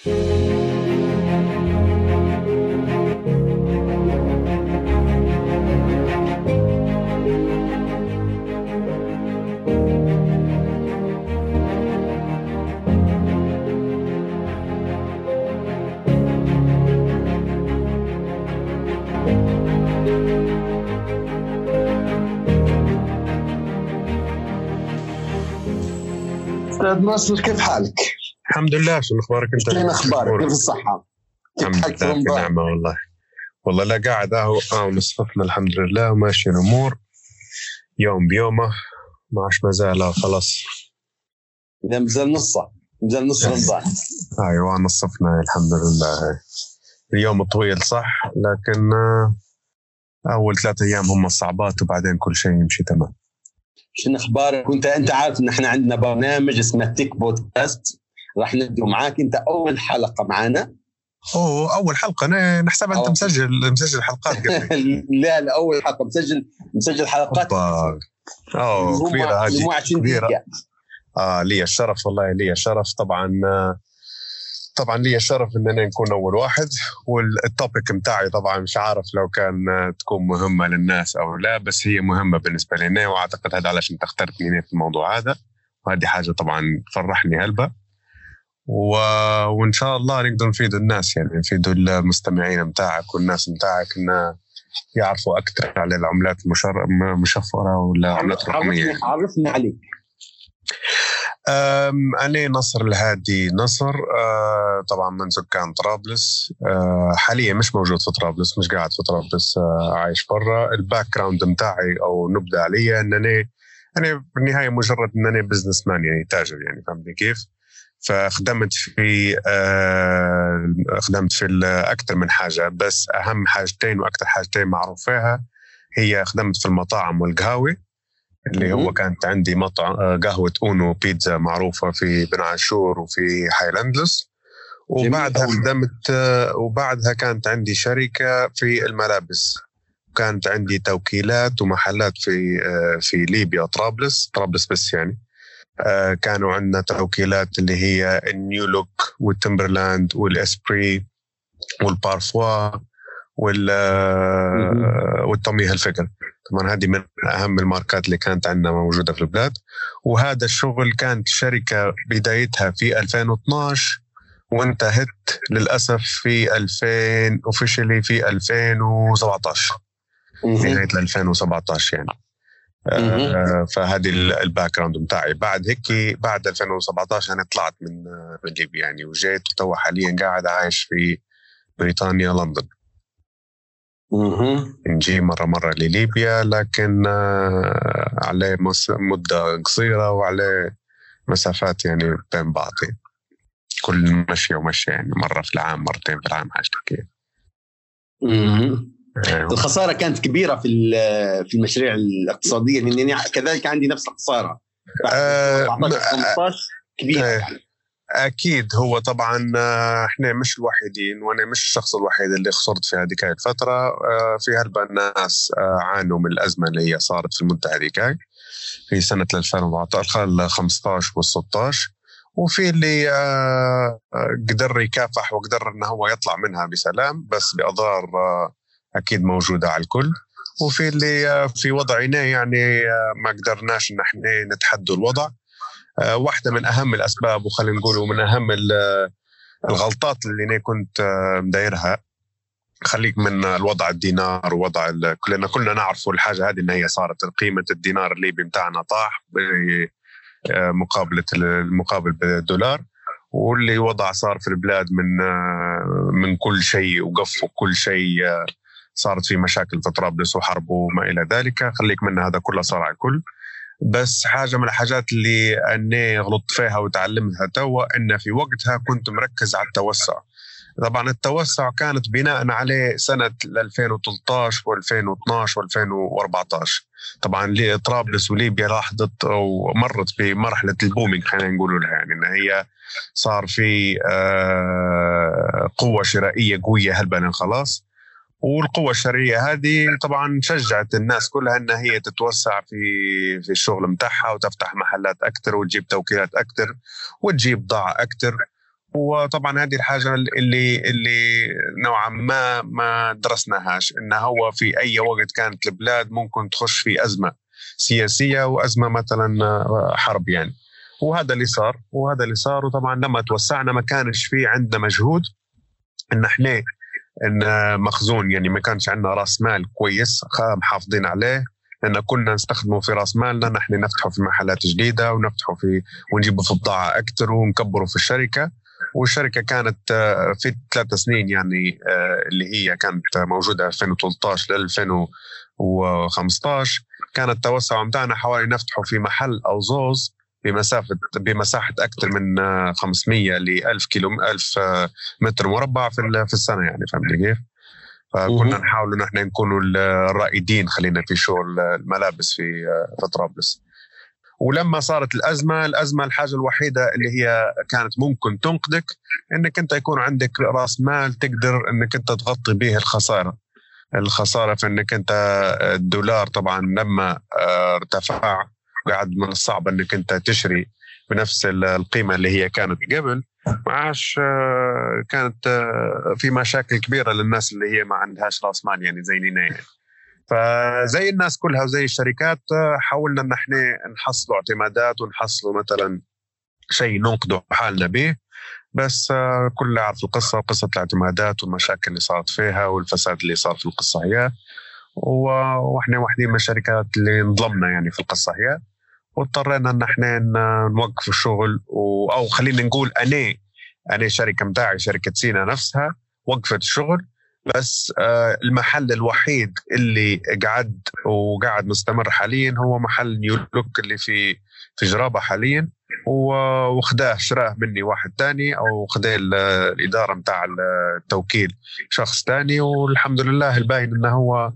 أستاذ ناصر كيف حالك؟ الحمد لله شو أخبارك أنت؟ شنو أخبارك؟ كيف الصحة؟ الحمد لله في نعمة والله. والله لا قاعد أهو آه مصففنا الحمد لله وماشي الأمور. يوم بيومه ما عادش ما زال خلاص. إذا مازال نصه مازال نص رمضان. أيوه نصفنا الحمد لله. اليوم طويل صح؟ لكن آه، أول ثلاثة أيام هم الصعبات وبعدين كل شيء يمشي تمام. شنو أخبارك؟ وانت أنت عارف إن إحنا عندنا برنامج اسمه تيك بودكاست راح نبدو معاك. أنت أول حلقة معنا أوه أول حلقة. أنا نحسب أنت. مسجل مسجل حلقات قبل. لا لا أول حلقة. مسجل مسجل حلقات. أوه كبيرة هذه 20 كبيرة. دقيقة. آه لي الشرف والله لي الشرف. طبعا آه، طبعا لي الشرف إننا نكون أول واحد. والتوبيك متاعي طبعا مش عارف لو كان آه، تكون مهمة للناس أو لا بس هي مهمة بالنسبة لنا. وأعتقد هذا علشان انت اخترتني في الموضوع هذا. وهذه حاجة طبعا تفرحني هلبة و... وإن شاء الله نقدر نفيد الناس يعني نفيد المستمعين متاعك والناس متاعك ان يعرفوا أكثر على العملات المشفرة والعملات الرقمية. عرفنا عرفنا عليك. أم، أنا نصر الهادي نصر أه، طبعا من سكان طرابلس. أه، حاليا مش موجود في طرابلس مش قاعد في طرابلس أه، عايش برا. ال background متاعي أو نبدأ علي أنني أنا بالنهاية مجرد أنني businessman يعني تاجر يعني فهمتني كيف؟ فخدمت في أه، خدمت في أكثر من حاجة بس أهم حاجتين وأكثر حاجتين معروف فيها هي خدمت في المطاعم والقهاوي اللي هو. كانت عندي مطعم آه، قهوة أونو بيتزا معروفة في بن عاشور وفي حي الأندلس وبعدها. خدمت آه، وبعدها كانت عندي شركة في الملابس كانت عندي توكيلات ومحلات في آه، في ليبيا طرابلس طرابلس بس يعني آه، كانوا عندنا توكيلات اللي هي النيو لوك والتمبرلاند والإسبري والبارفوا وال آه، والتومي هالفكر طبعا هذه من أهم الماركات اللي كانت عندنا موجودة في البلاد وهذا الشغل كانت شركة بدايتها في 2012 وانتهت للأسف في 2000 officially في 2017 مهم. نهاية 2017 يعني. آه فهذه ال- ال background بتاعي بعد هيك بعد 2017 أنا طلعت من آه، من ليبيا يعني وجيت وتوا حاليا قاعد عايش في بريطانيا لندن. نجي مرة مرة لليبيا لكن آه، عليه مس- مدة قصيرة وعليه مسافات يعني بين بعض. كل مشية ومشية يعني مرة في العام مرتين في العام حاجة كذا مهم. أيوة. الخسارة كانت كبيرة في ال- في المشاريع الاقتصادية لانني كذلك عندي نفس الخسارة بعد 14 م- 15 كبيرة. يعني. أكيد هو طبعا آه، إحنا مش الوحيدين وأنا مش الشخص الوحيد اللي خسرت في هذيك الفترة آه، في هلبا الناس آه، عانوا من الأزمة اللي هي صارت في المده هذيك في سنة 2014 15 وال 16 وفي اللي قدر يكافح وقدر انه هو يطلع منها بسلام بس بأضرار أكيد موجودة على الكل. وفي اللي آه، في وضعنا يعني آه، ما قدرناش ان إحنا نتحدوا الوضع. آه، واحدة من أهم الأسباب وخلينا نقول من أهم ال- الغلطات اللي أنا كنت مدايرها. خليك من الوضع الدينار ووضع كلنا كلنا نعرف الحاجة هذه إن هي صارت قيمة الدينار الليبي بتاعنا طاح بمقابلة المقابل بالدولار. واللي وضع صار في البلاد من من كل شيء وقف وكل شيء صارت في مشاكل في طرابلس وحرب وما إلى ذلك. خليك من هذا كله صار على الكل. بس حاجة من الحاجات اللي أني غلطت فيها وتعلمتها توا إن في وقتها كنت مركز على التوسع. طبعا التوسع كانت بناء عليه سنة 2013 و2012 و2014 طبعا طرابلس وليبيا لاحظت أو مرت بمرحلة البومينج خلينا نقول لها يعني إن هي صار في آه، قوة شرائية قوية هلبا خلاص. والقوة الشرعية هذه طبعا شجعت الناس كلها ان هي تتوسع في في الشغل متاعها وتفتح محلات أكثر وتجيب توكيلات أكثر وتجيب بضاعة أكثر وطبعا هذه الحاجة اللي اللي نوعا ما ما درسناهاش انه هو في أي وقت كانت البلاد ممكن تخش في أزمة سياسية وأزمة مثلا حرب يعني وهذا اللي صار وهذا اللي صار وطبعا لما توسعنا ما كانش في عندنا مجهود. إن إحنا ان مخزون يعني ما كانش عندنا راس مال كويس محافظين عليه. لأن كنا نستخدمه في راس مالنا نحن نفتحه في محلات جديدة ونفتحه في ونجيبه في بضاعة أكثر ونكبره في الشركة. والشركة كانت آه، في ثلاث سنين يعني آه، اللي هي كانت موجودة 2013 ل 2015 كان التوسع بتاعنا حوالي نفتحه في محل أو زوز. بمسافه بمساحة أكثر من 500 ل 1000 كيلو 1000 متر مربع في في السنة يعني فهمت كيف؟ فكنا نحاول نحن نكون الرائدين خلينا في شغل الملابس في في طرابلس. ولما صارت الأزمة الأزمة الحاجة الوحيدة اللي هي كانت ممكن تنقذك إنك أنت يكون عندك رأس مال تقدر إنك أنت تغطي به الخسارة. الخسارة في إنك أنت الدولار طبعا لما آه، ارتفع قاعد من الصعب إنك أنت تشري بنفس القيمة اللي هي كانت قبل. ما عادش آه، كانت آه، في مشاكل كبيرة للناس اللي هي ما عندهاش راس مال يعني زينا يعني فزي الناس كلها وزي الشركات آه، حاولنا إن إحنا نحصلوا اعتمادات ونحصلوا مثلا شيء ننقذوا حالنا به بس كل يعرف القصة قصة الاعتمادات والمشاكل اللي صارت فيها والفساد اللي صار في القصة هي. وإحنا واحدين من الشركات اللي انظلمنا يعني في القصة هي. واضطرينا ان إحنا نوقف الشغل أو خلينا نقول أنا أنا الشركة متاعي شركة سينا نفسها وقفت الشغل. بس آه، المحل الوحيد اللي قعد وقاعد مستمر حاليا هو محل نيو لوك اللي في في جرابة حاليا. وخداه شراه مني واحد تاني أو خداه الإدارة متاع التوكيل شخص تاني. والحمد لله الباين إنه هو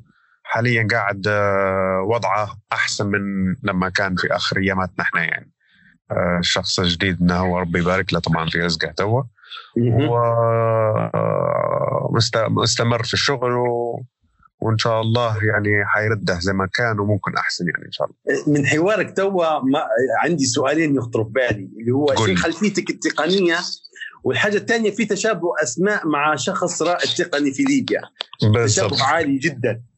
حاليا قاعد آه، وضعه أحسن من لما كان في آخر أياماتنا إحنا يعني. آه، الشخص الجديد إنه هو ربي يبارك له طبعا في رزقه توا ومستمر في الشغل و... وإن شاء الله يعني حيرد زي ما كان وممكن أحسن يعني إن شاء الله. من حوارك توا ما عندي سؤالين يخطروا ببالي اللي هو شيء خلفيتك التقنية والحاجة الثانية في تشابه أسماء مع شخص رائد تقني في ليبيا. بالضبط. تشابه عالي جدا. آه،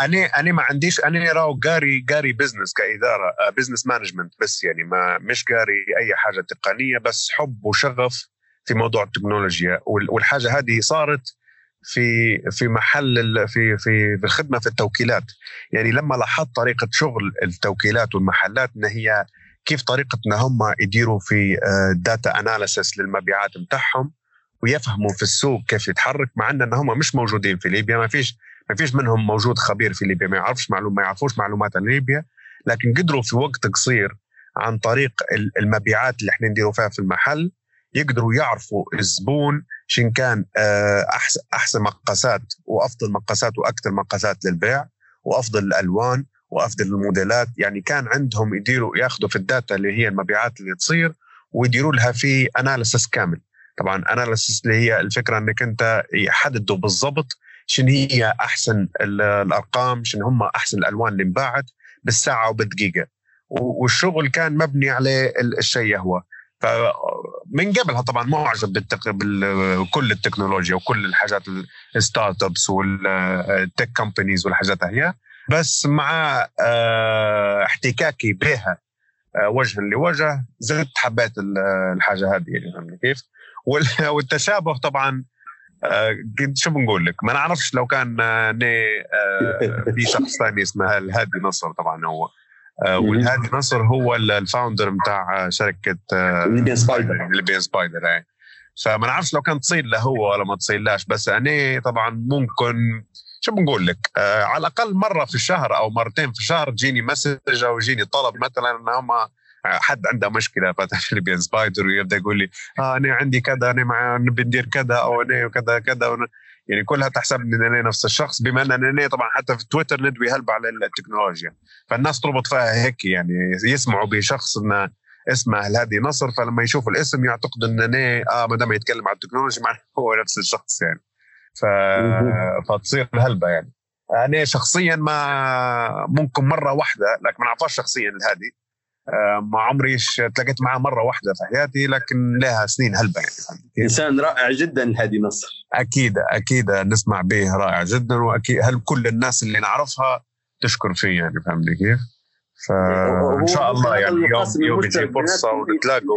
أنا أنا ما عنديش أنا راو قاري قاري business كإدارة بزنس آه، management بس يعني ما مش قاري أي حاجة تقنية بس حب وشغف في موضوع التكنولوجيا. والحاجة هذه صارت في في محل في في في الخدمه في التوكيلات. يعني لما لاحظت طريقة شغل التوكيلات والمحلات إن هي كيف طريقه ان هم يديروا في data آه، analysis للمبيعات بتاعهم ويفهموا في السوق كيف يتحرك مع إن هم مش موجودين في ليبيا ما فيش ما فيش منهم موجود خبير في ليبيا ما يعرفش معلوم ما يعرفوش معلومات عن ليبيا لكن قدروا في وقت قصير عن طريق المبيعات اللي إحنا نديروا فيها في المحل يقدروا يعرفوا الزبون شن كان آه، احسن أحسن مقاسات وأفضل مقاسات وأكثر مقاسات للبيع وأفضل الألوان وأفضل الموديلات. يعني كان عندهم يديروا ياخذوا في ال data اللي هي المبيعات اللي تصير ويديروا لها في analysis كامل. طبعا analysis اللي هي الفكرة إنك أنت يحددوا بالضبط شنو هي أحسن الأرقام شنو هم أحسن الألوان اللي انباعت بالساعة وبالدقيقة والشغل كان مبني على الشيء هو فمن قبلها طبعا معجب بالتق... بكل التكنولوجيا وكل الحاجات ال startups وال tech companies والحاجات هي بس مع آه، احتكاكي بها آه، وجها لوجه زدت حبيت الحاجة هذه يعني كيف؟ والتشابه طبعا شو بنقول لك؟ ما نعرفش لو كان ني في شخص ثاني اسمه الهادي نصر طبعا هو. والهادي نصر هو ال founder بتاع شركة Libyan Spider. Libyan Spider فما نعرفش لو كان تصير له هو ولا ما تصيرلاش بس أنا طبعا ممكن شو بنقول لك؟ آه على الأقل مرة في الشهر أو مرتين في الشهر تجيني message أو يجيني طلب مثلا إن هم حد عنده مشكلة فتح ليبيان Spider ويبدأ يقول لي آه أنا عندي كذا أنا مع نبي ندير كذا أو أنا كذا كذا يعني كلها تحسب إن أنا نفس الشخص بما إن أنا طبعا حتى في تويتر ندوي هلب على التكنولوجيا. فالناس تربط فيها هيك يعني يسمعوا بشخص انه اسمه الهادي نصر فلما يشوف الاسم يعتقد إن أنا آه ما دام يتكلم عن التكنولوجيا معناه هو نفس الشخص يعني. ف... فتصير هلبة يعني. أنا شخصيا ما ممكن مرة واحدة لكن ما نعرفش شخصيا الهادي ما عمري تلاقيت معاه مرة واحدة في حياتي لكن لها سنين هلبة يعني. إنسان رائع جدا هادي نصر أكيد أكيد نسمع به رائع جدا وأكيد هل كل الناس اللي نعرفها تشكر فيه يعني فهمني كيف؟ فان شاء الله يعني يوم يوم يجي فرصة ونتلاقوا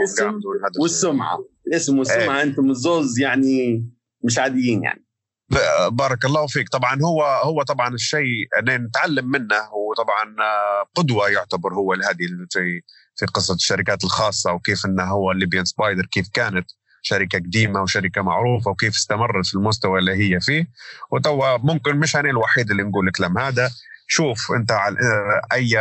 والسمعة. الاسم والسمعة إيه. أنتم الزوز يعني مش عاديين يعني. بارك الله فيك. طبعا هو هو طبعا الشيء نتعلم منه هو طبعا قدوة يعتبر هو هذه في في قصة الشركات الخاصة وكيف إنه هو ليبيان سبايدر كيف كانت شركة قديمة وشركة معروفة وكيف استمرت في المستوى اللي هي فيه. وتوا ممكن مش أنا الوحيد اللي نقول الكلام هذا. شوف أنت على أي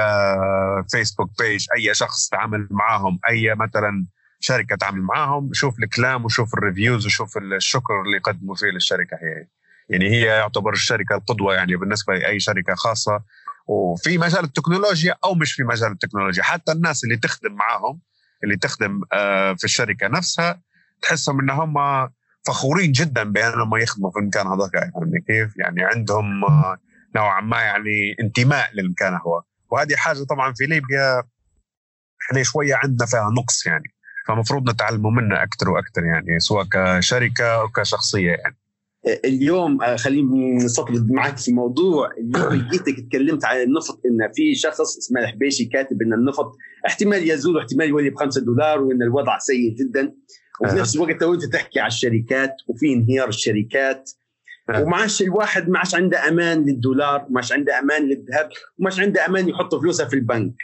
Facebook page أي شخص تعامل معاهم أي مثلا شركة تعامل معاهم شوف الكلام وشوف ال reviews وشوف الشكر اللي يقدموا فيه للشركة هي. يعني هي يعتبر الشركة القدوة يعني بالنسبة لأي شركة خاصة وفي مجال التكنولوجيا أو مش في مجال التكنولوجيا. حتى الناس اللي تخدم معاهم اللي تخدم آه، في الشركة نفسها تحسهم ان هم فخورين جدا بانهم يخدموا في المكان هذاك. يعني كيف؟ يعني عندهم آه، نوعا ما يعني انتماء للمكان هو. وهذه حاجة طبعا في ليبيا إحنا شوية عندنا فيها نقص يعني. فمفروض نتعلموا منها أكثر وأكثر يعني سواء كشركة أو كشخصية يعني. اليوم آه، خليني نستطرد معك في موضوع اليوم. جيتك تكلمت عن النفط إن في شخص اسمه الحبيشي كاتب إن النفط احتمال يزول واحتمال يولي ب 5 دولار وإن الوضع سيء جدا. وفي نفس الوقت تو أنت تحكي على الشركات وفي انهيار الشركات. ومعاش الواحد ما عادش عنده أمان للدولار ما عادش عنده أمان للذهب وما عادش عنده أمان يحط فلوسها في البنك.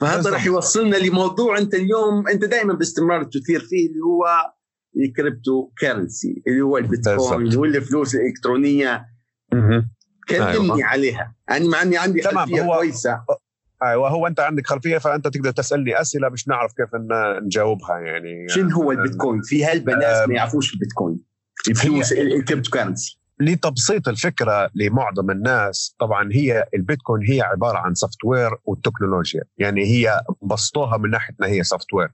فهذا راح يوصلنا لموضوع أنت اليوم أنت دائما باستمرار تثير فيه اللي هو ال cryptocurrency اللي هو البيتكوين والفلوس الإلكترونية. كلمني أيوة. عليها. أنا مع اني عندي خلفية هو كويسة. أيوه هو أنت عندك خلفية فأنت تقدر تسألني أسئلة مش نعرف كيف نجاوبها يعني. شنو هو البيتكوين؟ في هالبنات ما يعرفوش البيتكوين؟ الفلوس ال cryptocurrency لتبسيط الفكرة لمعظم الناس طبعا هي البيتكوين هي عبارة عن software وتكنولوجيا. يعني هي بسطوها من ناحيه هي software ال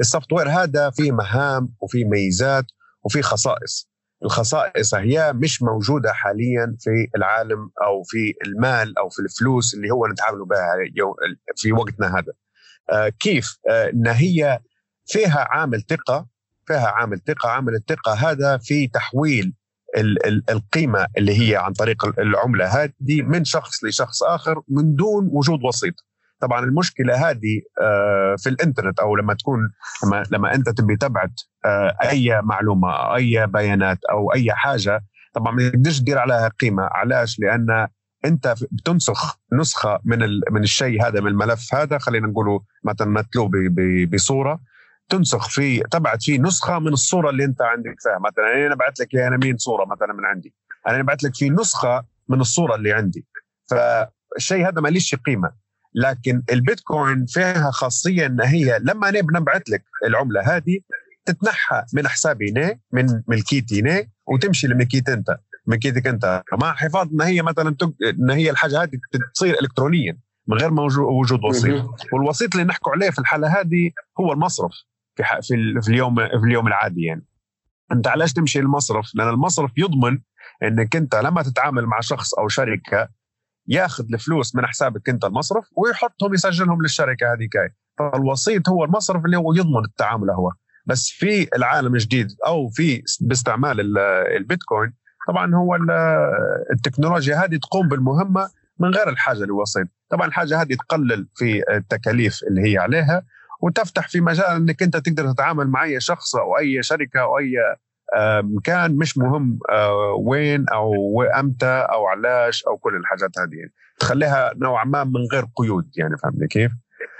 software هذا فيه مهام وفيه ميزات وفيه خصائص. الخصائص هي مش موجودة حاليا في العالم أو في المال أو في الفلوس اللي هو نتعامل بها في وقتنا هذا. آه كيف؟ آه إن هي فيها عامل ثقة فيها عامل ثقة. عامل الثقة هذا في تحويل ال ال القيمة اللي هي عن طريق العملة هذه من شخص لشخص آخر من دون وجود وسيط. طبعا المشكلة هذه آه، في الإنترنت أو لما تكون لما, لما أنت تبي تبعت آه، أي معلومة أي بيانات أو أي حاجة طبعا ما تقدرش تدير عليها قيمة. علاش؟ لأن أنت بتنسخ نسخة من من الشيء هذا من الملف هذا خلينا نقوله مثلا متلو بصورة تنسخ في تبعت فيه نسخة من الصورة اللي أنت عندك فيها. مثلا أنا بعت لك يا مين صورة مثلا من عندي؟ أنا بعت لك فيه نسخة من الصورة اللي عندي. فالشيء هذا ما ليش قيمة. لكن البيتكوين فيها خاصية إن هي لما أنا بنبعث لك العملة هذه تتنحى من حسابي ني من ملكيتي ني وتمشي لملكيت أنت ملكيتك أنت. مع حفاظ إن هي مثلا تج... إن هي الحاجة هذه تصير الكترونيا من غير وجود وسيط. والوسيط اللي نحكوا عليه في الحالة هذه هو المصرف في ح... في, في اليوم في اليوم العادي يعني. أنت علاش تمشي للمصرف؟ لأن المصرف يضمن إنك أنت لما تتعامل مع شخص أو شركة ياخذ الفلوس من حسابك انت المصرف ويحطهم يسجلهم للشركة هذيك فالوسيط هو المصرف اللي هو يضمن التعامل هو. بس في العالم الجديد أو في باستعمال البيتكوين طبعا هو التكنولوجيا هذه تقوم بالمهمة من غير الحاجة للوسيط. طبعا الحاجة هذه تقلل في التكاليف اللي هي عليها وتفتح في مجال إنك أنت تقدر تتعامل مع أي شخص أو أي شركة أو أي مكان مش مهم آه، وين أو أمتى أو علاش أو كل الحاجات هذه. تخليها نوعا ما من غير قيود يعني فهمني كيف؟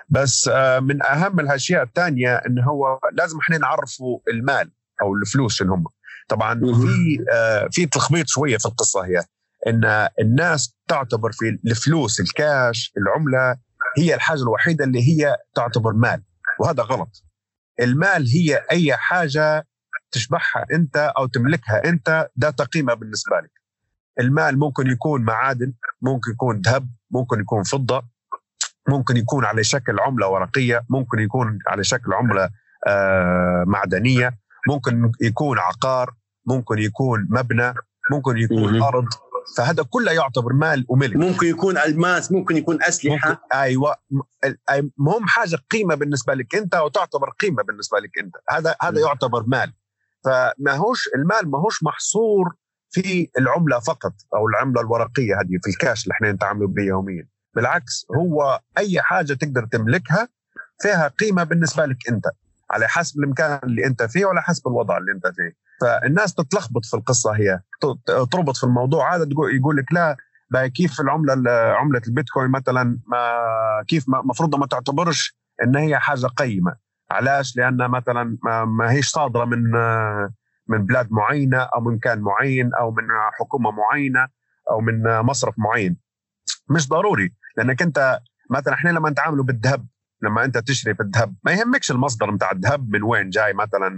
بس آه، من أهم الأشياء الثانية انه هو لازم إحنا نعرفوا المال أو الفلوس شنو هم. طبعا في آه، في تلخبيط شوية في القصة هي إن الناس تعتبر في الفلوس الكاش العملة هي الحاجة الوحيدة اللي هي تعتبر مال وهذا غلط. المال هي أي حاجة تشبعها انت أو تملكها انت ذات قيمه بالنسبة لك المال ممكن يكون معادن ممكن يكون ذهب ممكن يكون فضه ممكن يكون على شكل عمله ورقيه ممكن يكون على شكل عمله آه معدنيه ممكن يكون عقار ممكن يكون مبنى ممكن يكون ارض فهذا كله يعتبر مال وملك ممكن يكون الماس ممكن يكون اسلحه ممكن أيوه مهم حاجة قيمه بالنسبة لك انت وتعتبر قيمه بالنسبة لك انت هذا هذا يعتبر مال فما هوش المال ما هوش محصور في العملة فقط أو العملة الورقية هذه في الكاش اللي إحنا نتعاملوا به يوميا. بالعكس هو أي حاجة تقدر تملكها فيها قيمة بالنسبة لك أنت على حسب المكان اللي أنت فيه وعلى حسب الوضع اللي أنت فيه. فالناس تتلخبط في القصة هي تربط في الموضوع. هذا يقول لك لا كيف العملة عملة البيتكوين مثلا ما كيف المفروض ما تعتبرش إن هي حاجة قيمة. علاش؟ لأن مثلا ما هيش صادرة من من بلاد معينة أو من مكان معين أو من حكومة معينة أو من مصرف معين. مش ضروري لأنك أنت مثلا إحنا لما نتعاملوا بالذهب لما أنت تشتري في الذهب ما يهمكش المصدر بتاع الذهب من وين جاي مثلا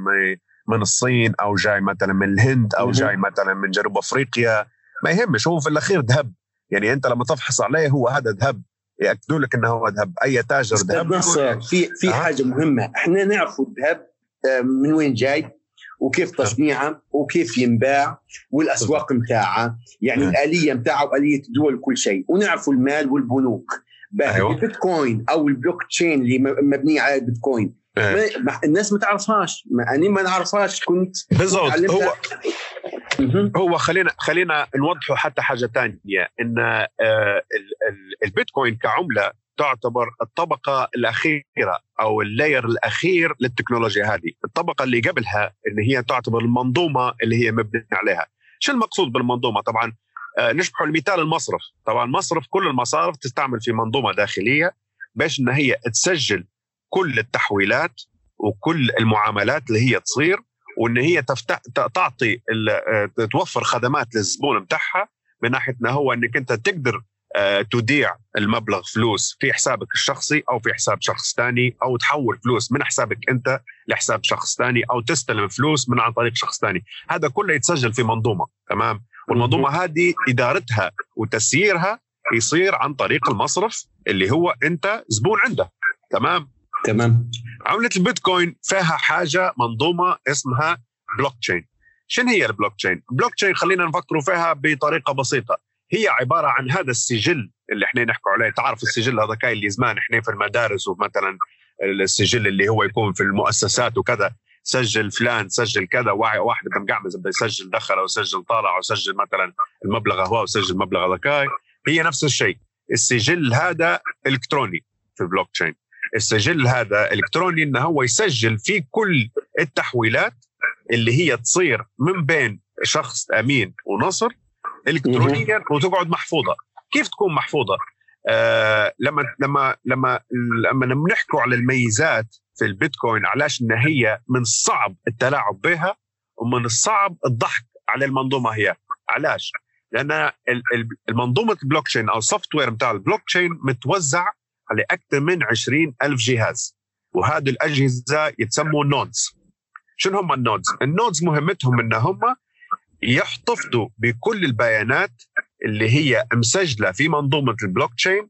من الصين أو جاي مثلا من الهند أو جاي مثلا من جنوب أفريقيا. ما يهمش هو في الأخير ذهب. يعني أنت لما تفحص عليه هو هذا ذهب. يأكدوا لك إنه هو ذهب أي تاجر ذهب. في في أه؟ حاجة مهمة إحنا نعرف الذهب آه، من وين جاي وكيف تصنيعه وكيف ينباع والأسواق متاعها يعني الآلية متاعه وآلية الدول وكل شيء. ونعرفوا المال والبنوك. أيوة. البيتكوين أو البلوك تشين اللي مبنيه على البيتكوين. إيه. ما الناس ما تعرفهاش. ما أنا ما نعرفهاش كنت بالضبط. هو هو خلينا خلينا نوضحوا حتى حاجة ثانية إن آه، البيتكوين كعملة تعتبر الطبقة الأخيرة أو ال layer الأخير للتكنولوجيا هذه. الطبقة اللي قبلها اللي هي تعتبر المنظومة اللي هي مبنية عليها. شو المقصود بالمنظومة؟ طبعا آه، نشبح المثال المصرف. طبعا مصرف كل المصارف تستعمل في منظومة داخلية باش إن هي تسجل كل التحويلات وكل المعاملات اللي هي تصير وإن هي تفتح تعطي آه، توفر خدمات للزبون بتاعها من ناحية هو إنك أنت تقدر آه، توديع المبلغ فلوس في حسابك الشخصي أو في حساب شخص ثاني أو تحول فلوس من حسابك أنت لحساب شخص ثاني أو تستلم فلوس من عن طريق شخص ثاني. هذا كله يتسجل في منظومة تمام؟ والمنظومة هذه إدارتها وتسييرها يصير عن طريق المصرف اللي هو أنت زبون عنده تمام؟ تمام. عملة البيتكوين فيها حاجة منظومة اسمها بلوك تشين شنو هي ال blockchain؟ ال blockchain خلينا نفكروا فيها بطريقة بسيطة. هي عبارة عن هذا السجل اللي إحنا نحكوا عليه. تعرف السجل هذا كاين اللي زمان إحنا في المدارس ومثلا السجل اللي هو يكون في المؤسسات وكذا. سجل فلان سجل كذا. واحد كان قاعد يسجل دخل أو سجل طالع أو سجل مثلا المبلغ هو وسجل المبلغ هذاك هي نفس الشيء. السجل هذا إلكتروني في البلوك تشين السجل هذا إلكتروني إنه هو يسجل في كل التحويلات اللي هي تصير من بين شخص أمين ونصر الكترونيا وتقعد محفوظة. كيف تكون محفوظة؟ آه لما لما لما لما بنحكوا على الميزات في البيتكوين علاش إن هي من الصعب التلاعب بها ومن الصعب الضحك على المنظومة هي. علاش؟ لأن المنظومة البلوك تشين أو ال software بتاع البلوك تشين متوزع على أكثر من 20 ألف جهاز. وهذه الأجهزة يتسموا nodes شنو هم ال nodes؟ ال nodes مهمتهم ان هم يحتفظوا بكل البيانات اللي هي مسجلة في منظومة البلوك تشين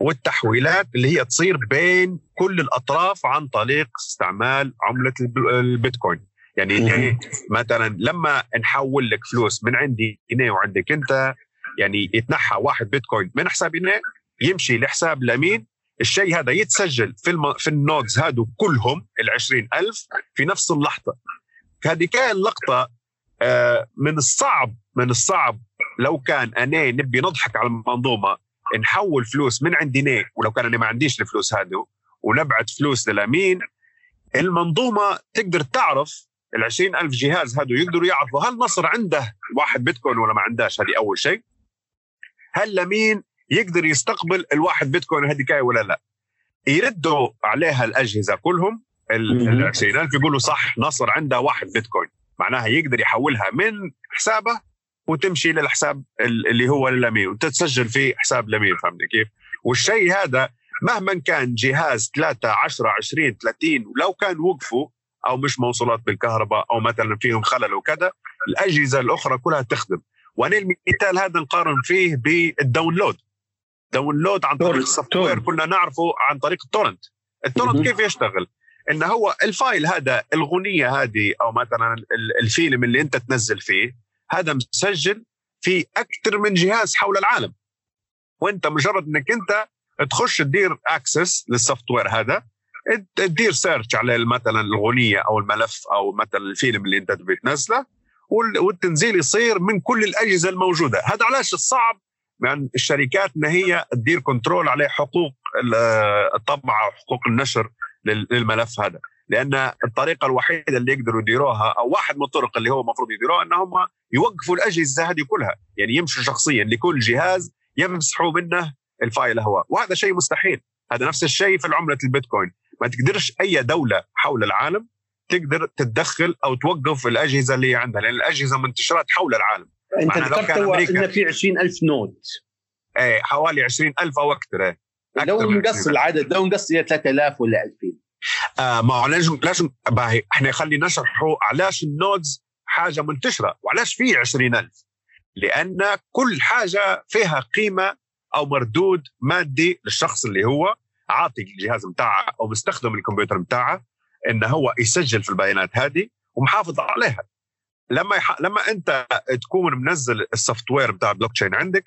والتحويلات اللي هي تصير بين كل الأطراف عن طريق استعمال عملة البيتكوين. يعني يعني مثلا لما نحول لك فلوس من عندي جنيه وعندك أنت يعني يتنحى واحد بيتكوين من حساب جنيه يمشي لحساب لمين الشيء هذا يتسجل في الم... في ال nodes هادو كلهم ال ألف في نفس اللحظة. هذه كان اللقطه آه من الصعب من الصعب. لو كان أنا نبي نضحك على المنظومة نحول فلوس من عندنا ولو كان أنا ما عنديش الفلوس هادو ونبعت فلوس للأمين المنظومة تقدر تعرف ال ألف جهاز هادو يقدروا يعرفوا هل نصر عنده واحد بيتكوين ولا ما عندهاش هذه أول شيء. هل لمين يقدر يستقبل الواحد بيتكوين هذيك ولا لا. يردوا عليها الأجهزة كلهم ال 20000 يقولوا صح نصر عنده واحد بيتكوين. معناها يقدر يحولها من حسابه وتمشي للحساب اللي هو للامين وتتسجل في حساب الامين فهمت كيف؟ والشيء هذا مهما كان جهاز 3 10 20 30 ولو كان وقفوا أو مش موصولات بالكهرباء أو مثلا فيهم خلل وكذا الأجهزة الأخرى كلها تخدم. وأنا المثال هذا نقارن فيه بال download. download عن طريق ال software. كنا نعرفه عن طريق ال torrent. ال torrent كيف يشتغل؟ ان هو ال file هذا الاغنيه هذه أو مثلا الفيلم اللي أنت تنزل فيه هذا مسجل في أكثر من جهاز حول العالم. وأنت مجرد إنك أنت تخش تدير access لل software هذا تدير search على مثلا الاغنيه أو الملف أو مثلا الفيلم اللي أنت تبي تنزله والتنزيل يصير من كل الأجهزة الموجودة. هذا علاش الصعب من الشركات ان هي تدير control على حقوق الطبعة وحقوق النشر للملف هذا. لأن الطريقة الوحيدة اللي يقدروا يديروها أو واحد من الطرق اللي هو المفروض يديروها إنهم يوقفوا الأجهزة هذه كلها. يعني يمشوا شخصيا لكل جهاز يمسحوا منه ال file هو. وهذا شيء مستحيل. هذا نفس الشيء في عملة البيتكوين. ما تقدرش أي دولة حول العالم تقدر تتدخل أو توقف الأجهزة اللي عندها لأن الأجهزة منتشرات حول العالم. أنت ذكرت إن في 20000 node إيه حوالي 20000 أو أكثر إيه. لو نقص العدد لو نقص إلى 3000 ولا 2000 آه ما هو لازم لازم إحنا خلي نشرحوا علاش النودز حاجة منتشرة. وعلاش في 20000 لأن كل حاجة فيها قيمة أو مردود مادي للشخص اللي هو عاطي الجهاز بتاعه أو مستخدم الكمبيوتر بتاعه ان هو يسجل في البيانات هذه ومحافظ عليها. لما يح... لما انت تكون منزل ال software بتاع البلوك تشين عندك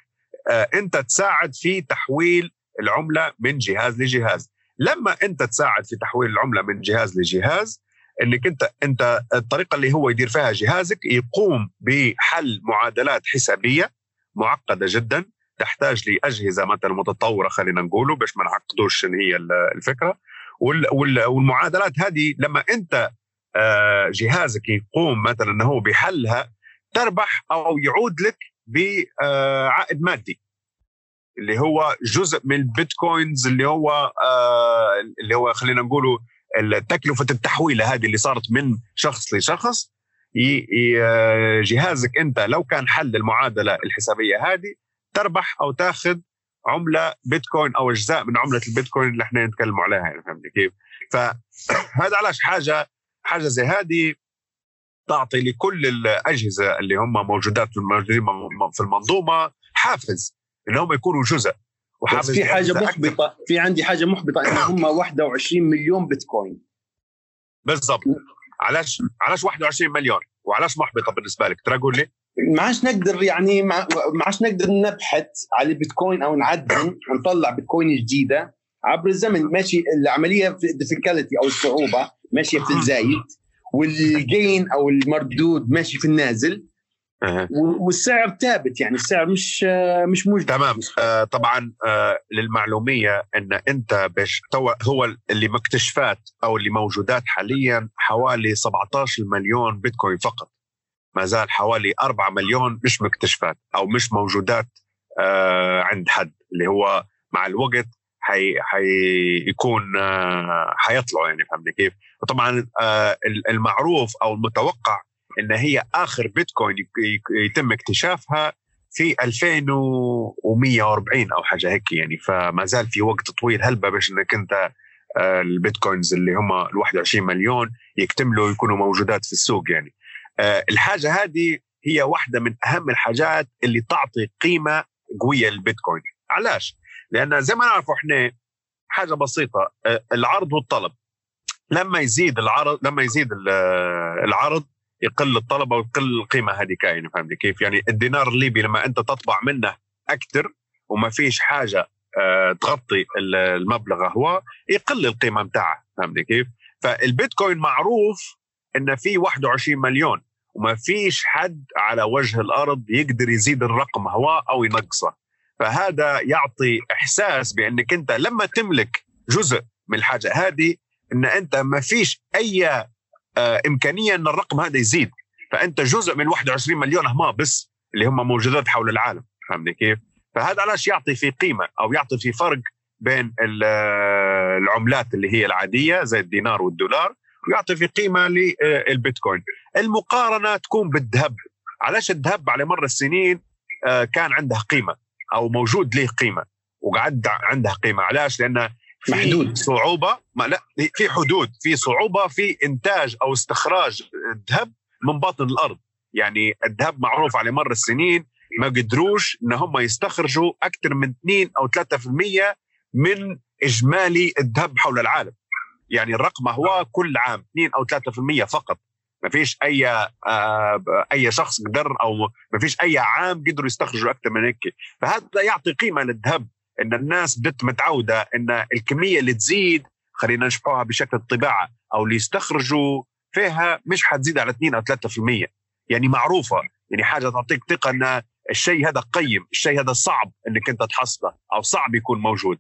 آه انت تساعد في تحويل العملة من جهاز لجهاز. لما انت تساعد في تحويل العملة من جهاز لجهاز انك انت انت الطريقة اللي هو يدير فيها جهازك يقوم بحل معادلات حسابية معقدة جدا تحتاج لأجهزة مثلا متطورة خلينا نقوله باش ما نعقدوش هي الفكرة. والمعادلات هذه لما انت جهازك يقوم مثلا إنه بحلها تربح أو يعود لك بعائد آه، مادي اللي هو جزء من البيتكوينز اللي هو آه، اللي هو خلينا نقوله تكلفه التحويلة هذه اللي صارت من شخص لشخص جهازك أنت لو كان حل المعادلة الحسابية هذه تربح أو تاخذ عملة بيتكوين أو أجزاء من عملة البيتكوين اللي إحنا نتكلم عليها يعني فهمتني كيف؟ فهذا علاش حاجة حاجة زي هذه تعطي لكل الأجهزة اللي هم موجودات في المنظومة حافز ان هم يكونوا جزء. وحافز في حاجة محبطه في عندي حاجة محبطة ان هم 21 مليون بيتكوين. بالضبط. علاش علاش 21 مليون؟ وعلاش محبطة بالنسبة لك؟ ترى قول لي. ما عادش نقدر يعني ما عادش نقدر نبحث على البيتكوين أو نعدل ونطلع بيتكوين جديدة عبر الزمن. ماشي العملية في ال difficulty أو الصعوبه ماشية في الزايد وال gain أو المردود ماشي في النازل والسعر ثابت يعني السعر مش مش موجود تمام. آه طبعا آه للمعلومية إن أنت باش هو اللي مكتشفات أو اللي موجودات حاليا حوالي 17 مليون بيتكوين فقط. ما زال حوالي 4 مليون مش مكتشفات أو مش موجودات آه عند حد اللي هو مع الوقت حي حيكون آه حيطلعوا يعني فهمت كيف؟ وطبعا آه المعروف أو المتوقع إن هي آخر بيتكوين يتم اكتشافها في 2140 أو حاجة هيك يعني. فما زال في وقت طويل هلبة باش إنك أنت آه، البيتكوينز اللي هم ال 21 مليون يكتملوا يكونوا موجودات في السوق يعني. الحاجة هذه هي واحدة من أهم الحاجات اللي تعطي قيمة قوية للبيتكوين. علاش؟ لأن زي ما نعرف إحنا حاجة بسيطة العرض والطلب لما يزيد العرض لما يزيد العرض يقل الطلب ويقل القيمة هذه كاينة فهمت كيف؟ يعني الدينار الليبي لما أنت تطبع منه أكثر وما فيش حاجة آه، تغطي المبلغ هو يقل القيمة بتاعه فهمت كيف؟ فالبيتكوين معروف إن في 21 مليون وما فيش حد على وجه الأرض يقدر يزيد الرقم هو أو ينقصه فهذا يعطي إحساس بأنك أنت لما تملك جزء من الحاجة هذه أن أنت ما فيش أي آه، إمكانية أن الرقم هذا يزيد. فأنت جزء من 21 مليون ما بس اللي هم موجودات حول العالم. فهمني كيف؟ فهذا علاش يعطي في قيمة أو يعطي في فرق بين آه، العملات اللي هي العادية زي الدينار والدولار ويعطي في قيمة للبيتكوين المقارنة تكون بالذهب. علاش الذهب على مر السنين آه، كان عنده قيمة؟ أو موجود له قيمة وقعد عنده قيمة. علاش؟ لأن في محدود. صعوبة ما لا في حدود في صعوبة في إنتاج أو استخراج الذهب من باطن الأرض. يعني الذهب معروف على مر السنين ما قدروش إن هم يستخرجوا أكثر من 2 أو 3% من إجمالي الذهب حول العالم. يعني الرقم هو كل عام 2 أو 3% فقط. ما فيش أي آه أي شخص قدر أو ما فيش أي عام قدروا يستخرجوا أكثر من هيك. فهذا يعطي قيمة للذهب إن الناس بدت متعودة إن الكمية اللي تزيد خلينا نشبهها بشكل الطباعة أو اللي يستخرجوا فيها مش حتزيد على 2 أو 3% يعني معروفة يعني حاجة تعطيك ثقة إن الشيء هذا قيم الشيء هذا صعب إنك أنت تحصله أو صعب يكون موجود.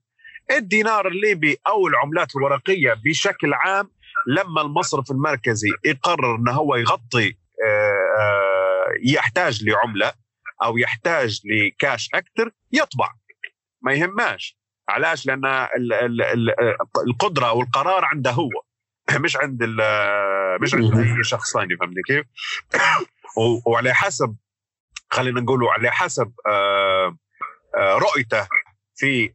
الدينار الليبي أو العملات الورقية بشكل عام لما المصرف المركزي يقرر إنه هو يغطي آه، آه، يحتاج لعملة أو يحتاج لكاش أكثر يطبع. ما يهماش. علاش؟ لأن القدرة والقرار عنده هو. مش عند مش عند أي شخص ثاني فهمتني كيف؟ وعلى حسب خلينا نقولوا على حسب آه، رؤيته في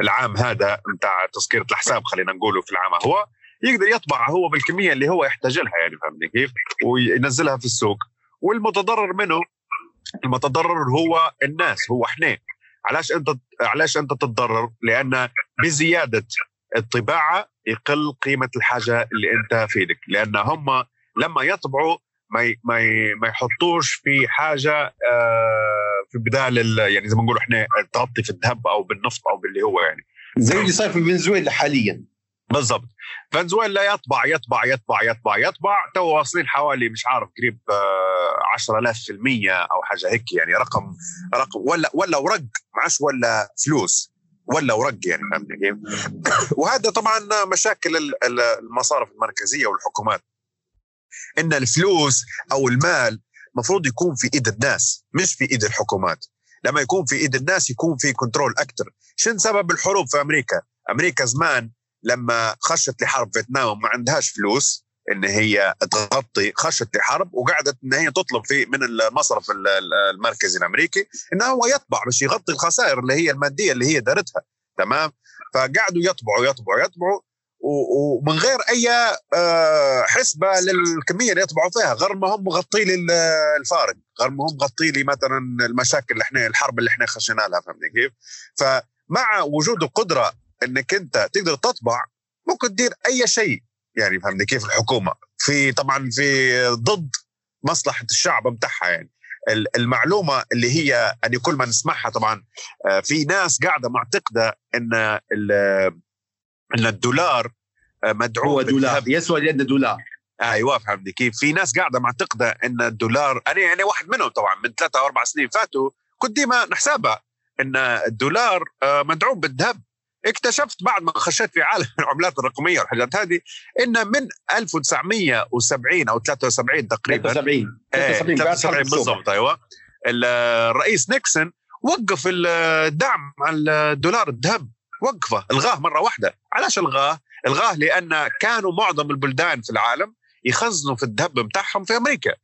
العام هذا نتاع تسكيرة الحساب خلينا نقوله في العام هو يقدر يطبع هو بالكمية اللي هو يحتاج لها يعني فهمتني كيف؟ وينزلها في السوق والمتضرر منه المتضرر هو الناس هو إحنا علاش أنت علاش أنت تتضرر؟ لأن بزيادة الطباعة يقل قيمة الحاجة اللي أنت في إيدك لأن هم لما يطبعوا ما ما ما يحطوش في حاجة آه، في بدال يعني زي ما نقول إحنا تغطي في الذهب أو بالنفط أو باللي هو يعني. زي اللي صاير في فنزويلا حاليا. بالضبط. فنزويلا يطبع يطبع يطبع يطبع يطبع. تو واصلين حوالي مش عارف قريب 10000% آه، أو حاجة هيك يعني. رقم رقم ولا ولا ورق معش ولا فلوس ولا ورق يعني فهمتني كيف؟ وهذا طبعا مشاكل المصارف المركزية والحكومات. إن الفلوس أو المال المفروض يكون في إيد الناس مش في إيد الحكومات. لما يكون في إيد الناس يكون في كنترول أكثر شن سبب الحروب في أمريكا؟ أمريكا زمان لما خشت لحرب فيتنام وما عندهاش فلوس إن هي تغطي خشت لحرب وقعدت إن هي تطلب في من المصرف المركزي الأمريكي انه هو يطبع باش يغطي الخسائر اللي هي المادية اللي هي دارتها. تمام؟ فقعدوا يطبعوا يطبعوا يطبعوا. ومن غير أي آه، حسبة للكمية اللي يطبعوا فيها غير ما هم مغطي لي الفارق. غير ما هم مغطي لي مثلا المشاكل اللي إحنا الحرب اللي إحنا خشينا لها فهمتني كيف؟ فمع وجود القدرة إنك أنت تقدر تطبع ممكن تدير أي شيء. يعني فهمتني كيف؟ الحكومة. في طبعا في ضد مصلحة الشعب بتاعها يعني. المعلومة اللي هي يعني كل ما نسمعها طبعا آه، في ناس قاعدة معتقدة إن إن الدولار آه، مدعوم هو دولار. يسوى لأن دولار. أيوه فهمتني كيف. في ناس قاعدة معتقده إن الدولار أنا يعني واحد منهم طبعا من ثلاثة أو أربع سنين فاتوا كنت ديما نحسبها إن الدولار آه، مدعوم بالذهب. اكتشفت بعد ما خشيت في عالم العملات الرقمية والحاجات هذه إن من 1970 أو 73 تقريبا. 73 73 بالضبط أيوه. الرئيس نيكسون وقف الدعم على الدولار الذهب. وقفة الغاه مرة واحدة. علاش الغاه؟ الغاه لأن كانوا معظم البلدان في العالم يخزنوا في الذهب بتاعهم في أمريكا.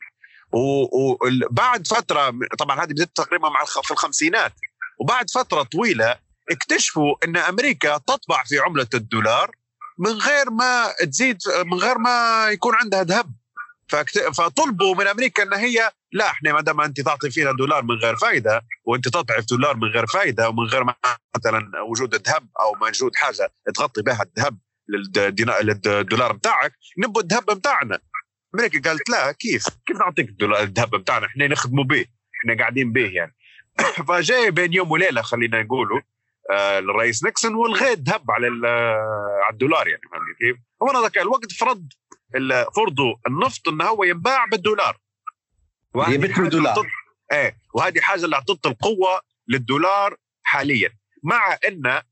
وبعد فترة طبعا هذه بدأت تقريبا مع في الخمسينات. وبعد فترة طويلة اكتشفوا إن أمريكا تطبع في عملة الدولار من غير ما تزيد من غير ما يكون عندها ذهب. فطلبوا من أمريكا إن هي لا إحنا ما دام أنت تعطي فينا دولار من غير فائده وأنت تضعف دولار من غير فائده ومن غير مثلا وجود الذهب أو موجود حاجة تغطي بها الذهب للدولار بتاعك نبوا الذهب بتاعنا. أمريكا قالت لا كيف؟ كيف نعطيك الذهب بتاعنا؟ إحنا نخدموا به إحنا قاعدين به يعني. فجاي بين يوم وليلة خلينا نقولوا آه الرئيس نيكسون والغى الذهب على على الدولار يعني فهمت كيف؟ هو ذاك الوقت فرض فرضوا النفط انه هو ينباع بالدولار. يبت بالدولار. إيه وهذه حاجة اللي اعطت القوه للدولار حاليا. مع ان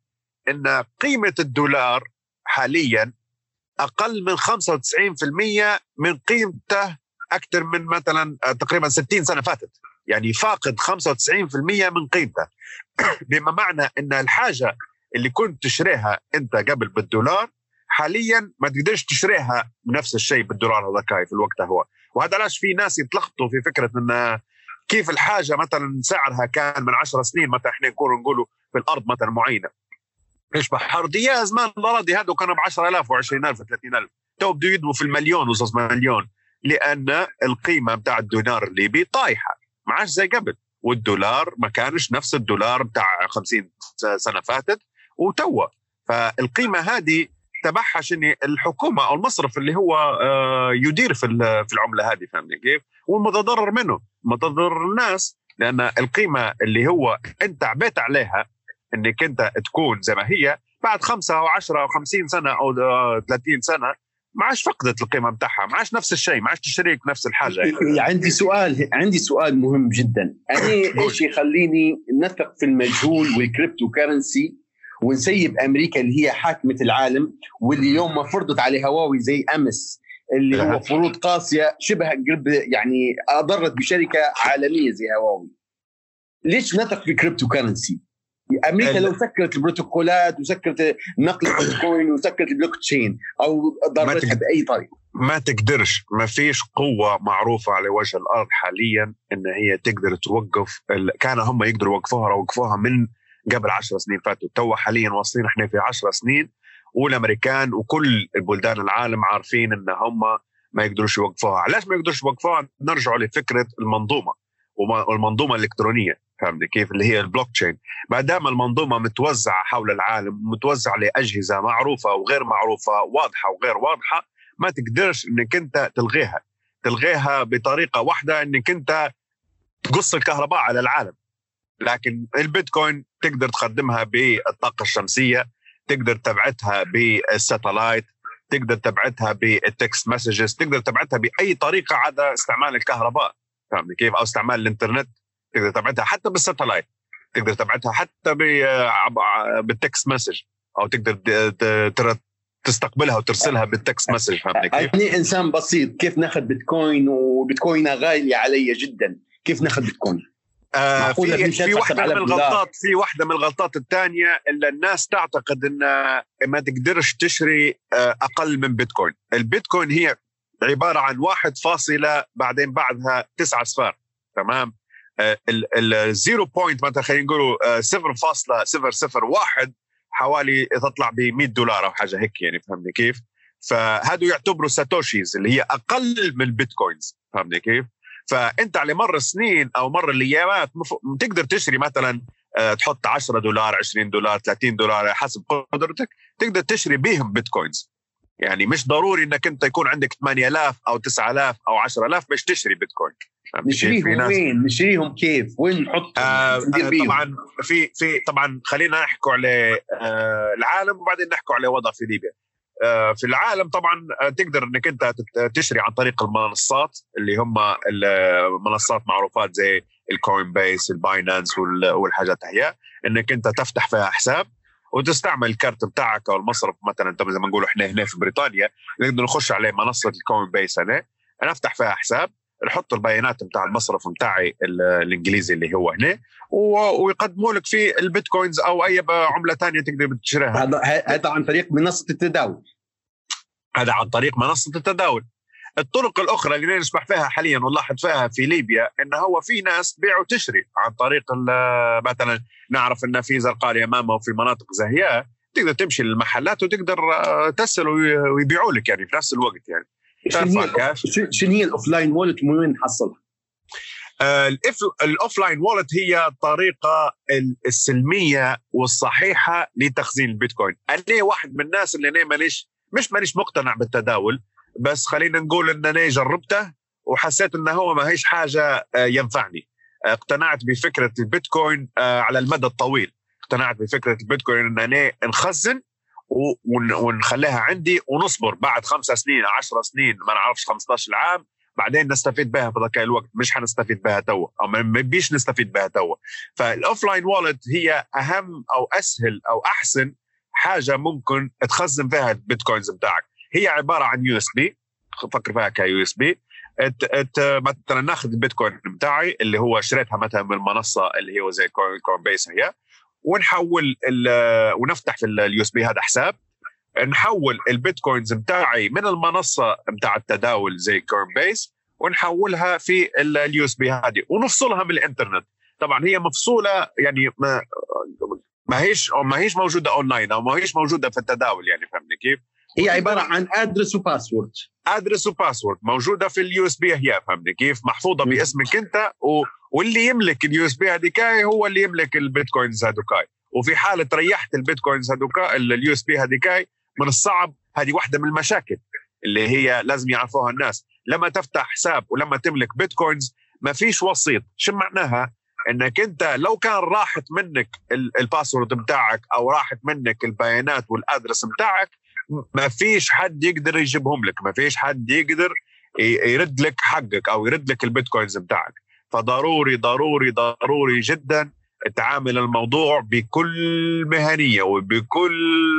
إن قيمة الدولار حاليا أقل من 95% من قيمته أكثر من مثلا آه، تقريبا 60 سنة فاتت. يعني فاقد 95% من قيمته. بما معنى إن الحاجة اللي كنت تشتريها أنت قبل بالدولار حاليا ما تقدرش تشتريها بنفس الشيء بالدولار هذاك في الوقت هو. وهذا علاش في ناس يتلخبطوا في فكرة إن كيف الحاجة مثلا سعرها كان من 10 سنين مثلا إحنا نقول نقولوا في الأرض مثلا معينة. يشبه حرديه زمان الاراضي هذو كانوا ب 10000 و20000 و30000 تو بده يدموا في المليون ونص مليون لأن القيمة بتاع الدولار الليبي طايحة. ما عادش زي قبل. والدولار ما كانش نفس الدولار بتاع 50 سنة فاتت وتوا. فالقيمة هذه تبعها شنو الحكومة أو المصرف اللي هو آه، يدير في في العملة هذه فهمني كيف؟ والمتضرر منه متضرر الناس لأن القيمة اللي هو أنت عبيت عليها إنك أنت تكون زي ما هي بعد خمسة أو 10 أو 50 سنة أو 30 سنة ما عادش فقدت القيمة بتاعها ما عادش نفس الشيء ما عادش تشتريك نفس الحاجة يعني. عندي سؤال عندي سؤال مهم جدا أنا إيش يخليني نثق في المجهول وال cryptocurrency ونسيب أمريكا اللي هي حاكمة العالم واللي اليوم ما فرضت عليه هواوي زي أمس اللي هو فروض قاسية شبه قرب يعني أضرت بشركة عالمية زي هواوي. ليش نثق في cryptocurrency؟ أمريكا لو سكرت البروتوكولات وسكرت نقل البيتكوين وسكرت البلوك تشين أو ضرتها بأي طريقة. ما تقدرش ما فيش قوة معروفة على وجه الأرض حاليا إن هي تقدر توقف كان هم يقدروا يوقفوها وقفوها من قبل 10 سنين فاتوا. تو حاليا واصلين إحنا في 10 سنين والأمريكان وكل البلدان العالم عارفين إن هم ما يقدروش يوقفوها. علاش ما يقدروش يوقفوها؟ نرجع لفكرة المنظومة والمنظومة الإلكترونية فهمت كيف؟ اللي هي البلوك تشين ما دام المنظومة متوزعة حول العالم متوزعة لأجهزة معروفة وغير معروفة واضحة وغير واضحة ما تقدرش إنك أنت تلغيها. تلغيها بطريقة واحدة إنك أنت تقص الكهرباء على العالم. لكن البيتكوين تقدر تخدمها بالطاقة الشمسية تقدر تبعتها بال satellite تقدر تبعتها بال text messages تقدر تبعتها بأي طريقة عدا استعمال الكهرباء فهمت كيف أو استعمال الإنترنت تقدر تبعتها حتى بال satellite تقدر تبعتها حتى بال text message أو تقدر تستقبلها وترسلها بال text message فهمت كيف؟ أنا إنسان بسيط كيف ناخذ بيتكوين وبيتكوين غالية علي جدا كيف ناخذ بيتكوين؟ آه في في واحدة من الغلطات في واحدة من الغلطات الثانية اللي الناس تعتقد إن ما تقدرش تشتري آه أقل من بيتكوين البيتكوين هي عبارة عن واحد فاصلة بعدين بعدها تسعة أصفار تمام آه، ال zero point مثلا خلينا نقولوا 0.001 آه، حوالي تطلع ب 100 دولار أو حاجة هيك يعني فهمني كيف؟ فهذا يعتبروا satoshis اللي هي أقل من البيتكوينز فهمني كيف؟ فأنت على مر السنين أو مر الأيامات تقدر تشتري مثلا آه، تحط 10 دولار 20 دولار 30 دولار حسب قدرتك تقدر تشتري بهم بيتكوينز يعني مش ضروري إنك أنت يكون عندك 8000 أو 9000 أو 10000 باش تشتري بيتكوين نشريهم وين؟ نشريهم كيف؟ وين نحط آه, آه، طبعا في في طبعا خلينا نحكي على آه العالم وبعدين نحكي على وضع في ليبيا. آه في العالم طبعا آه، تقدر إنك أنت تشتري عن طريق المنصات اللي هم المنصات معروفات زي ال Coinbase ال Binance والحاجات هي إنك أنت تفتح فيها حساب وتستعمل الكارت بتاعك أو المصرف مثلا زي ما نقول إحنا هنا في بريطانيا نقدر نخش عليه منصة ال Coinbase أنا نفتح فيها حساب نحط البيانات بتاع المصرف بتاعي الإنجليزي اللي هو هنا ويقدموا لك فيه البيتكوينز أو أي عملة ثانية تقدر تشتريها هذا عن طريق منصة التداول. هذا عن طريق منصة التداول. الطرق الأخرى اللي نسمح فيها حاليا ونلاحظ فيها في ليبيا انه هو في ناس بيع وتشري عن طريق مثلا نعرف إن في زرقاء اليمامه وفي مناطق زهياء تقدر تمشي للمحلات وتقدر آه، تسأل ويبيعوا لك يعني في نفس الوقت يعني. شنو هي ال offline wallet وين نحصلها؟ ال offline wallet هي الطريقة السليمة والصحيحة لتخزين البيتكوين. أنا واحد من الناس اللي أنا مانيش مش مانيش مقتنع بالتداول بس خلينا نقول إن أنا جربته وحسيت إنه هو ما هيش حاجة آه، ينفعني. اقتنعت بفكرة البيتكوين آه، على المدى الطويل. اقتنعت بفكرة البيتكوين إن أنا نخزن ونخليها عندي ونصبر. بعد خمسة سنين عشرة سنين ما نعرفش 15 عام بعدين نستفيد بها في ذاك الوقت. مش حنستفيد بها توا أو ما بيش نستفيد بها توا. فال offline wallet هي أهم أو أسهل أو أحسن حاجة ممكن تخزن فيها البيتكوينز بتاعك. هي عبارة عن USB فكر فيها ك USB مثلا ناخذ البيتكوين بتاعي اللي هو شريتها مثلا من المنصة اللي هو زي Coin, Coinbase هي ونحول ونفتح في ال USB هذا حساب. نحول البيتكوينز بتاعي من المنصة بتاع التداول زي Coinbase ونحولها في ال USB هذه ونفصلها من الإنترنت. طبعا هي مفصولة يعني ما هيش ما هيش موجودة اونلاين أو ما هيش موجودة في التداول يعني فهمني كيف؟ هي عبارة عن address و password address و password موجودة في ال USB هي فهمني كيف؟ محفوظة باسمك أنت و... واللي يملك ال USB هذيكاي هو اللي يملك البيتكوينز هذوكاي. وفي حالة ريحت البيتكوينز هذوكا ال USB هذيكاي من الصعب هذه واحدة من المشاكل اللي هي لازم يعرفوها الناس. لما تفتح حساب ولما تملك بيتكوينز ما فيش وسيط. شو معناها؟ إنك أنت لو كان راحت منك الباسورد بتاعك أو راحت منك البيانات والأدرس بتاعك ما فيش حد يقدر يجيبهم لك ما فيش حد يقدر يرد لك حقك أو يرد لك البيتكوينز بتاعك. فضروري ضروري ضروري جدا تعامل الموضوع بكل مهنية وبكل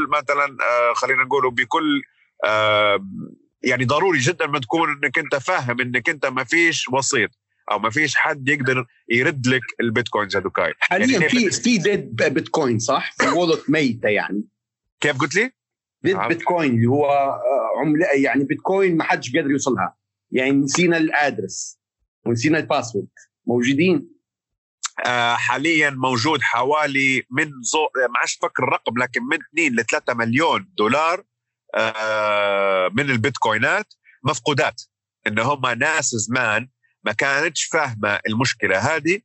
مثلا آه، خلينا نقول بكل آه، يعني ضروري جدا ما تكون إنك أنت فاهم إنك أنت ما فيش وسيط. أو ما فيش حد يقدر يرد لك البيتكوينز هذوكاي حاليا يعني في في dead bitcoin صح؟ في wallet ميتة يعني. كيف قلت لي؟ dead bitcoin اللي هو آه، عملة يعني بيتكوين ما حدش قادر يوصلها. يعني نسينا ال address ونسينا ال password. موجودين؟ آه حاليا موجود حوالي من زو... ما عادش فكر الرقم لكن من 2 ل 3 مليون دولار آه من البيتكوينات مفقودات. إن هم ناس زمان ما كانتش فاهمة المشكلة هذه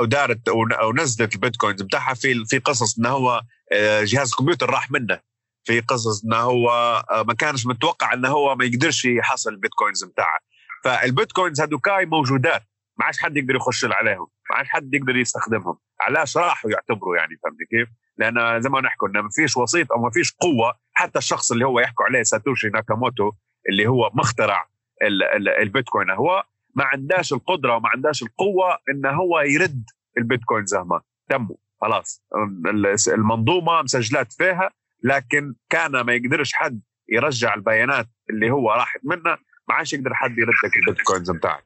ودارت ونزلت البيتكوينز بتاعها في في قصص إنه هو آه، جهاز الكمبيوتر راح منه. في قصص إنه هو آه، ما كانش متوقع إنه هو ما يقدرش يحصل البيتكوينز بتاعه. فالبيتكوينز هذوكاي موجودات ما عادش حد يقدر يخش عليهم ما عادش حد يقدر يستخدمهم. علاش راحوا يعتبروا يعني فهمت كيف؟ لأن زي ما نحكوا إنه ما فيش وسيط أو ما فيش قوة. حتى الشخص اللي هو يحكوا عليه ساتوشي ناكاموتو اللي هو مخترع البيتكوين هو ما عندهاش القدرة وما عندهاش القوة انه هو يرد البيتكوين زهما تموا خلاص المنظومة مسجلات فيها لكن كان ما يقدرش حد يرجع البيانات اللي هو راحت منها ما عادش يقدر حد يرد لك البيتكوينز بتاعك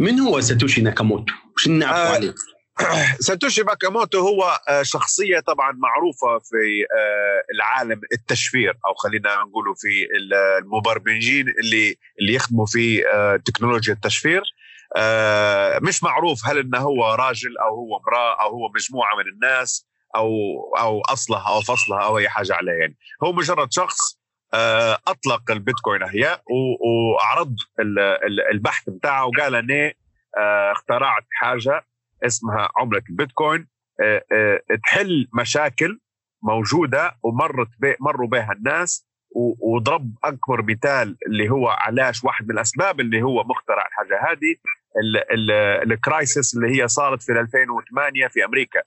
من هو ساتوشي ناكاموتو؟ وش نعرف آه عليه؟ ساتوشي ناكاموتو هو آه، شخصية طبعا معروفة في آه، العالم التشفير أو خلينا نقوله في المبرمجين اللي اللي يخدموا في آه، تكنولوجيا التشفير. مش معروف هل إنه هو راجل أو هو امرأة أو هو مجموعة من الناس أو أو أصلها أو فصلها أو أي حاجة عليه يعني. هو مجرد شخص أطلق البيتكوين احياء وأعرض البحث بتاعه وقال إني اخترعت حاجة اسمها عملة البيتكوين آه، آه، تحل مشاكل موجودة ومرت بي مروا بها الناس وضرب أكبر مثال اللي هو علاش واحد من الأسباب اللي هو مخترع الحاجة هذه ال crisis اللي هي صارت في 2008 في أمريكا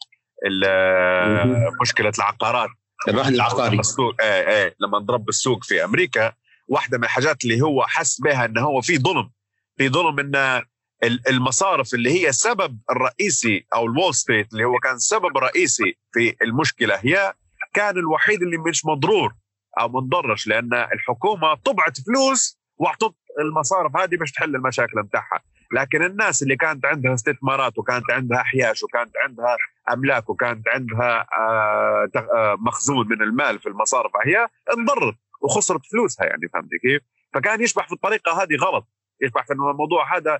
مشكلة العقارات. الرهن العقاري. السوق إيه إيه لما انضرب السوق في أمريكا واحدة من الحاجات اللي هو حس بها إنه هو في ظلم في ظلم إنه المصارف اللي هي السبب الرئيسي أو ال Wall Street اللي هو كان سبب رئيسي في المشكلة هي كان الوحيد اللي مش مضرور أو منضرش لأن الحكومة طبعت فلوس وأعطت المصارف هذه باش تحل المشاكل بتاعها لكن الناس اللي كانت عندها استثمارات وكانت عندها أحياش وكانت عندها أملاك وكانت عندها آه، آه، مخزون من المال في المصارف هي انضرت وخسرت فلوسها يعني فهمت كيف؟ فكان يشبح في الطريقة هذه غلط يشبح في الموضوع هذا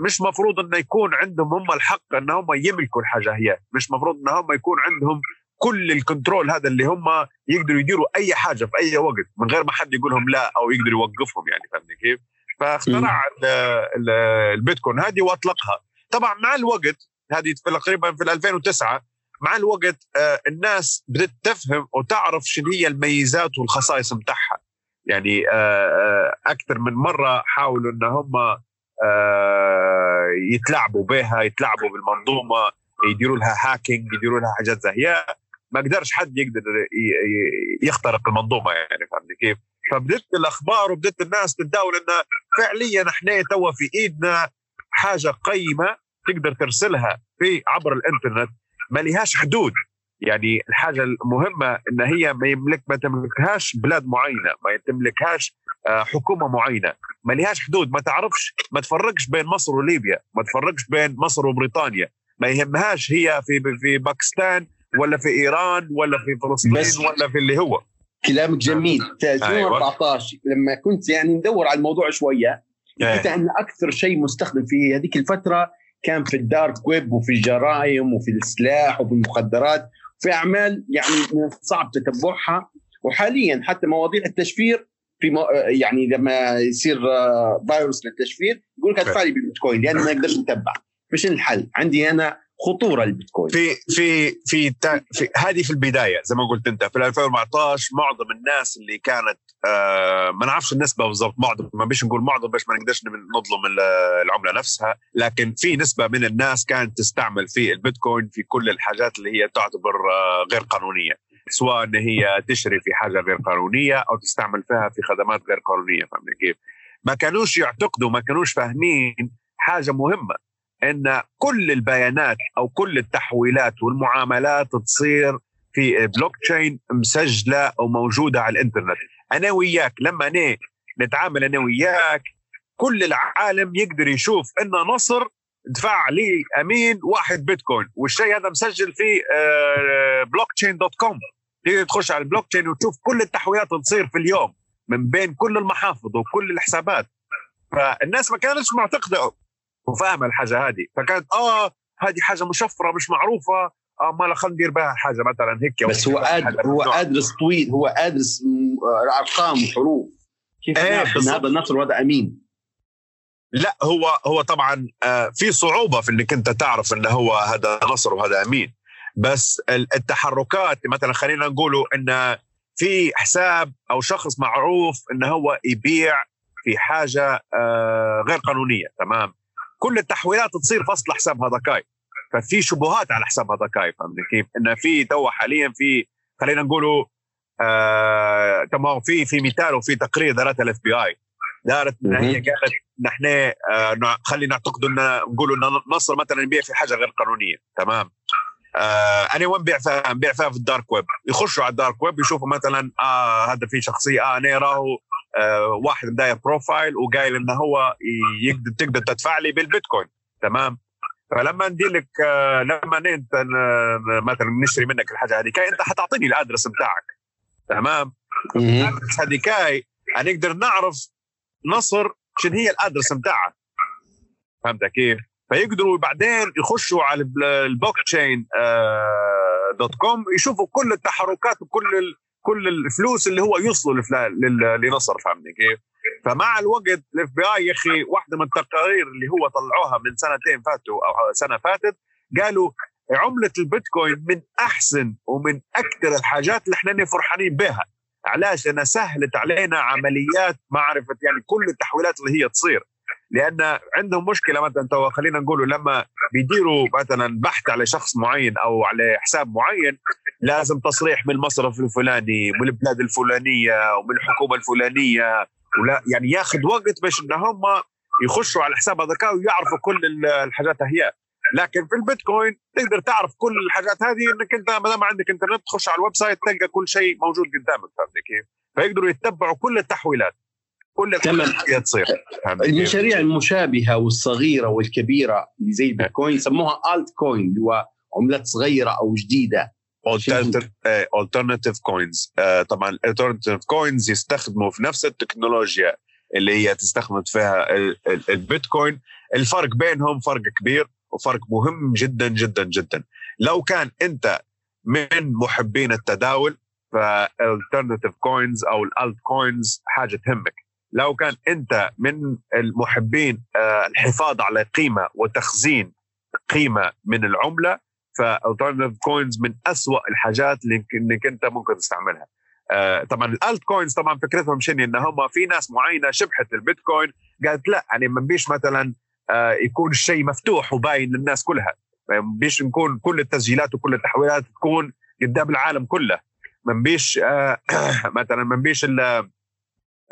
مش مفروض إنه يكون عندهم هم الحق إن هم يملكوا الحاجة هي مش مفروض إن هم يكون عندهم كل الكنترول هذا اللي هم يقدروا يديروا أي حاجة في أي وقت من غير ما حد يقول لهم لا أو يقدر يوقفهم يعني فهمتني كيف؟ فاخترع البيتكوين هذه واطلقها. طبعا مع الوقت هذه تقريبا في 2009 مع الوقت آه، الناس بدات تفهم وتعرف شنو هي الميزات والخصائص بتاعها. يعني آه، آه، أكثر من مرة حاولوا إن هم يتلاعبوا بها يتلاعبوا بالمنظومة يديروا لها هاكينج يديروا لها حاجات زي ما قدرش حد يقدر يخترق المنظومة يعني فهمت كيف؟ فبدت الأخبار وبدت الناس تتداول إن فعليا إحنا توا في إيدنا حاجة قيمة تقدر ترسلها في عبر الإنترنت ما لهاش حدود يعني الحاجة المهمة إن هي ما يملك ما تملكهاش بلاد معينة ما تملكهاش آه، حكومة معينة. ما لهاش حدود ما تعرفش ما تفرقش بين مصر وليبيا ما تفرقش بين مصر وبريطانيا. ما يهمهاش هي في في باكستان ولا في إيران ولا في فلسطين ولا في اللي هو. كلامك جميل. في 2014 أيوة. لما كنت يعني ندور على الموضوع شوية لقيت أيه. أن أكثر شيء مستخدم في هذيك الفترة كان في الدارك ويب وفي الجرائم وفي السلاح وفي المخدرات. في أعمال يعني صعب تتبعها. وحاليا حتى مواضيع التشفير في مو... يعني لما يصير فيروس للتشفير يقول لك أدفع لي بالبيتكوين لأن ما نقدرش نتبع مش الحل. عندي أنا خطورة البيتكوين في في في, في هذه في البداية زي ما قلت أنت. في 2014 معظم الناس اللي كانت آه ما نعرفش النسبة بالضبط معظم ما بيش نقول معظم باش ما نقدرش نظلم العملة نفسها. لكن في نسبة من الناس كانت تستعمل في البيتكوين في كل الحاجات اللي هي تعتبر آه غير قانونية. سواء إن هي تشري في حاجة غير قانونية أو تستعمل فيها في خدمات غير قانونية فهمت كيف؟ ما كانوش يعتقدوا ما كانوش فاهمين حاجة مهمة. إن كل البيانات أو كل التحويلات والمعاملات تصير في بلوك تشين مسجلة وموجوده على الإنترنت. أنا وياك. لما أنا نتعامل أنا وياك كل العالم يقدر يشوف إن نصر دفع لي أمين واحد بيتكوين. والشيء هذا مسجل في blockchain dot com تقدر تخش على البلوك تشين وتشوف كل التحويلات اللي تصير في اليوم من بين كل المحافظ وكل الحسابات. فالناس ما كانتش معتقدة. وفاهمة الحاجة هذه. فكانت آه هذه حاجة مشفرة مش معروفة. آه ما خلينا ندير بها حاجة مثلا هيك بس هو قادر هو أدرس طويل هو أدرس أرقام وحروف. كيف إيه هذا النصر وهذا أمين؟ لا هو هو طبعا آه في صعوبة في إنك أنت تعرف انه هو هذا نصر وهذا أمين. بس التحركات مثلا خلينا نقولوا إن في حساب أو شخص معروف انه هو يبيع في حاجة آه غير قانونية تمام؟ كل التحويلات تصير في الحساب هذاكاي ففي شبهات على حساب هذاكاي فهمت كيف؟ إنه في تو حاليا في خلينا نقولوا آه تمام في في مثال وفي تقرير دارتها ال FBI. دارت ان هي قالت نحن آه خلينا نعتقد إن نقولوا إن نصر مثلا يبيع في حاجة غير قانونية تمام؟ آه أنا وين بيع فيها بيع فيها في ال dark web؟ يخشوا على ال dark web يشوفوا مثلا آه هذا في شخصية آه أنا راهو آه واحد مداير profile وقايل إنه هو يقدر تقدر تدفع لي بالبيتكوين تمام؟ فلما ندير لك آه لما انت مثلا نشتري منك الحاجة هذه انت حتعطيني ال address بتاعك. تمام؟ ال address هذيك نقدر نعرف نصر شنو هي ال address بتاعها فهمت كيف؟ فيقدروا بعدين يخشوا على blockchain.com يشوفوا كل التحركات وكل كل الفلوس اللي هو يوصلوا لنصر. فهمني كيف؟ فمع الوقت ال FBI يا أخي واحدة من التقارير اللي هو طلعوها من سنتين فاتوا أو سنة فاتت قالوا عملة البيتكوين من أحسن ومن أكثر الحاجات اللي إحنا فرحانين بها علاش لانها سهلت علينا عمليات معرفة يعني كل التحويلات اللي هي تصير. لأن عندهم مشكلة مثلا تو خلينا نقولوا لما بيديروا مثلا بحث على شخص معين أو على حساب معين لازم تصريح من المصرف الفلاني من البلاد الفلانية ومن الحكومة الفلانية. ولا يعني ياخذ وقت باش إن هم يخشوا على حساب هذاك ويعرفوا كل الحاجات هي. لكن في البيتكوين تقدر تعرف كل الحاجات هذه إنك أنت ما دام عندك إنترنت تخش على ال website تلقى كل شيء موجود قدامك فهمت كيف؟ فيقدروا يتبعوا كل التحويلات. كل الحاجات تصير. المشاريع المشابهة والصغيرة والكبيرة اللي زي البيتكوين يسموها altcoin اللي هو عملات صغيرة أو جديدة. Alternative coins آه، طبعا alternative coins يستخدموا في نفس التكنولوجيا اللي هي تستخدم فيها البيتكوين. الفرق بينهم فرق كبير وفرق مهم جدا جدا جدا. لو كان أنت من محبين التداول ف alternative coins أو ال altcoins حاجة تهمك. لو كان أنت من المحبين آه، الحفاظ على قيمة وتخزين قيمة من العملة ف alternative coins من أسوأ الحاجات اللي انك انت ممكن تستعملها. آه، طبعا ال altcoins طبعا فكرتهم شنو؟ ان هم في ناس معينة شبحت البيتكوين قالت لا يعني ما نبيش مثلا آه، يكون الشيء مفتوح وباين للناس كلها. ما نبيش تكون كل التسجيلات وكل التحويلات تكون قدام العالم كله. ما نبيش مثلا ما نبيش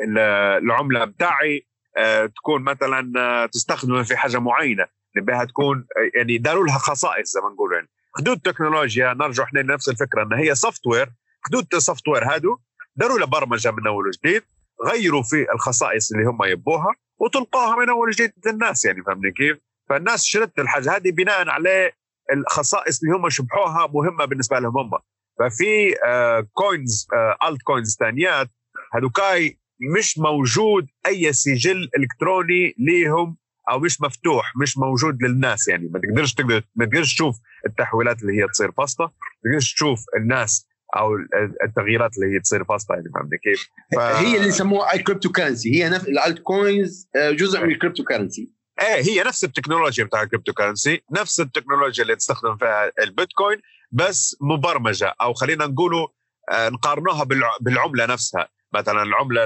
العملة بتاعي آه، تكون مثلا آه، تستخدمها في حاجة معينة. نبيها تكون يعني داروا لها خصائص زي ما نقول يعني حدود التكنولوجيا نرجع إحنا لنفس الفكرة إن هي software حدود ال software هادو داروا لها برمجة من أول وجديد غيروا في الخصائص اللي هم يبوها وتلقاها من أول وجديد للناس يعني فهمني كيف؟ فالناس شرت الحاجة هذه بناء على الخصائص اللي هم شبحوها مهمة بالنسبة لهم هم ففي coins altcoins ثانيات هذوكاي مش موجود أي سجل إلكتروني ليهم أو مش مفتوح مش موجود للناس يعني. ما تقدرش تقدر ما تقدرش تشوف التحويلات اللي هي تصير في وسطه ما تقدرش تشوف الناس أو التغييرات اللي هي تصير في وسطه يعني فهمت كيف؟ ف... هي اللي يسموها ال cryptocurrency هي نفس ال altcoins آه، جزء من ال cryptocurrency إيه هي نفس التكنولوجيا بتاع ال cryptocurrency نفس التكنولوجيا اللي تستخدم فيها البيتكوين بس مبرمجة أو خلينا نقولوا آه، نقارنوها بالعملة نفسها. مثلا العمله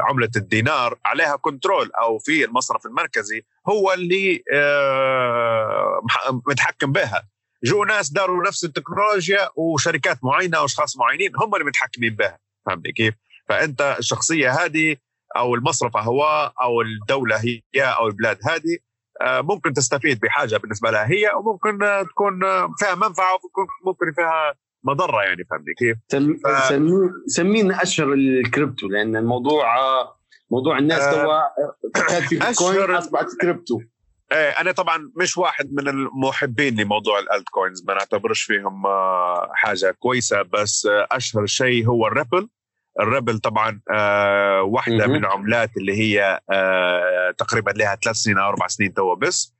عملة الدينار عليها control أو في المصرف المركزي هو اللي آه، متحكم بها جو ناس داروا نفس التكنولوجيا وشركات معينة أو اشخاص معينين هم اللي متحكمين بها فهمت كيف؟ فأنت الشخصية هذه أو المصرف هو أو الدولة هي أو البلاد هذه آه، ممكن تستفيد بحاجة بالنسبة لها هي وممكن تكون فيها منفعة وممكن فيها مضرة يعني فهمني؟ كيف؟ ف... سمينا أشهر الكريبتو لأن الموضوع موضوع الناس توا في بيتكوين أصبحت كريبتو. إيه أنا طبعا مش واحد من المحبين لموضوع ال altcoins ما نعتبرش فيهم آه، حاجة كويسة بس آه، أشهر شيء هو الريبل. الريبل طبعا آه واحدة من العملات اللي هي تقريبا لها ثلاث سنين أو أربع سنين توا بس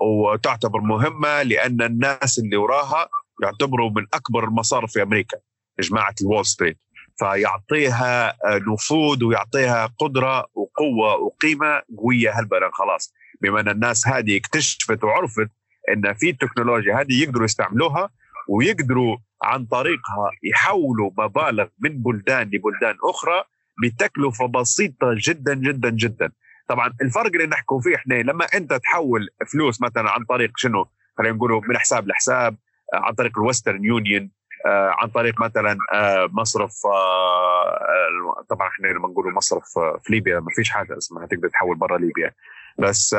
وتعتبر مهمة لأن الناس اللي وراها يعتبروا من أكبر المصارف في أمريكا جماعة الول ستريت. فيعطيها آه، نفوذ ويعطيها قدرة وقوة وقيمة قوية هلبة خلاص. بما أن الناس هذه اكتشفت وعرفت أن في التكنولوجيا هذه يقدروا يستعملوها ويقدروا عن طريقها يحولوا مبالغ من بلدان لبلدان أخرى بتكلفة بسيطة جدا جدا جدا. طبعا الفرق اللي نحكوا فيه إحنا لما أنت تحول فلوس مثلا عن طريق شنو؟ خلينا نقولوا من حساب لحساب عن طريق الويسترن يونيون آه، عن طريق مثلا آه، مصرف آه، طبعا إحنا لما نقول مصرف في ليبيا ما فيش حاجة اسمها تقدر تحول برا ليبيا. بس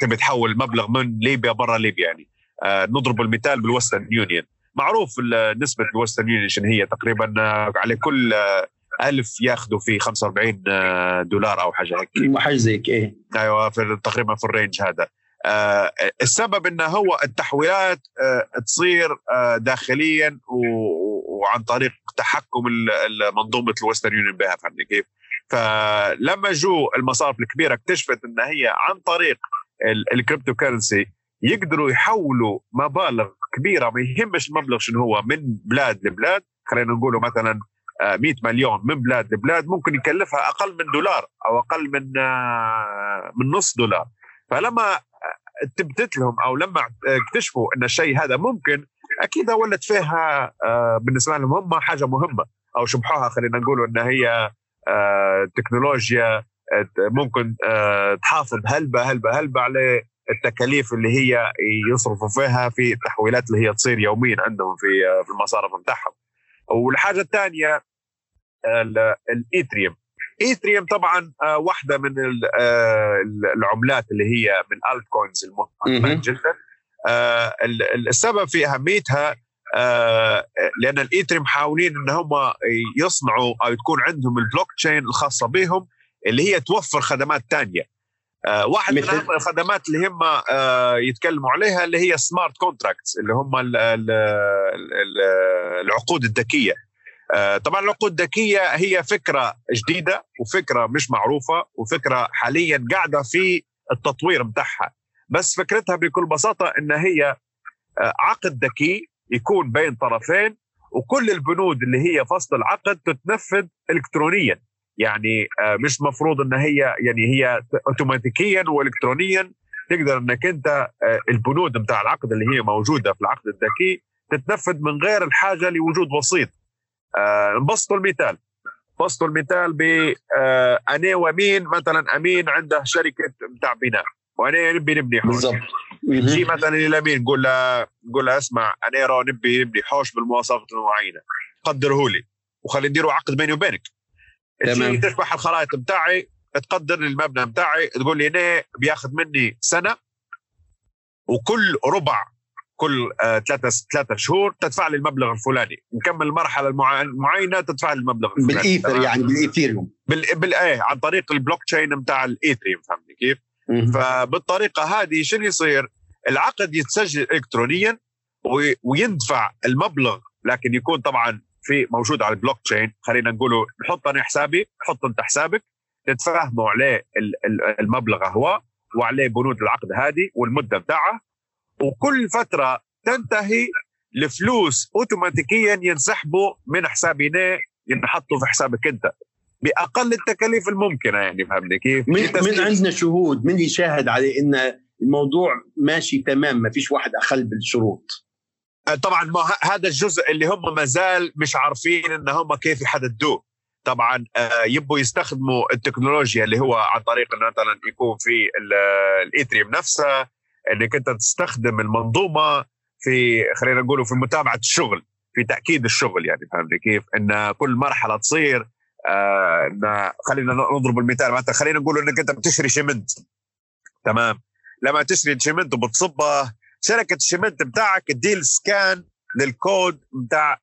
تبي تحول مبلغ من ليبيا برا ليبيا يعني. نضرب المثال بالويسترن يونيون. معروف نسبة الويسترن يونيون هي؟ تقريبا على كل ألف ياخذوا في 45 دولار أو حاجة هيك. حاجة زي إيه. أيوه في تقريبا في ال range هذا. آه، السبب إنه هو التحويلات آه، تصير آه، داخليا وعن طريق تحكم منظومة الوسترن يونيون بها فهمتني كيف؟ فلما جو المصارف الكبيرة اكتشفت إن هي عن طريق ال cryptocurrency يقدروا يحولوا مبالغ كبيرة ما يهمش المبلغ شنو هو من بلاد لبلاد خلينا نقول مثلا 100 مليون من بلاد لبلاد ممكن يكلفها أقل من دولار أو أقل من من نص دولار فلما ثبتت لهم أو لما اكتشفوا أن الشيء هذا ممكن أكيد ولت فيها آه، بالنسبة لهم هم حاجة مهمة أو شبحوها خلينا نقول أن هي آه، تكنولوجيا آه، ممكن تحافظ هلبة هلبة هلبة على التكاليف اللي هي يصرفوا فيها في التحويلات اللي هي تصير يوميا عندهم في في المصارف بتاعهم. والحاجة الثانية الايثريوم ايثريوم طبعا آه، واحدة من آه، العملات اللي هي من altcoins المهمه جدا. آه، السبب في أهميتها لأن الـ Ethereum محاولين إن هم يصنعوا أو تكون عندهم البلوك تشين الخاصة بهم اللي هي توفر خدمات ثانية واحد من أهم الخدمات اللي هم يتكلموا عليها اللي هي smart contracts اللي هم العقود الذكية. طبعا العقود الذكية هي فكرة جديدة وفكرة مش معروفة وفكرة حاليا قاعدة في التطوير بتاعها. بس فكرتها بكل بساطة إن هي آه، عقد ذكي يكون بين طرفين وكل البنود اللي هي فصل العقد تتنفذ الكترونيا. يعني آه، مش مفروض إن هي يعني هي اوتوماتيكيا والكترونيا. تقدر إنك أنت البنود بتاع العقد اللي هي موجودة في العقد الذكي تتنفذ من غير الحاجة لوجود وسيط. آه نبسطوا المثال. بسطوا المثال ب آه أنا ومين مثلا أمين عنده شركة بتاع بناء وأنا نبي نبني حوش. بالضبط. نجي مثلا إلى مين نقول له نقول له اسمع أنا را نبي نبني حوش بالمواصفات المعينه قدره لي وخلي نديروا عقد بيني وبينك. تجي تشبح الخرائط بتاعي تقدر لي المبنى بتاعي تقول لي أنا بياخذ مني سنة وكل ربع كل ثلاثة آه ثلاثة شهور تدفع لي المبلغ الفلاني. نكمل المرحلة المعينة تدفع لي المبلغ الفلاني. بالإيثر يعني بال Ethereum. بال... بال... إيه عن طريق البلوك تشين بتاع ال Ethereum فهمتني كيف؟ فبالطريقة هذه شنو يصير؟ العقد يتسجل الكترونيا و... ويندفع المبلغ لكن يكون طبعا في موجود على البلوك تشين. خلينا نقوله نحط أنا حسابي حط أنت حسابك تتفاهموا عليه المبلغ هو وعليه بنود العقد هذه والمدة بتاعها وكل فترة تنتهي الفلوس اوتوماتيكيا ينسحبوا من حسابنا ينحطوا في حسابك أنت. بأقل التكاليف الممكنة يعني فهمني؟ كيف؟ من, من عندنا شهود. من يشاهد على إن الموضوع ماشي تمام ما فيش واحد اخل بالشروط. آه، طبعا ما هذا الجزء اللي هم ما زال مش عارفين إن هم كيف يحددوه. طبعا آه، يبوا يستخدموا التكنولوجيا اللي هو عن طريق مثلا يكون في ال Ethereum نفسه إنك أنت تستخدم المنظومة في خلينا نقول في متابعة الشغل في تأكيد الشغل يعني فهمت كيف؟ إن كل مرحلة تصير آه خلينا نضرب المثال مثلا خلينا نقول إنك أنت بتشتري شمنتو تمام لما تشتري شمنت وبتصبه شركة الشمنت بتاعك تدير scan لل code بتاع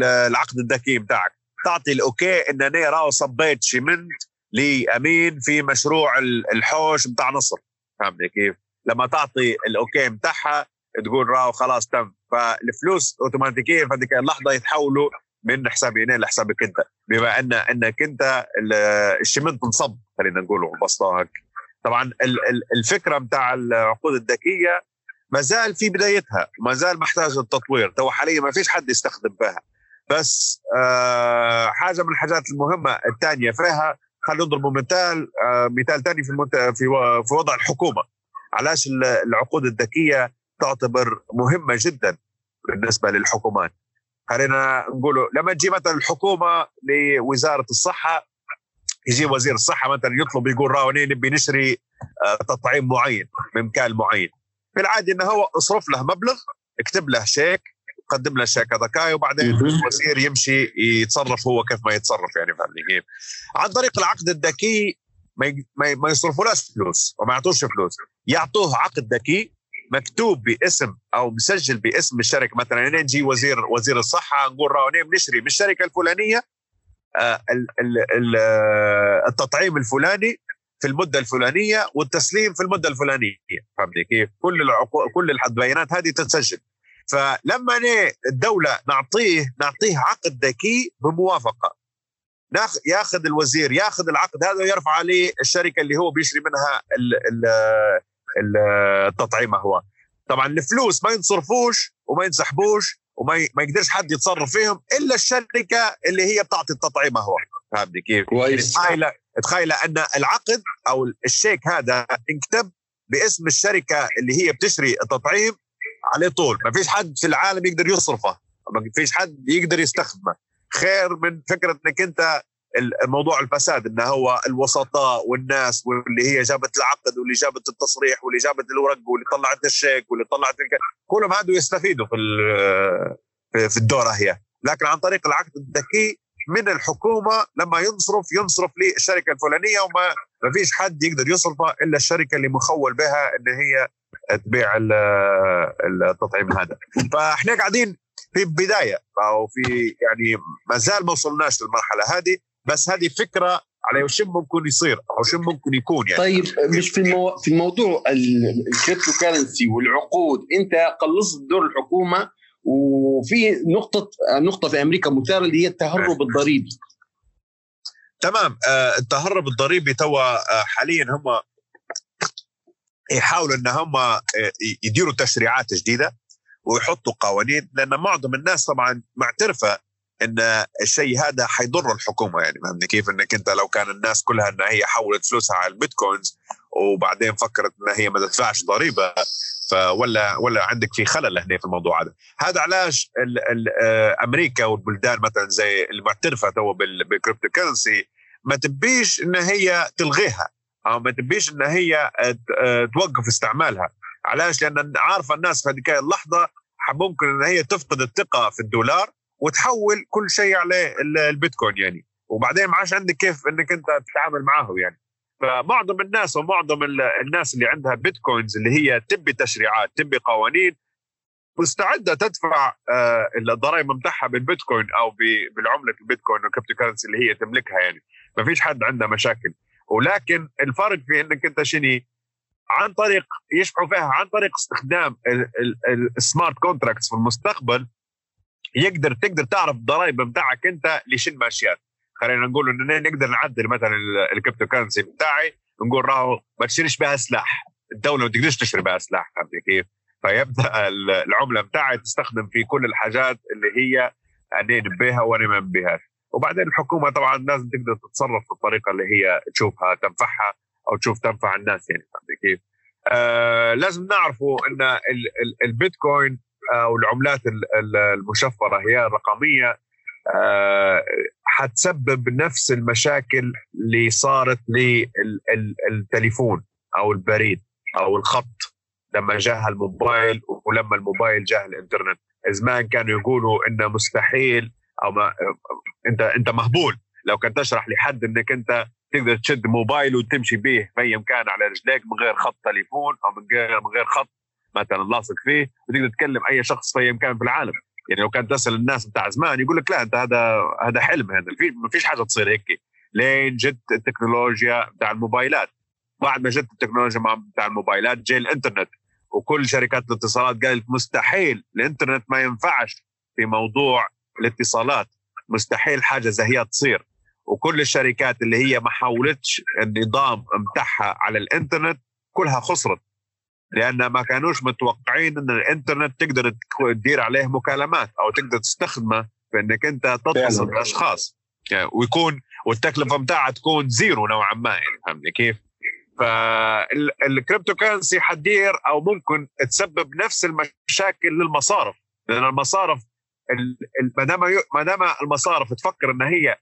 العقد الذكي بتاعك تعطي ال okay إن أنا راهو صبيت شمنت لأمين في مشروع الحوش بتاع نصر فهمت كيف؟ لما تعطي ال okay بتاعها تقول راهو خلاص تم. فالفلوس اوتوماتيكيا في هذيك اللحظة يتحولوا من حسابي أنا لحسابك انت بما ان انك انت الشمنت انصب خلينا نقول بسطها طبعا الفكرة بتاع العقود الذكية ما زال في بدايتها ما زال محتاج التطوير تو حاليا ما فيش حد يستخدم بها بس آه حاجة من الحاجات المهمة الثانية فيها خلينا نضرب مثال آه مثال ثاني. في في وضع الحكومة. علاش العقود الذكية تعتبر مهمة جدا بالنسبة للحكومات. خلينا نقولوا لما تجي مثلا الحكومة لوزارة الصحة يجي وزير الصحة مثلا يطلب يقول راهو نبي نشري آه، تطعيم معين من مكان معين. في العادي إنه هو اصرف له مبلغ اكتب له شيك قدم له شيك هذاك وبعدين الوزير يمشي يتصرف هو كيف ما يتصرف يعني فهمني كيف عن طريق العقد الذكي ما ما يصرفولاش فلوس وما يعطوش فلوس. يعطوه عقد ذكي مكتوب باسم أو مسجل باسم الشركة. مثلا أنا نجي وزير وزير الصحة نقول راهو بنشري من الشركة الفلانية آه، التطعيم الفلاني في المدة الفلانية والتسليم في المدة الفلانية. فهمتني كيف؟ كل العقو... كل البيانات هذه تتسجل. فلما الدولة نعطيه نعطيه عقد ذكي بموافقة. ناخ... ياخذ الوزير ياخذ العقد هذا ويرفع عليه الشركة اللي هو بيشري منها ال... ال... التطعيم هو. طبعا الفلوس ما ينصرفوش وما ينسحبوش وما. ما يقدرش حد يتصرف فيهم إلا الشركة اللي هي بتعطي التطعيم هو. فهمتني كيف؟ كويس. يعني تخيل أن العقد أو الشيك هذا انكتب باسم الشركة اللي هي بتشتري التطعيم عليه طول. ما فيش حد في العالم يقدر يصرفه. ما فيش حد يقدر يستخدمه. خير من فكرة إنك أنت الموضوع الفساد إنه هو الوسطاء والناس واللي هي جابت العقد واللي جابت التصريح واللي جابت الورق واللي طلعت الشيك واللي طلعت كلهم هادو يستفيدوا في في الدورة هي. لكن عن طريق العقد الذكي من الحكومة لما ينصرف ينصرف للشركة الفلانية وما ما فيش حد يقدر يصرفها إلا الشركة اللي مخول بها إن هي تبيع التطعيم هذا. فإحنا قاعدين في بدايه أو في يعني ما زال ما وصلناش للمرحلة هذه. بس هذه فكرة على وش ممكن يصير أو شو ممكن يكون يعني. طيب مش في المو... في الموضوع ال cryptocurrency والعقود أنت قلصت دور الحكومة وفي نقطة نقطة في أمريكا مثاره اللي هي التهرب الضريبي. تمام. آه التهرب الضريبي توا آه حاليا هم يحاولوا إن هم آه يديروا تشريعات جديدة ويحطوا قوانين لأن معظم الناس طبعا معترفة إن الشيء هذا حيضر الحكومة يعني فهمني كيف؟ إنك أنت لو كان الناس كلها إن هي حولت فلوسها على البيتكوينز وبعدين فكرت إن هي ما تدفعش ضريبة فولا ولا عندك في خلل هنا في الموضوع هذا. هذا علاش ال ال آه، أمريكا والبلدان مثلا زي المعترفة تو بال cryptocurrency ما تبيش إن هي تلغيها أو ما تبيش إن هي آه، توقف استعمالها. علاش؟ لأن عارفة الناس في هذيك اللحظة ممكن إن هي تفقد الثقة في الدولار وتحول كل شيء على البيتكوين يعني. وبعدين ما عادش عندك كيف إنك أنت تتعامل معه يعني. فمعظم الناس ومعظم الناس اللي عندها بيتكوينز اللي هي تبي تشريعات تبي قوانين مستعدة تدفع آه، الضرائب بتاعها بالبيتكوين أو بالعملة البيتكوين وال cryptocurrency اللي هي تملكها يعني. ما فيش حد عنده مشاكل. ولكن الفرق في إنك أنت شني عن طريق يشبعوا فيها عن طريق استخدام ال smart contracts في المستقبل يقدر تقدر تعرف الضرائب بتاعك انت لشن ماشيات خلينا نقول إنه نقدر نعدل مثلا ال cryptocurrency بتاعي نقول راهو ما تشتريش بها سلاح الدولة ما تقدرش تشتري بها سلاح فهمت كيف؟ فيبدأ العملة بتاعي تستخدم في كل الحاجات اللي هي أنا نبيها وأنا ما نبيهاش وبعدين الحكومة طبعا لازم تقدر تتصرف بالطريقة اللي هي تشوفها تنفعها أو تشوف تنفع الناس يعني فهمت كيف؟ آه لازم نعرفوا إن البيتكوين أو العملات المشفرة هي الرقميه آه حتسبب نفس المشاكل اللي صارت للتليفون أو البريد أو الخط لما جاء الموبايل ولما الموبايل جاء الإنترنت. زمان كانوا يقولوا إنه مستحيل أو ما أنت أنت مهبول. لو كنت تشرح لحد إنك أنت تقدر تشد موبايل وتمشي به في مكان على رجليك من غير خط تليفون أو من غير من غير خط مثلا لاصق فيه وتقدر تكلم أي شخص في أي مكان في العالم. يعني لو كانت تسأل الناس بتاع زمان يقول لك لا أنت هذا هذا حلم هذا ما فيش حاجة تصير هيك. لين جت التكنولوجيا بتاع الموبايلات. بعد ما جت التكنولوجيا بتاع الموبايلات جاء الإنترنت. وكل شركات الاتصالات قالت مستحيل الإنترنت ما ينفعش في موضوع الاتصالات. مستحيل حاجة زي هي تصير. وكل الشركات اللي هي ما حاولتش النظام متاعها على الإنترنت كلها خسرت. لأن ما كانوش متوقعين إن الإنترنت تقدر تدير عليه مكالمات أو تقدر تستخدمه في إنك أنت تتصل باشخاص يعني ويكون والتكلفة متاعها تكون zero نوعا ما يعني فهمني كيف؟ فال cryptocurrency حتدير أو ممكن تسبب نفس المشاكل للمصارف. لأن المصارف ما دام ما دام المصارف تفكر إن هي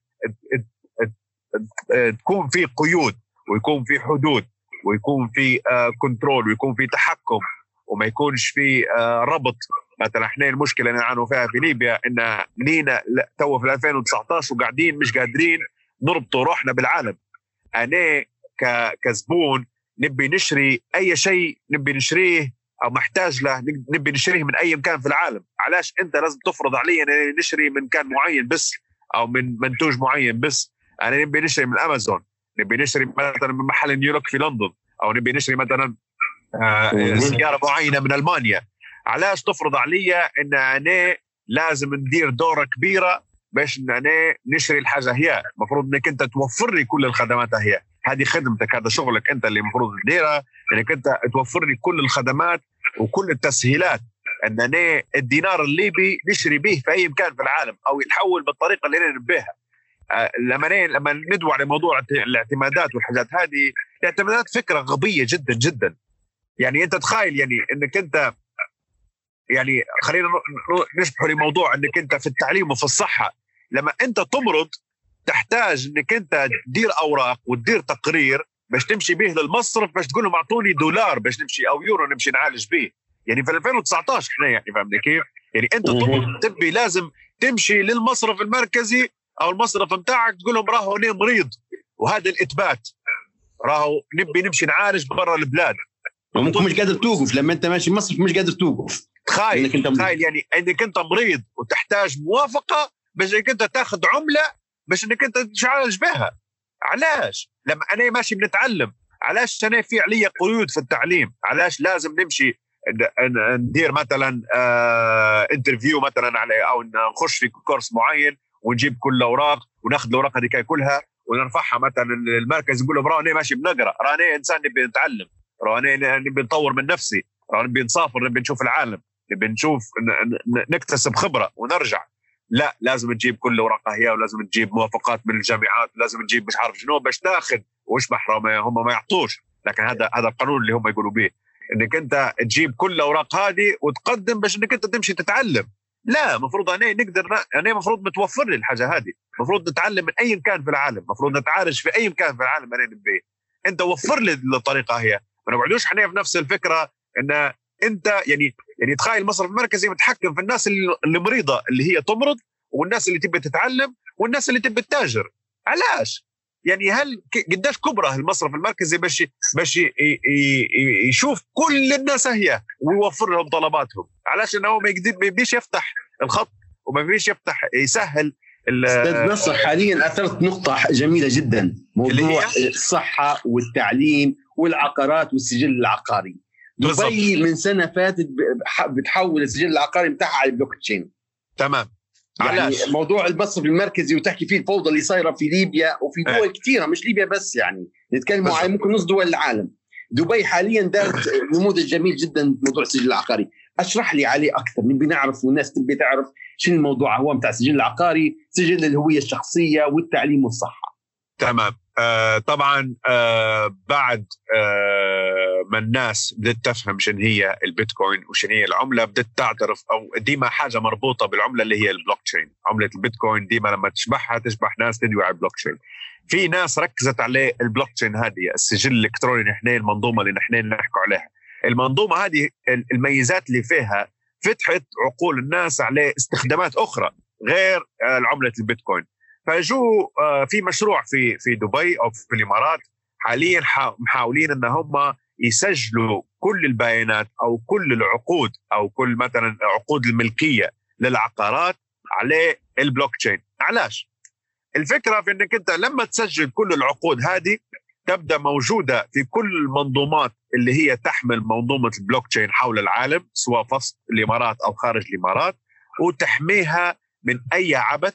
تكون في قيود ويكون في حدود ويكون في control ويكون في تحكم وما يكونش في ربط. مثلا إحنا المشكلة اللي نعانوا فيها في ليبيا إن لينا تو في 2019 وقاعدين مش قادرين نربطوا روحنا بالعالم. أنا كزبون نبي نشري أي شيء نبي نشريه أو محتاج له نبي نشريه من أي مكان في العالم. علاش أنت لازم تفرض علي أن نشري من مكان معين بس أو من منتوج معين بس؟ أنا نبي نشتري من أمازون. نبي نشتري مثلا من محل نيويورك في لندن أو نبي نشتري مثلا آه سياره معينة من ألمانيا. علاش تفرض علي إن أنا لازم ندير دورة كبيرة باش إن أنا نشري الحاجة هي. المفروض إنك أنت توفر لي كل الخدمات هي. هذه خدمتك هذا شغلك أنت اللي المفروض تديرها. إنك أنت توفر لي كل الخدمات وكل التسهيلات إن أنا الدينار الليبي نشري به في أي مكان في العالم أو يتحول بالطريقة اللي أنا نبيها. آه، لما لما ندعو على موضوع الاعتمادات والحاجات هذه الاعتمادات فكرة غبية جدا جدا. يعني أنت تخيل يعني إنك أنت يعني خلينا نشبح لموضوع إنك أنت في التعليم وفي الصحة. لما أنت تمرض تحتاج إنك أنت تدير أوراق وتدير تقرير باش تمشي به للمصرف باش تقول لهم أعطوني دولار باش نمشي أو يورو نمشي نعالج به يعني في 2019 إحنا يعني فهمنا كيف؟ يعني أنت تبي لازم تمشي للمصرف المركزي أو المصرف بتاعك تقول لهم راهو أنا مريض وهذا الإثبات. راهو نبي نمشي نعالج برا البلاد. وممكن مش قادر توقف لما أنت ماشي مصرف مش قادر توقف. تخيل تخيل يعني إنك أنت مريض وتحتاج موافقة باش إنك أنت تاخذ عملة باش إنك أنت تعالج بها. علاش؟ لما أنا ماشي بنتعلم. علاش أنا في علي قيود في التعليم؟ علاش لازم نمشي ندير مثلا آه interview مثلا على أو نخش في course معين ونجيب كل الأوراق وناخذ الأوراق هذه كلها ونرفعها مثلا للمركز نقول لهم راني ماشي بنقرأ راني إنسان نبي نتعلم راني نبي نطور من نفسي راني نبي نسافر نبي نشوف العالم نبي نشوف نكتسب خبرة ونرجع. لا لازم تجيب كل ورقه هي ولازم تجيب موافقات من الجامعات لازم تجيب مش عارف شنو باش تاخذ واشبح هم ما يعطوش. لكن هذا هذا القانون اللي هم يقولوا به إنك أنت تجيب كل الأوراق هذه وتقدم باش إنك أنت تمشي تتعلم. لا المفروض أنا نقدر أنا المفروض متوفر لي الحاجة هذه. المفروض نتعلم من أي مكان في العالم. المفروض نتعالج في أي مكان في العالم أنا نبي. أنت وفر لي الطريقة هي. ما نقعدوش إحنا في نفس الفكرة إن أنت يعني يعني تخيل المصرف المركزي متحكم في الناس اللي مريضة اللي هي تمرض والناس اللي تبي تتعلم والناس اللي تبي تتاجر. علاش؟ يعني هل قديش كبره المصرف المركزي باش باش يشوف كل الناس هي ويوفر لهم طلباتهم؟ علاش؟ انه ما يقدر يفتح الخط وما بيش يفتح يسهل أستاذ نصر حاليا أثرت نقطة جميلة جدا موضوع الصحة والتعليم والعقارات والسجل العقاري. دبي من سنة فاتت بتحول السجل العقاري بتاعها على البلوك تشين. تمام. يعني علاش؟ موضوع المصرف المركزي وتحكي فيه الفوضى اللي صايرة في ليبيا وفي دول آه. كثيرة مش ليبيا بس يعني. نتكلم على ممكن نص دول العالم. دبي حاليا دارت نموذج جميل جدا موضوع السجل العقاري. أشرح لي عليه أكثر نبي نعرف والناس تبي تعرف شنو الموضوع هو بتاع السجل العقاري سجل الهوية الشخصية والتعليم والصحه تمام. آه طبعا آه بعد آه ما الناس بدات تفهم شنو هي البيتكوين وشنو هي العملة بدات تعترف أو ديما حاجة مربوطة بالعملة اللي هي البلوك تشين عملة البيتكوين ديما لما تشبحها تشبح ناس تدوي على البلوك تشين في ناس ركزت عليه البلوك تشين هذه السجل الإلكتروني نحن المنظومة اللي نحن نحكوا عليها. المنظومة هذه الميزات اللي فيها فتحت عقول الناس على استخدامات أخرى غير عمله البيتكوين. فجو آه، في مشروع في في دبي أو في الإمارات. حاليا محاولين إن هم يسجلوا كل البيانات أو كل العقود أو كل مثلا عقود الملكية للعقارات على البلوك تشين علاش؟ الفكرة في إنك أنت لما تسجل كل العقود هذه تبدأ موجودة في كل المنظومات اللي هي تحمل منظومة البلوك تشين حول العالم سواء في الإمارات أو خارج الإمارات وتحميها من أي عبث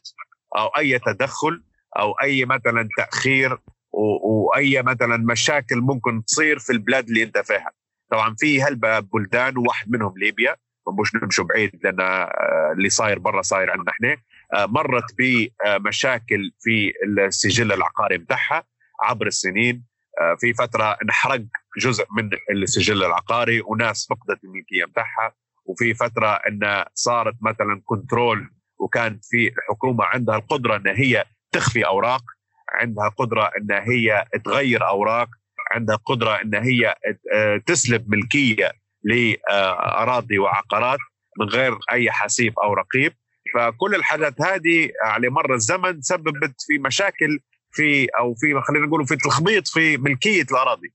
أو أي تدخل أو أي مثلا تأخير واي مثلا مشاكل ممكن تصير في البلاد اللي أنت فيها. طبعا في هلبة بلدان وواحد منهم ليبيا مش نمشوا بعيد لأن آه، اللي صاير برا صاير عندنا إحنا آه، مرت بمشاكل في السجل العقاري بتاعها عبر السنين. آه، في فترة انحرق جزء من السجل العقاري وناس فقدت الملكية بتاعها. وفي فترة إن صارت مثلا كنترول وكان في الحكومة عندها القدرة إن هي تخفي أوراق عندها قدرة إن هي تغير أوراق عندها قدرة إن هي آه، تسلب ملكية لأراضي وعقارات من غير أي حسيب أو رقيب. فكل الحاجات هذه على مر الزمن سببت في مشاكل في أو في خلينا نقول في تخبيط في ملكية الأراضي.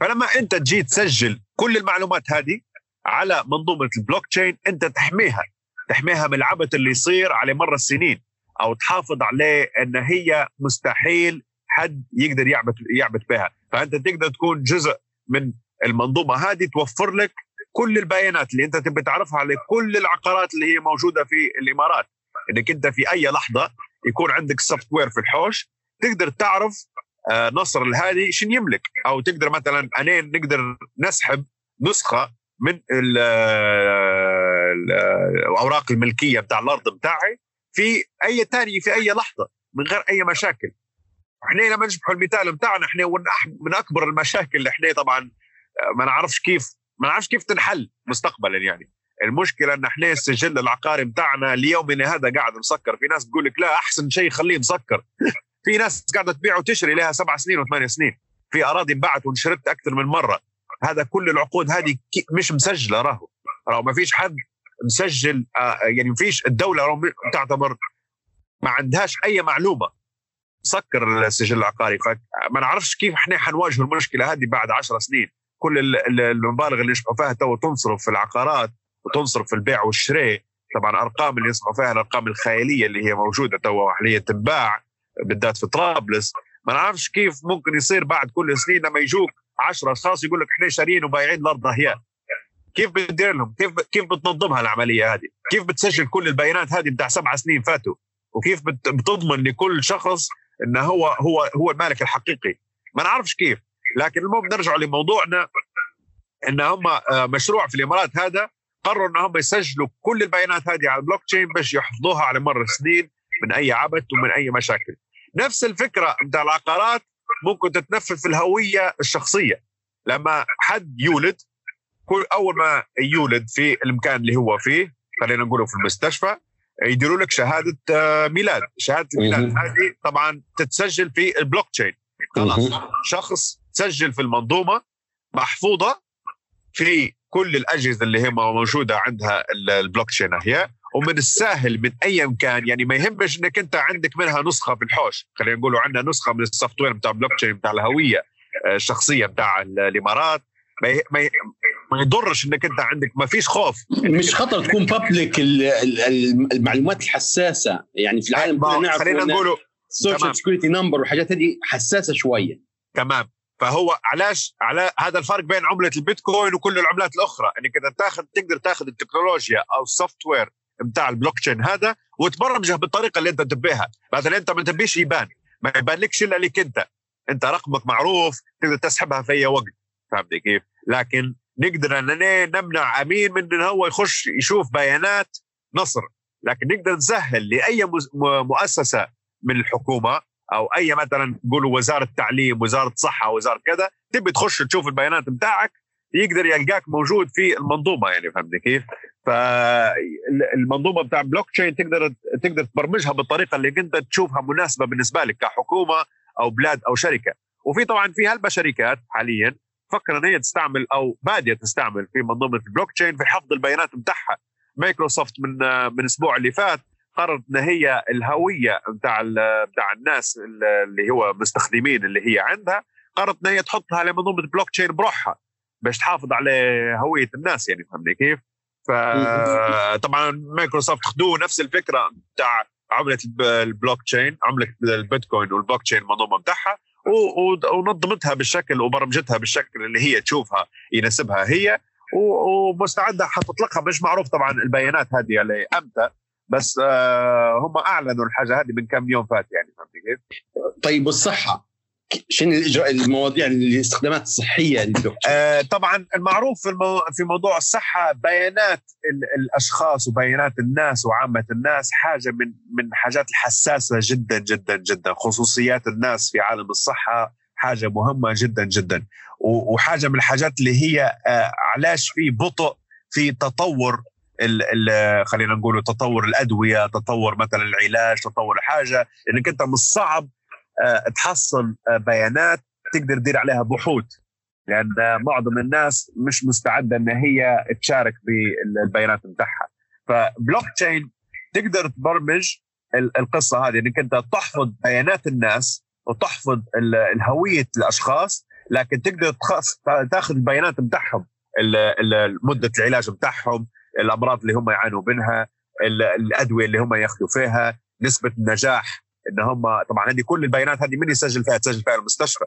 فلما أنت تجي تسجل كل المعلومات هذه على منظومة البلوك تشين أنت تحميها. تحميها من العبث اللي يصير على مر السنين أو تحافظ عليه إن هي مستحيل حد يقدر يعبث يعبث بها. فأنت تقدر تكون جزء من المنظومة هذه توفر لك كل البيانات اللي أنت تبي تعرفها على كل العقارات اللي هي موجودة في الإمارات. انك انت في أي لحظة يكون عندك software في الحوش تقدر تعرف آه، نصر الهادي شن يملك. أو تقدر مثلا أنا نقدر نسحب نسخة من الأوراق الملكية بتاع الأرض بتاعي في أي ثاني في أي لحظة من غير أي مشاكل. إحنا لما نشبح المثال بتاعنا إحنا من أكبر المشاكل اللي إحنا طبعا ما نعرفش كيف ما نعرفش كيف تنحل مستقبلا يعني. المشكلة إن إحنا السجل العقاري بتاعنا ليومنا هذا قاعد مسكر. في ناس تقول لك لا أحسن شيء خليه مسكر. في ناس قاعدة تبيع وتشتري لها سبع سنين وثمان سنين. في أراضي انباعت وانشرت أكثر من مرة. هذا كل العقود هذه مش مسجلة راهو. راهو ما فيش حد مسجل آه، يعني فيش الدولة تعتبر ما عندهاش أي معلومة. سكر السجل العقاري. فما نعرفش كيف إحنا حنواجه المشكلة هذه بعد عشر سنين. كل المبالغ اللي يشبحوا فيها تو تنصرف في العقارات وتنصرف في البيع والشراء. طبعا أرقام اللي يشبحوا فيها الأرقام الخيالية اللي هي موجودة تو حاليا تنباع بالذات في طرابلس. ما نعرفش كيف ممكن يصير بعد كل سنين لما يجوك 10 أشخاص يقول لك إحنا شاريين وبايعين الأرض اهياء كيف بتدير لهم؟ كيف كيف بتنظمها العملية هذه؟ كيف بتسجل كل البيانات هذه بتاع سبع سنين فاتوا؟ وكيف بتضمن لكل شخص انه هو هو هو المالك الحقيقي؟ ما نعرفش كيف، لكن المهم نرجع لموضوعنا إن هم آه، مشروع في الإمارات هذا قرروا إن هم يسجلوا كل البيانات هذه على البلوك تشين باش يحفظوها على مر السنين من أي عبث ومن أي مشاكل. نفس الفكرة بتاع العقارات ممكن تتنفذ في الهوية الشخصية لما حد يولد كل أول ما يولد في المكان اللي هو فيه خلينا نقوله في المستشفى يديروا لك شهادة آه، ميلاد. شهادة الميلاد هذه طبعا تتسجل في البلوك تشين. خلاص. شخص تسجل في المنظومة محفوظة في كل الأجهزة اللي هي موجودة عندها البلوك تشين هي. ومن السهل من أي مكان يعني ما يهمش إنك أنت عندك منها نسخة في الحوش. خلينا نقولوا عندنا نسخة من ال software بتاع البلوك تشين بتاع الهوية آه، الشخصية بتاع الإمارات. ما ما ما يضرش إنك أنت عندك. ما فيش خوف. مش خطر تكون public المعلومات الحساسة. يعني في العالم كلنا نعرف خلينا نقولوا ال social security number والحاجات هذه حساسة شوية. تمام. فهو علاش على هذا الفرق بين عملة البيتكوين وكل العملات الأخرى. إنك انت تاخذ تقدر تاخذ التكنولوجيا أو ال software بتاع البلوك تشين هذا وتبرمجه بالطريقة اللي أنت تبيها. مثلا أنت ما تبيش يبان. ما يبانلكش إلا لك أنت. أنت رقمك معروف تقدر تسحبها في أي وقت. فهمت كيف؟ لكن نقدر اننا نمنع أمين من انه هو يخش يشوف بيانات نصر. لكن نقدر نسهل لأي مؤسسة من الحكومة أو أي مثلا نقولوا وزارة تعليم وزارة صحه وزارة كذا تبي تخش تشوف البيانات بتاعك يقدر يلقاك موجود في المنظومة يعني فهمت كيف؟ فالمنظومه بتاع بلوك تشين تقدر تقدر تبرمجها بالطريقة اللي انت تشوفها مناسبة بالنسبة لك كحكومة أو بلاد أو شركة. وفي طبعا في هلبة شركات حاليا فكر ان هي تستعمل أو باديه تستعمل في منظومة البلوك تشين في حفظ البيانات بتاعها مايكروسوفت من من الأسبوع اللي فات قررت إن هي الهوية بتاع بتاع الناس اللي هو مستخدمين اللي هي عندها قررت إن هي تحطها على منظومه البلوك تشين بروحها باش تحافظ على هوية الناس يعني فهمني كيف؟ فطبعا مايكروسوفت خدوا نفس الفكرة بتاع عملة البلوك تشين عملة ال Bitcoin وال blockchain المنظومة بتاعها ونظمتها بالشكل وبرمجتها بالشكل اللي هي تشوفها يناسبها هي. ومستعدة حتطلقها مش معروف طبعا البيانات هذه أمتى بس آه هم أعلنوا الحاجة هذه من كم يوم فات يعني فهمت كيف؟ طيب والصحة؟ شنو الإجراء المواضيع الاستخدامات الصحية آه طبعا المعروف في, المو... في موضوع الصحة بيانات الأشخاص وبيانات الناس وعامة الناس حاجة من من حاجات الحساسة جدا جدا جدا. خصوصيات الناس في عالم الصحة حاجة مهمة جدا جدا. وحاجة من الحاجات اللي هي آه علاش في بطء في تطور ال ال خلينا نقول تطور الأدوية تطور مثلا العلاج تطور حاجة. إنك أنت من الصعب تحصل آه، بيانات تقدر تدير عليها بحوث. لأن معظم الناس مش مستعدة إن هي تشارك بالبيانات بتاعها. فبلوك تشين تقدر تبرمج القصة هذه إنك أنت تحفظ بيانات الناس وتحفظ الهوية الأشخاص لكن تقدر تاخذ البيانات بتاعهم مدة العلاج بتاعهم الأمراض اللي هم يعانوا منها الأدوية اللي هم ياخذوا فيها نسبة النجاح إن هم طبعا هذه كل البيانات هذه من يسجل فيها تسجل فيها المستشفى.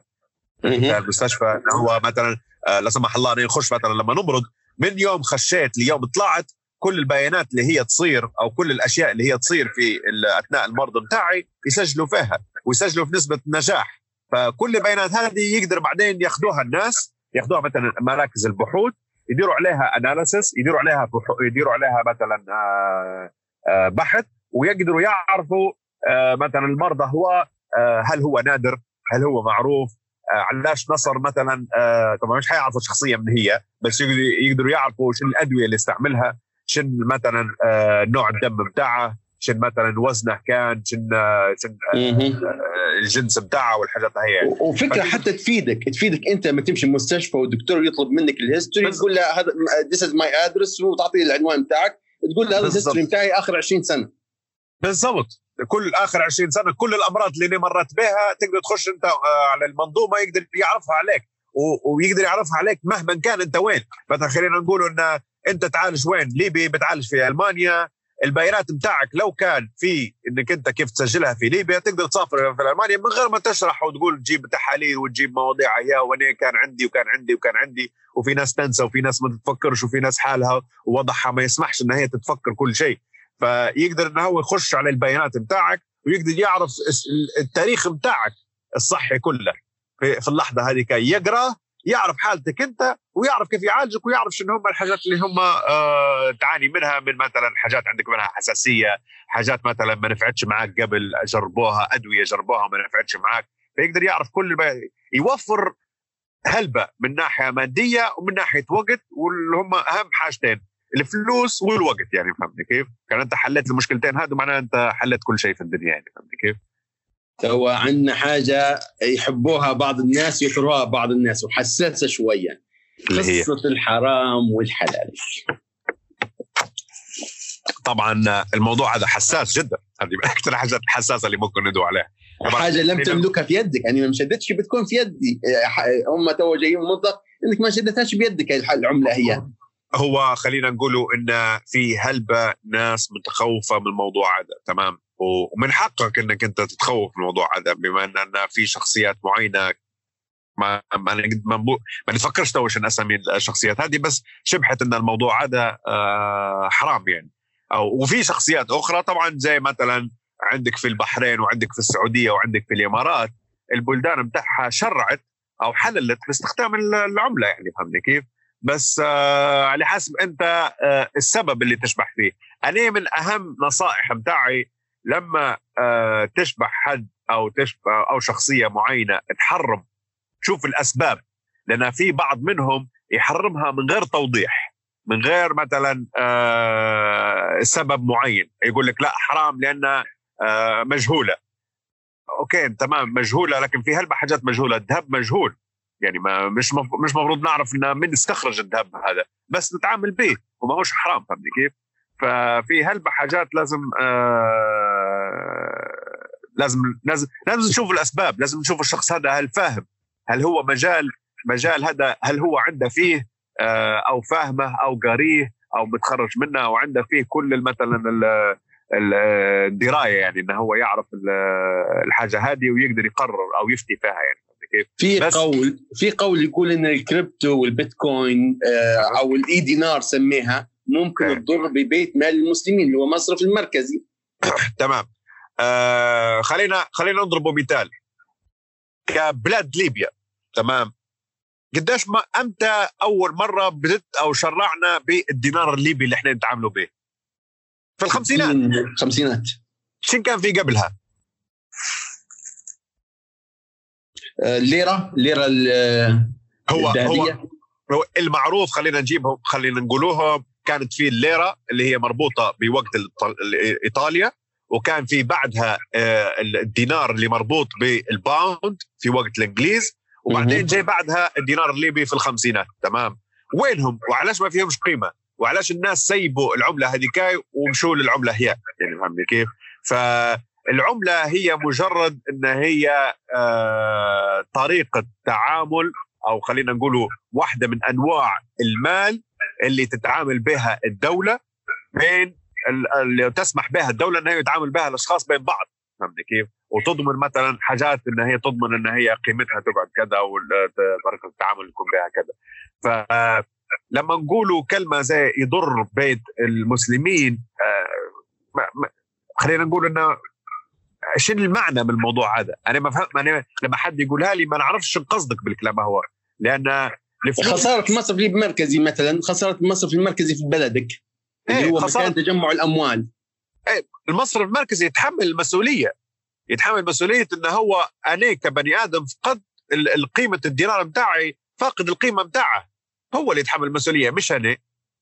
المستشفى. انه هو مثلا آه، لا سمح الله نخش مثلا لما نمرض من يوم خشيت ليوم طلعت كل البيانات اللي هي تصير أو كل الأشياء اللي هي تصير في أثناء المرض بتاعي يسجلوا فيها ويسجلوا في نسبة نجاح. فكل البيانات هذه يقدر بعدين ياخذوها الناس ياخذوها مثلا مراكز البحوث يديروا عليها analysis يديروا عليها يديروا عليها مثلا آه، آه، بحث ويقدروا يعرفوا مثلا المرض هو آه، هل هو نادر؟ هل هو معروف؟ آه، علاش نصر مثلا طبعا مش حيعرفوا شخصيا من هي بس يقدروا يعرفوا شنو الأدوية اللي استعملها شن مثلا نوع الدم بتاعه شن مثلا وزنه كان شن شن الجنس بتاعه والحاجات هي. وفكرة حتى تفيدك تفيدك أنت لما تمشي المستشفى والدكتور يطلب منك ال history تقول له هذا this is my address وتعطيه العنوان بتاعك تقول له هذا ال history بتاعي آخر 20 سنة. بالضبط. كل آخر 20 سنة كل الأمراض اللي مرت بها تقدر تخش أنت آه، على المنظومة يقدر يعرفها عليك. ويقدر يعرفها عليك مهما كان أنت وين. مثلا خلينا نقول إن أنت تعالج وين؟ ليبي بتعالج في ألمانيا. البيانات بتاعك لو كان في إنك أنت كيف تسجلها في ليبيا تقدر تسافر في ألمانيا من غير ما تشرح وتقول تجيب تحاليل وتجيب مواضيع يا وأنا كان عندي وكان عندي وكان عندي. وفي ناس تنسى وفي ناس ما تتفكرش وفي ناس حالها ووضعها ما يسمحش إن هي تتفكر كل شيء. فيقدر انه هو يخش على البيانات بتاعك ويقدر يعرف التاريخ بتاعك الصحي كله في اللحظة هذه كي يقرأ يعرف حالتك أنت ويعرف كيف يعالجك ويعرف شنو هم الحاجات اللي هم آه تعاني منها من مثلا حاجات عندك منها حساسية حاجات مثلا ما نفعتش معك قبل جربوها أدوية جربوها ما نفعتش معك فيقدر يعرف كل. يوفر هلبة من ناحية مادية ومن ناحية وقت واللي هم أهم حاجتين الفلوس والوقت يعني فهمت كيف؟ كان أنت حليت المشكلتين هذه معناها أنت حليت كل شيء في الدنيا يعني فهمت كيف؟ هو عندنا حاجة يحبوها بعض الناس يكرهوها بعض الناس وحساسة شوية. قصة الحرام والحلال. طبعا الموضوع هذا حساس جدا. هذه من أكثر الحاجات الحساسة اللي ممكن ندعو عليها. حاجة لم تملكها في يدك يعني ما شدتش بتكون في يدي. هم تو جايين منطق إنك ما شدتهاش بيدك العمله هي. هو خلينا نقولوا إن في هلبة ناس متخوفة من الموضوع هذا تمام ومن حقك إنك أنت تتخوف من الموضوع هذا بما إن في شخصيات معينة ما ما ما, ما نفكرش تو عشان أسمي الشخصيات هذه بس شبحت إن الموضوع هذا آه، حرام يعني أو وفي شخصيات أخرى طبعا زي مثلا عندك في البحرين وعندك في السعودية وعندك في الإمارات البلدان بتاعها شرعت أو حللت باستخدام العملة يعني فهمني كيف؟ بس آه على حسب أنت آه السبب اللي تشبح فيه. أنا من أهم نصائح متاعي لما آه تشبح حد أو تشبه أو شخصية معينة تحرم تشوف الأسباب. لأن في بعض منهم يحرمها من غير توضيح من غير مثلا سبب معين. يقول لك لا حرام لأن آه مجهولة. أوكي تمام مجهولة لكن في هلبة حاجات مجهولة. الذهب مجهول. يعني ما مش. مش مفروض نعرف ان من استخرج الذهب هذا بس نتعامل به وما هوش حرام فهمتني كيف؟ ففي هلبة حاجات لازم آه لازم لازم لازم نشوف الأسباب لازم نشوف الشخص هذا هل فاهم هل هو مجال مجال هذا هل هو عنده فيه آه أو فاهمه أو قاريه أو متخرج منه أو عنده فيه كل مثلا الدراية يعني إنه هو يعرف الحاجة هذه ويقدر يقرر أو يفتي فيها يعني كيف؟ في قول في قول يقول إن ال crypto وال Bitcoin آه أو ال e-dinar سميها ممكن. تضر ببيت مال المسلمين اللي هو مصرف المركزي. تمام. آه خلينا خلينا نضرب مثال. كبلاد ليبيا. تمام. قديش ما إمتى أول مرة بدت أو شرعنا بالدينار الليبي اللي إحنا نتعاملوا به؟ في الخمسينات. الخمسينات. شن كان في قبلها؟ الليره الليره هو هو المعروف خلينا نجيبهم خلينا نقولوها كانت في الليره اللي هي مربوطة بوقت إيطاليا وكان في بعدها آه، الدينار اللي مربوط بالباوند في وقت الإنجليز وبعدين جاي بعدها الدينار الليبي في الخمسينات. تمام. وينهم؟ وعلاش ما فيهمش قيمة؟ وعلاش الناس سيبوا العملة هذيك ومشوا للعملة هي؟ يعني فهمني كيف؟ فالعمله هي مجرد إن هي آه طريقة تعامل أو خلينا نقولوا واحدة من أنواع المال اللي تتعامل بها الدولة بين اللي تسمح بها الدولة انها يتعامل بها الأشخاص بين بعض فهمت كيف؟ وتضمن مثلا حاجات إن هي تضمن إن هي قيمتها تقعد كذا وطريقه التعامل يكون بها كذا. فلما نقولوا كلمة زي يضر بيت المسلمين آه، خلينا نقول إنه شنو المعنى من الموضوع هذا؟ أنا ما فهم أنا لما حد يقولها لي ما نعرفش شو قصدك بالكلام هو. لأن خسارة المصرف المركزي مثلا خسارة المصرف المركزي في بلدك. اللي إيه، هو مكان تجمع الأموال. إيه المصرف المركزي يتحمل المسؤولية. يتحمل مسؤولية انه هو أنا كبني آدم فقد القيمة الدينار بتاعي فاقد القيمة بتاعه هو اللي يتحمل المسؤولية مش أنا.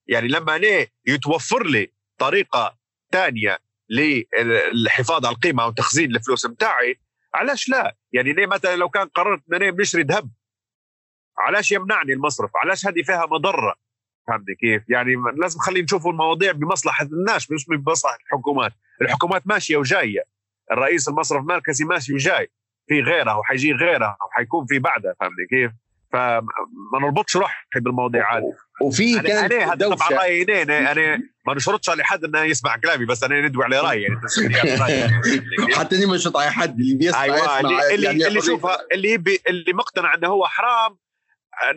يعني لما أنا يتوفر لي طريقة ثانية للحفاظ على القيمة أو تخزين الفلوس بتاعي علاش لا؟ يعني ليه مثلا لو كان قررت ان أنا بنشري ذهب علاش يمنعني المصرف؟ علاش هذه فيها مضرة؟ فهمتني كيف؟ يعني لازم خلينا نشوفوا المواضيع بمصلحة الناس مش بمصلحة الحكومات، الحكومات ماشية وجاية، الرئيس المصرف المركزي ماشي وجاي، في غيره وحيجي غيره وحيكون في بعده فهمتني كيف؟ فما نربطش روحي بالمواضيع هذه. وفي كان أنا هذا طبعا رأيي أنا أنا ما نشرطش على حد إنه يسمع كلامي بس أنا ندوي على رأيي يعني حتى إني ما نشرط على حد اللي بيسمع أيوة يسمع اللي اللي, يعني اللي شوفها اللي اللي مقتنع إنه هو حرام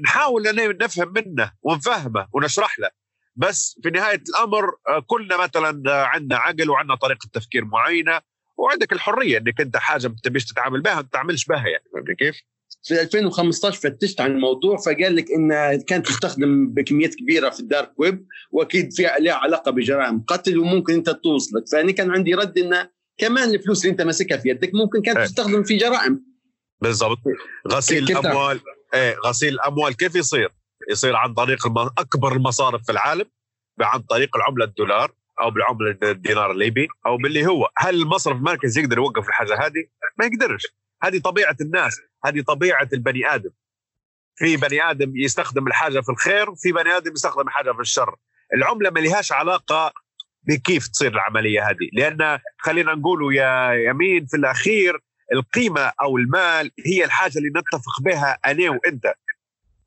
نحاول ان نفهم منه ونفهمه ونشرح له. بس في نهاية الأمر كلنا مثلا عندنا عقل وعندنا طريقة تفكير معينة وعندك الحرية إنك أنت حاجة ما تبيش تتعامل بها ما تتعاملش بها يعني فهمت كيف؟ في 2015 فتشت عن الموضوع فقال لك إنها كانت تستخدم بكميات كبيرة في الدارك ويب وأكيد فيها لها علاقة بجرائم قتل وممكن أنت توصلك فأنا كان عندي رد إنه كمان الفلوس اللي أنت ماسكها في يدك ممكن كانت إيه. تستخدم في جرائم بالضبط غسيل الأموال إيه غسيل الأموال كيف يصير؟ يصير عن طريق. أكبر المصارف في العالم عن طريق العملة الدولار أو بالعملة الدينار الليبي أو باللي هو. هل المصرف المركزي يقدر يوقف الحاجة هذه؟ ما يقدرش. هذه طبيعة الناس. هذه طبيعة البني آدم. في بني آدم يستخدم الحاجة في الخير في بني آدم يستخدم الحاجة في الشر. العملة ما لهاش علاقة بكيف تصير العملية هذه. لأن خلينا نقولوا يا يمين في الأخير القيمة أو المال هي الحاجة اللي نتفق بها أنا وأنت.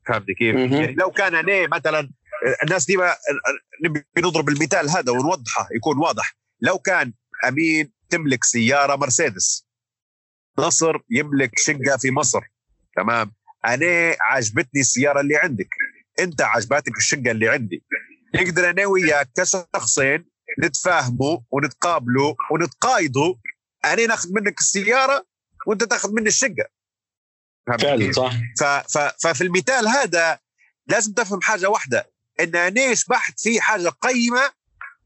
فهمت كيف؟ يعني لو كان أنا مثلا الناس دي نبي نضرب المثال هذا ونوضحه يكون واضح. لو كان أمين تملك سيارة مرسيدس نصر يملك شقة في مصر تمام؟ أنا عجبتني السيارة اللي عندك. أنت عجبتك الشقة اللي عندي. نقدر أنا وياك كشخصين نتفاهموا ونتقابلوا ونتقايضوا أنا ناخذ منك السيارة وأنت تاخذ مني الشقة. فعلا صح. ف ف ففي المثال هذا لازم تفهم حاجة واحدة. إن أنا شبحت في حاجة قيمة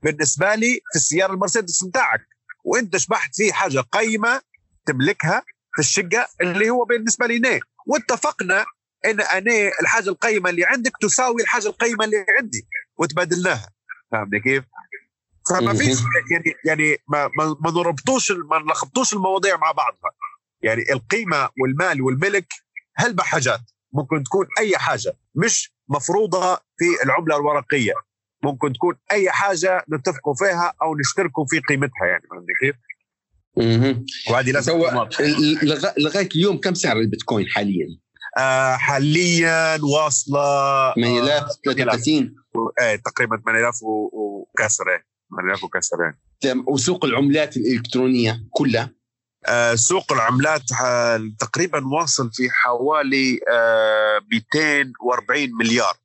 بالنسبة لي في السيارة المرسيدس بتاعك. وأنت شبحت في حاجة قيمة تملكها في الشقة اللي هو بالنسبة لي نيه واتفقنا إن أنا الحاجة القيمة اللي عندك تساوي الحاجة القيمة اللي عندي وتبادلناها. فهمت كيف؟ فما فيش يعني يعني ما ما, ما نربطوش ما نلخبطوش المواضيع مع بعضها. يعني القيمة والمال والملك هلبة حاجات ممكن تكون أي حاجة مش مفروضة في العملة الورقية. ممكن تكون أي حاجة نتفقوا فيها أو نشتركوا في قيمتها يعني فهمت كيف؟ وهذه لازم لغاية اليوم كم سعر البيتكوين حاليا؟ آه حاليا واصلة 8033 إيه تقريبا 8000 وكسر 8000 وكسر وسوق العملات الإلكترونية كلها؟ آه سوق العملات تقريبا واصل في حوالي آه 240 مليار.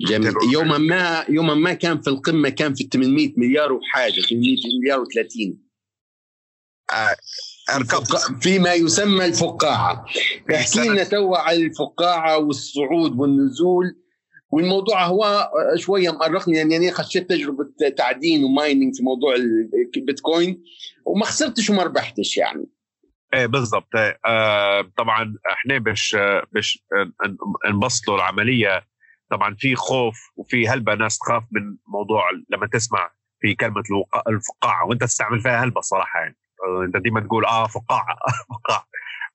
جميل. يوما ما يوما ما كان في القمة كان في 800 مليار وحاجة 800 مليار و30 آه فيما يسمى الفقاعة. احكي لنا توا على الفقاعة والصعود والنزول. والموضوع هو شوية مقرقني لاني يعني خشيت تجربة تعدين ومايننج في موضوع البيتكوين وما خسرتش وما ربحتش يعني إيه بالضبط إيه. آه طبعا إحنا باش باش نبسطوا العملية طبعا في خوف وفي هلبة ناس تخاف من موضوع لما تسمع في كلمة الفقاعة وأنت تستعمل فيها هلبة صراحة يعني أنت ديما تقول آه فقاعة فقاعة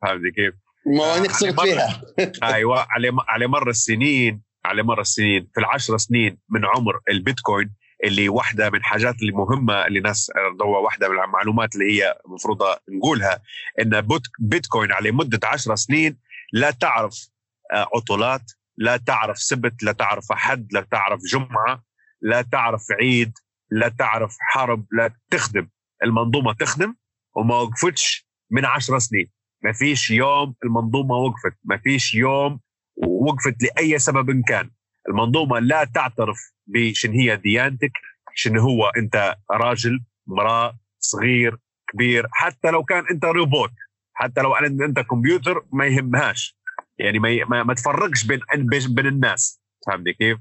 فهمت كيف؟ ما أنا خسرت فيها أيوه على على مر السنين على مر السنين في العشر سنين من عمر البيتكوين اللي واحدة من الحاجات اللي مهمة اللي ناس هو واحدة من المعلومات اللي هي المفروض نقولها إن بيتكوين على مدة عشر سنين لا تعرف آه، عطلات لا تعرف سبت لا تعرف أحد لا تعرف جمعة لا تعرف عيد لا تعرف حرب لا تخدم. المنظومة تخدم وما وقفتش من عشر سنين. ما فيش يوم المنظومة وقفت. ما فيش يوم وقفت لأي سبب كان. المنظومة لا تعترف بشن هي ديانتك شن هو أنت راجل امراه صغير كبير حتى لو كان أنت روبوت حتى لو أنت كمبيوتر ما يهمهاش. يعني ما ما, ما تفرقش بين بين الناس. فهمت كيف؟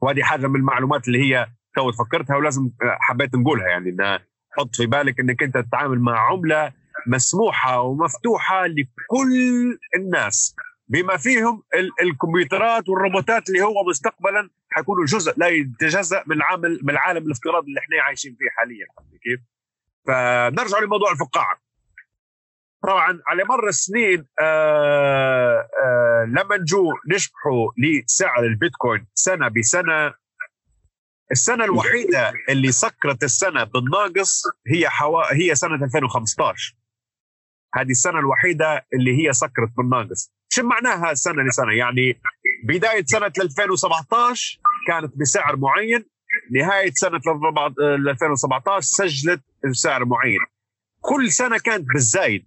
وهذه حاجة من المعلومات اللي هي تو فكرتها ولازم حبيت نقولها. يعني انها حط في بالك إنك أنت تتعامل مع عملة مسموحة ومفتوحة لكل الناس. بما فيهم الكمبيوترات والروبوتات اللي هو مستقبلا حيكونوا جزء لا يتجزأ من العالم من العالم الافتراضي اللي إحنا عايشين فيه حاليا كيف؟ فنرجع لموضوع الفقاعة. طبعا على مر السنين آآ آآ لما نجو نشبحوا لسعر البيتكوين سنة بسنة السنة الوحيدة اللي سكرت السنة بالناقص هي حوا... هي سنة 2015 هذه السنة الوحيدة اللي هي سكرت بالناقص. شو معناها سنه لسنة؟ يعني بداية سنة 2017 كانت بسعر معين نهاية سنة 2017 سجلت بسعر معين. كل سنة كانت بالزايد.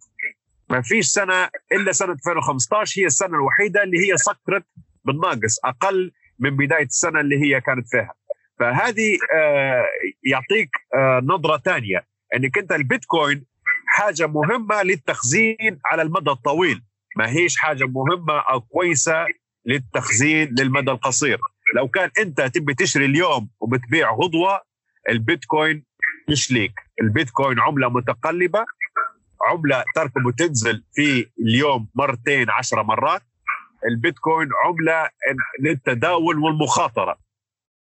ما فيش سنة إلا سنة 2015 هي السنة الوحيدة اللي هي سكرت بالناقص أقل من بداية السنة اللي هي كانت فيها. فهذه آه يعطيك آه نظرة ثانية إنك أنت البيتكوين حاجة مهمة للتخزين على المدى الطويل. ما هيش حاجة مهمة أو كويسة للتخزين للمدى القصير. لو كان أنت تبي تشتري اليوم وبتبيع غدوة البيتكوين مش ليك. البيتكوين عملة متقلبة عملة تركب وتنزل في اليوم مرتين عشرة مرات. البيتكوين عملة للتداول والمخاطرة.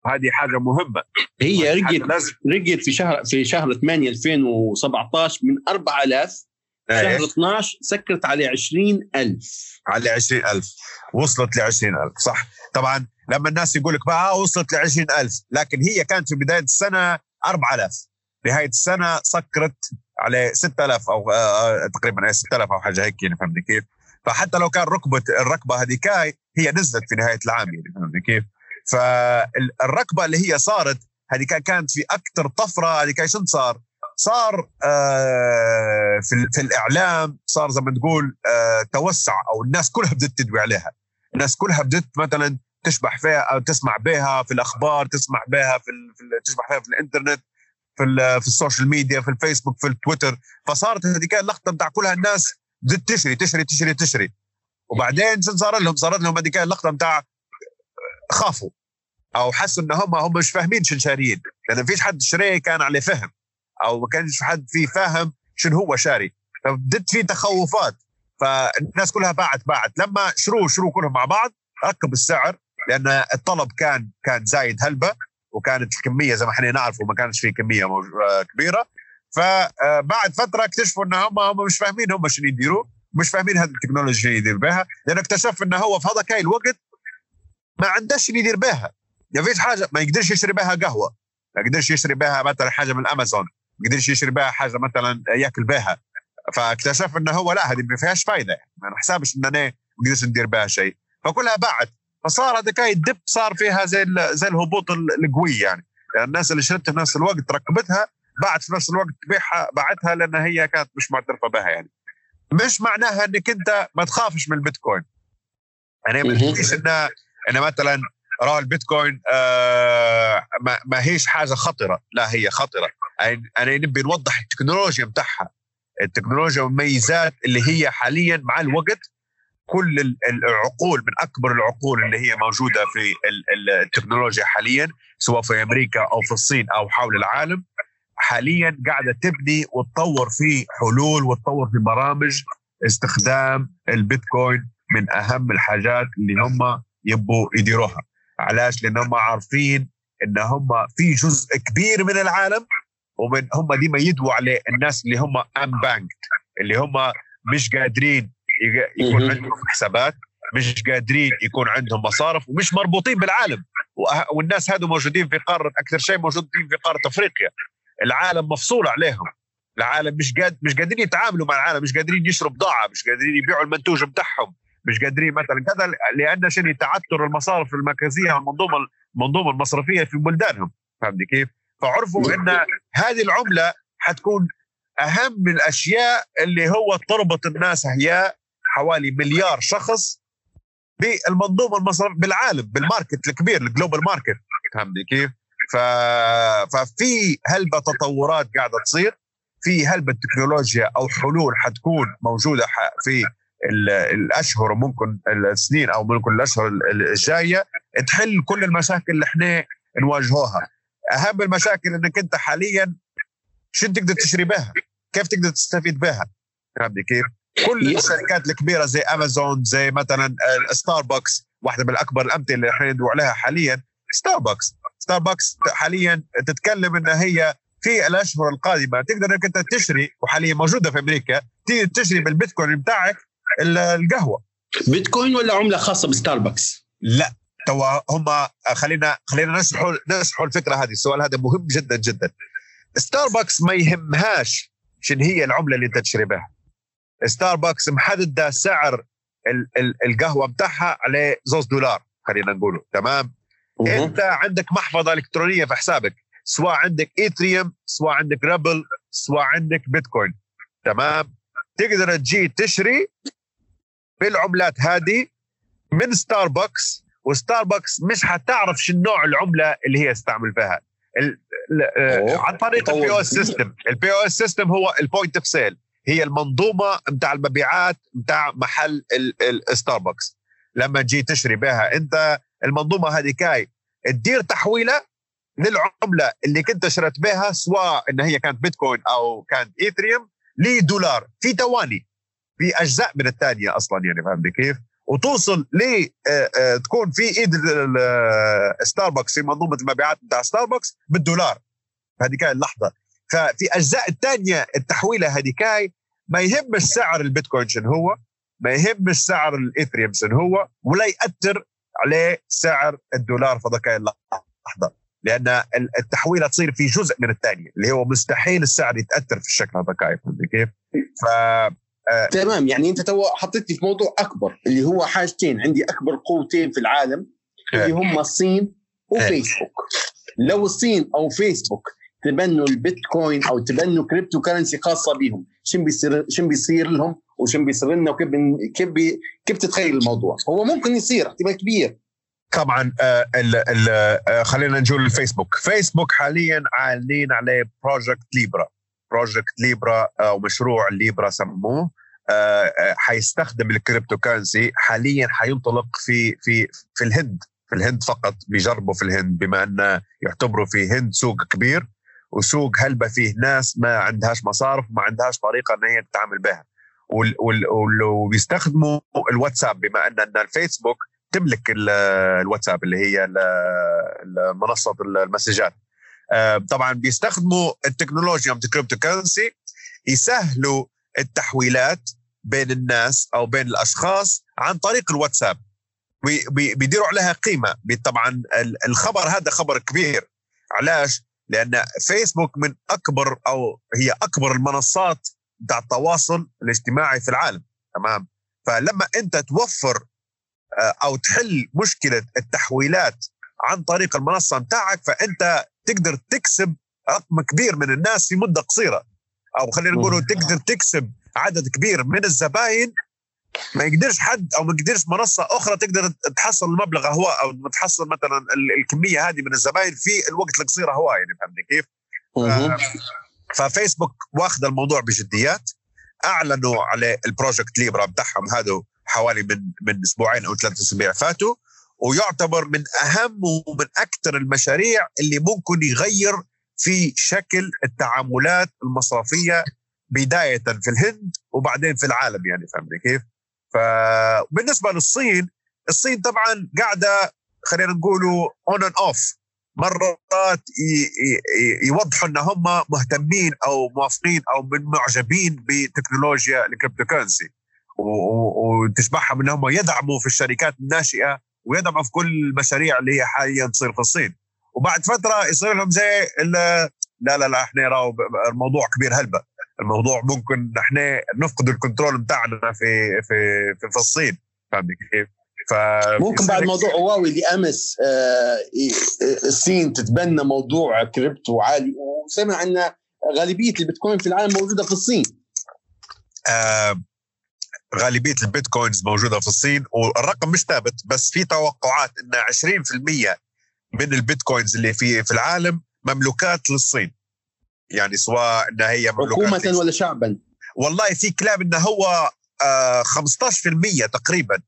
هذه حاجة مهمة. هي رجت رجت في شهر في شهر 8 2017 من 4000 شهر 12 سكرت على 20000 على 20000 وصلت ل 20000 صح طبعا لما الناس يقول لك بقى وصلت ل 20000 لكن هي كانت في بداية السنة 4000 نهاية السنة سكرت على 6000 أو آه تقريبا 6000 أو حاجة هيك يعني فهمت كيف؟ فحتى لو كان ركبة الركبة هذيك هي نزلت في نهاية العام يعني فهمت كيف؟ فالركبة اللي هي صارت هذه كانت في أكثر طفرة هذه شنو صار؟ صار آه في, في الإعلام صار زي ما تقول آه توسع أو الناس كلها بدأت تدوي عليها. الناس كلها بدأت مثلا تشبح فيها أو تسمع بها في الأخبار تسمع بها في, في تشبح فيها في الإنترنت في في ال social media في الفيسبوك في التويتر. فصارت هذيك اللقطة بتاع كلها الناس بدأت تشري تشري تشري تشري. وبعدين شو صار لهم؟ صارت لهم هذيك اللقطة بتاع خافوا أو حسوا إن هم هم مش فاهمين شو شاريين لأن فيش حد شري كان عليه فهم. أو ما كانش حد فيه فاهم شنو هو شاري. فبدت في تخوفات. فالناس كلها باعت باعت. لما شروا شروا كلهم مع بعض ركب السعر لأن الطلب كان كان زايد هلبة وكانت الكمية زي ما إحنا نعرف وما كانش في كمية آه، كبيرة. فبعد فترة اكتشفوا إن هم هم مش فاهمين هم شنو يديروا مش فاهمين هذه التكنولوجيا يدير بها. لأن اكتشف انه هو في هذاك الوقت ما عندهش شنو يدير بها. ما فيش حاجة ما يقدرش يشتري بها قهوة. ما يقدرش يشتري بها مثلا حاجة من أمازون. ما يقدرش يشتري بها حاجة مثلا يأكل بها. فاكتشف إنه هو لا هذه ما فيهاش فايدة. ما نحسبش إن أنا ما نقدرش ندير بها شيء. فكلها باعت فصار هذاك الدب صار فيها زي زي الهبوط القوي يعني. يعني الناس اللي شرتها في نفس الوقت ركبتها باعت في نفس الوقت تبيعها باعتها لأن هي كانت مش معترفة بها يعني. مش معناها إنك أنت ما تخافش من البيتكوين. يعني ما تقوليش إن إن مثلا راه البيتكوين آه ما, ما هيش حاجة خطرة. لا هي خطرة. يعني أنا نبي نوضح التكنولوجيا بتاعها. التكنولوجيا والميزات اللي هي حاليا مع الوقت كل العقول من أكبر العقول اللي هي موجودة في التكنولوجيا حاليا سواء في أمريكا أو في الصين أو حول العالم حاليا قاعدة تبني وتطور في حلول وتطور في برامج استخدام البيتكوين من أهم الحاجات اللي هم يبوا يديروها. علاش؟ لأن هم عارفين إن هم في جزء كبير من العالم ومن هم ديما يدوا على الناس اللي هم ام بانك اللي هم مش قادرين يكون عندهم حسابات مش قادرين يكون عندهم مصارف ومش مربوطين بالعالم. والناس هذو موجودين في قارة أكثر شيء موجودين في قارة أفريقيا. العالم مفصول عليهم. العالم مش قاد مش قادرين يتعاملوا مع العالم مش قادرين يشروا بضاعه مش قادرين يبيعوا المنتوج بتاعهم مش قادرين مثلا كذا لأن شنو؟ تعثر المصارف المركزية والمنظومه المنظومة المصرفية في بلدانهم. فهمتني كيف؟ فعرفوا إن هذه العملة حتكون أهم من الأشياء اللي هو تربط الناس هي حوالي مليار شخص بالمنظومة المصرف بالعالم بال market الكبير ال global market. فهمتني كيف؟ ف... ففي هلبة تطورات قاعدة تصير. في هلبة تكنولوجيا أو حلول حتكون موجودة في الأشهر وممكن السنين أو ممكن الأشهر الجاية. تحل كل المشاكل اللي إحنا نواجهوها. أهم المشاكل أنك أنت حاليا شو تقدر تشتري بها؟ كيف تقدر تستفيد بها؟ فهمتني كيف؟ كل الشركات الكبيرة زي امازون زي مثلا ستاربكس واحدة من الأكبر الأمثلة اللي إحنا ندعو عليها حاليا ستاربكس ستاربكس حاليا تتكلم ان هي في الأشهر القادمة. تقدر إنك أنت تشتري وحاليا موجودة في أمريكا تشتري بالبيتكوين بتاعك القهوة. بيتكوين ولا عملة خاصة بستاربكس؟ لا. توا هم خلينا خلينا نشرحوا نشرحوا الفكرة هذه. السؤال هذا مهم جدا جدا. ستاربكس ما يهمهاش شنو هي العملة اللي انت تشتري بها ستاربكس محددة سعر القهوة بتاعها عليه زوز دولار خلينا نقوله. تمام؟ انت عندك محفظة إلكترونية في حسابك سواء عندك ايثريوم سواء عندك ريبل سواء عندك بيتكوين تمام؟ تقدر تجي تشتري بالعملات هذه من ستاربكس وستاربكس مش حتعرف شو نوع العملة اللي هي تستعمل فيها. آه، عن طريق ال POS system ال POS system هو ال point of sale هي المنظومة بتاع المبيعات بتاع محل الستاربكس لما تجي تشتري بها أنت المنظومة هذاكاي. تدير تحويلة للعملة اللي كنت شريت بها سواء إن هي كانت بيتكوين أو كانت إيثريوم لدولار. في ثواني في أجزاء من الثانية أصلا يعني فهمت كيف؟ وتوصل ل آه، آه، تكون في إيد ستاربكس في منظومة المبيعات بتاع ستاربكس بالدولار. هذاكاي اللحظة. ففي أجزاء الثانية التحويلة هذاكاي ما يهمش سعر البيتكوين شنو هو ما يهمش سعر الإيثريوم شنو هو ولا يأثر عليه سعر الدولار في ذاك اللحظة. لأن التحويلة تصير في جزء من الثانية اللي هو مستحيل السعر يتأثر في الشكل هذا كيف؟ ف آه تمام يعني انت تو حطيتني في موضوع أكبر اللي هو حاجتين عندي أكبر قوتين في العالم اللي إيه. هم الصين وفيسبوك. إيه. لو الصين أو فيسبوك تبنوا البيتكوين أو تبنوا cryptocurrency خاصة بهم شو بيصير شو بيصير لهم وشو بيصير لنا وكيف كيف بي كيف تتخيل الموضوع؟ هو ممكن يصير احتمال كبير. طبعا آه ال ال آه خلينا نقول الفيسبوك. فيسبوك حاليا عاملين عليه project ليبرا project ليبرا أو مشروع ليبرا سموه آه, آه، حيستخدم ال cryptocurrency حاليا حينطلق في في في الهند في الهند فقط بيجربوا في الهند بما أن يعتبروا في هند سوق كبير وسوق هلبة فيه ناس ما عندهاش مصارف وما عندهاش طريقة إن هي تتعامل بها. وبيستخدموا الواتساب بما أن الفيسبوك تملك الواتساب اللي هي منصه ال messages. آه، طبعا بيستخدموا التكنولوجيا من ال cryptocurrency يسهلوا التحويلات بين الناس أو بين الأشخاص عن طريق الواتساب. بيديروا عليها قيمة. طبعا الخبر هذا خبر كبير. علاش؟ لأن فيسبوك من أكبر أو هي أكبر المنصات بتاع التواصل الاجتماعي في العالم. تمام؟ فلما أنت توفر آه، أو تحل مشكلة التحويلات عن طريق المنصة بتاعك فأنت تقدر تكسب رقم كبير من الناس في مدة قصيرة. أو خلينا نقول تقدر تكسب عدد كبير من الزباين. ما يقدرش حد أو ما يقدرش منصة أخرى تقدر تحصل المبلغ هو أو تحصل مثلا الكمية هذه من الزباين في الوقت القصير هو يعني فهمتني كيف؟ ففيسبوك واخذ الموضوع بجديات. أعلنوا على ال project ليبرا بتاعهم هذا حوالي من من أسبوعين أو ثلاثة أسابيع فاتوا. ويعتبر من أهم ومن أكثر المشاريع اللي ممكن يغير في شكل التعاملات المصرفية بداية في الهند وبعدين في العالم يعني فهمتني كيف؟ فبالنسبه للصين الصين طبعا قاعدة خلينا نقولوا on and off مرات يوضحوا إن هم مهتمين أو موافقين أو من معجبين بتكنولوجيا ال cryptocurrency وتشبحهم إن هم يدعموا في الشركات الناشئة في كل المشاريع اللي هي حاليا تصير في الصين. وبعد فترة يصير لهم زي لا لا لا إحنا الموضوع كبير هلبة. الموضوع ممكن إحنا نفقد ال control بتاعنا في في في, في الصين. فهمت كيف؟ ممكن بعد موضوع هواوي اللي أمس آه الصين تتبنى موضوع كريبتو عالي. وسمع إن غالبية البيتكوين في العالم موجودة في الصين. آه غالبية البيتكوينز موجودة في الصين والرقم مش ثابت بس في توقعات إن 20% من البيتكوينز اللي في في العالم مملوكات للصين. يعني سواء انها هي مملوكات حكومة ولا شعبا؟ والله في كلام انه هو آه 15% تقريبا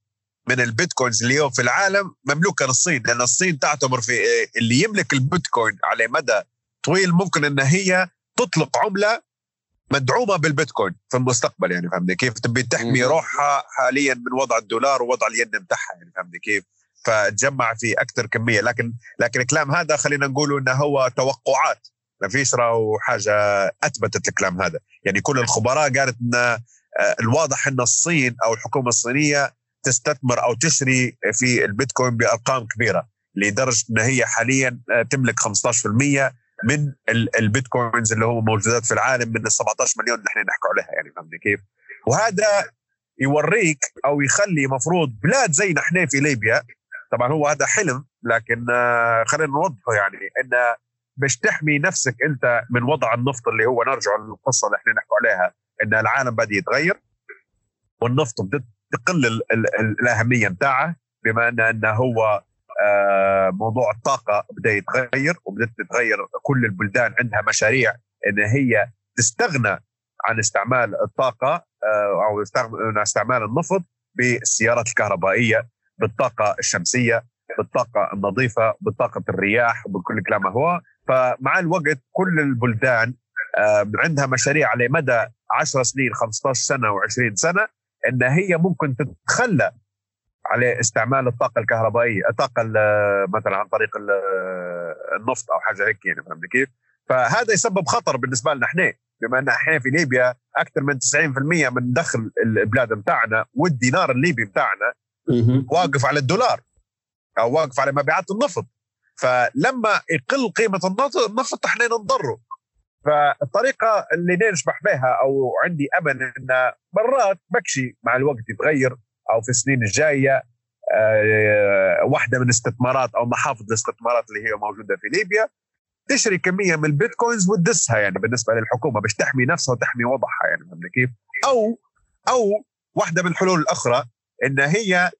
من البيتكوينز اللي هو في العالم مملوكة للصين لأن الصين تعتبر في آه، اللي يملك البيتكوين على مدى طويل ممكن إن هي تطلق عملة مدعومة بالبيتكوين في المستقبل يعني فهمني كيف؟ تبي تحمي روحها حاليا من وضع الدولار ووضع الين بتاعها يعني فهمني كيف؟ فتجمع في أكثر كمية لكن لكن الكلام هذا خلينا نقول إنه هو توقعات ما فيش راهو حاجة أثبتت الكلام هذا. يعني كل الخبراء قالت إن آه، الواضح إن الصين أو الحكومة الصينية تستثمر أو تشري في البيتكوين بأرقام كبيرة لدرجة إن هي حاليا آه، تملك 15% من البيتكوينز اللي هم موجودات في العالم من ال 17 مليون اللي إحنا نحكوا عليها يعني فهمتني كيف؟ وهذا يوريك أو يخلي مفروض بلاد زي نحن في ليبيا طبعا هو هذا حلم لكن آه، خلينا نوضحه يعني إن باش تحمي نفسك أنت من وضع النفط اللي هو نرجع للقصة اللي إحنا نحكوا عليها إن العالم بدا يتغير والنفط بدت تقل الأهمية بتاعه بما ان انه هو موضوع الطاقة بدأ يتغير وبدأت تتغير كل البلدان عندها مشاريع إن هي تستغنى عن استعمال الطاقة آه، أو استعمال النفط بالسيارات الكهربائية بالطاقة الشمسية بالطاقة النظيفة بطاقه الرياح وبكل كلام هو. فمع الوقت كل البلدان آه، عندها مشاريع على مدى 10 سنين 15 سنة و20 سنة إن هي ممكن تتخلى على استعمال الطاقة الكهربائية الطاقة مثلا عن طريق النفط أو حاجة هيك يعني فهمت كيف؟ فهذا يسبب خطر بالنسبة لنا إحنا بما إن إحنا في ليبيا أكثر من 90% من دخل البلاد بتاعنا والدينار الليبي بتاعنا واقف على الدولار أو واقف على مبيعات النفط. فلما يقل قيمة النفط إحنا نضره فالطريقة اللي نشبح بها أو عندي أمل إن مرات بكشي مع الوقت يتغير. أو في السنين الجاية آه، واحدة من الاستثمارات أو محافظ الاستثمارات اللي هي موجودة في ليبيا تشري كمية من البيتكوينز وتدسها يعني بالنسبة للحكومة باش تحمي نفسها وتحمي وضعها يعني فهمت كيف؟ أو أو واحدة من الحلول الأخرى إن هي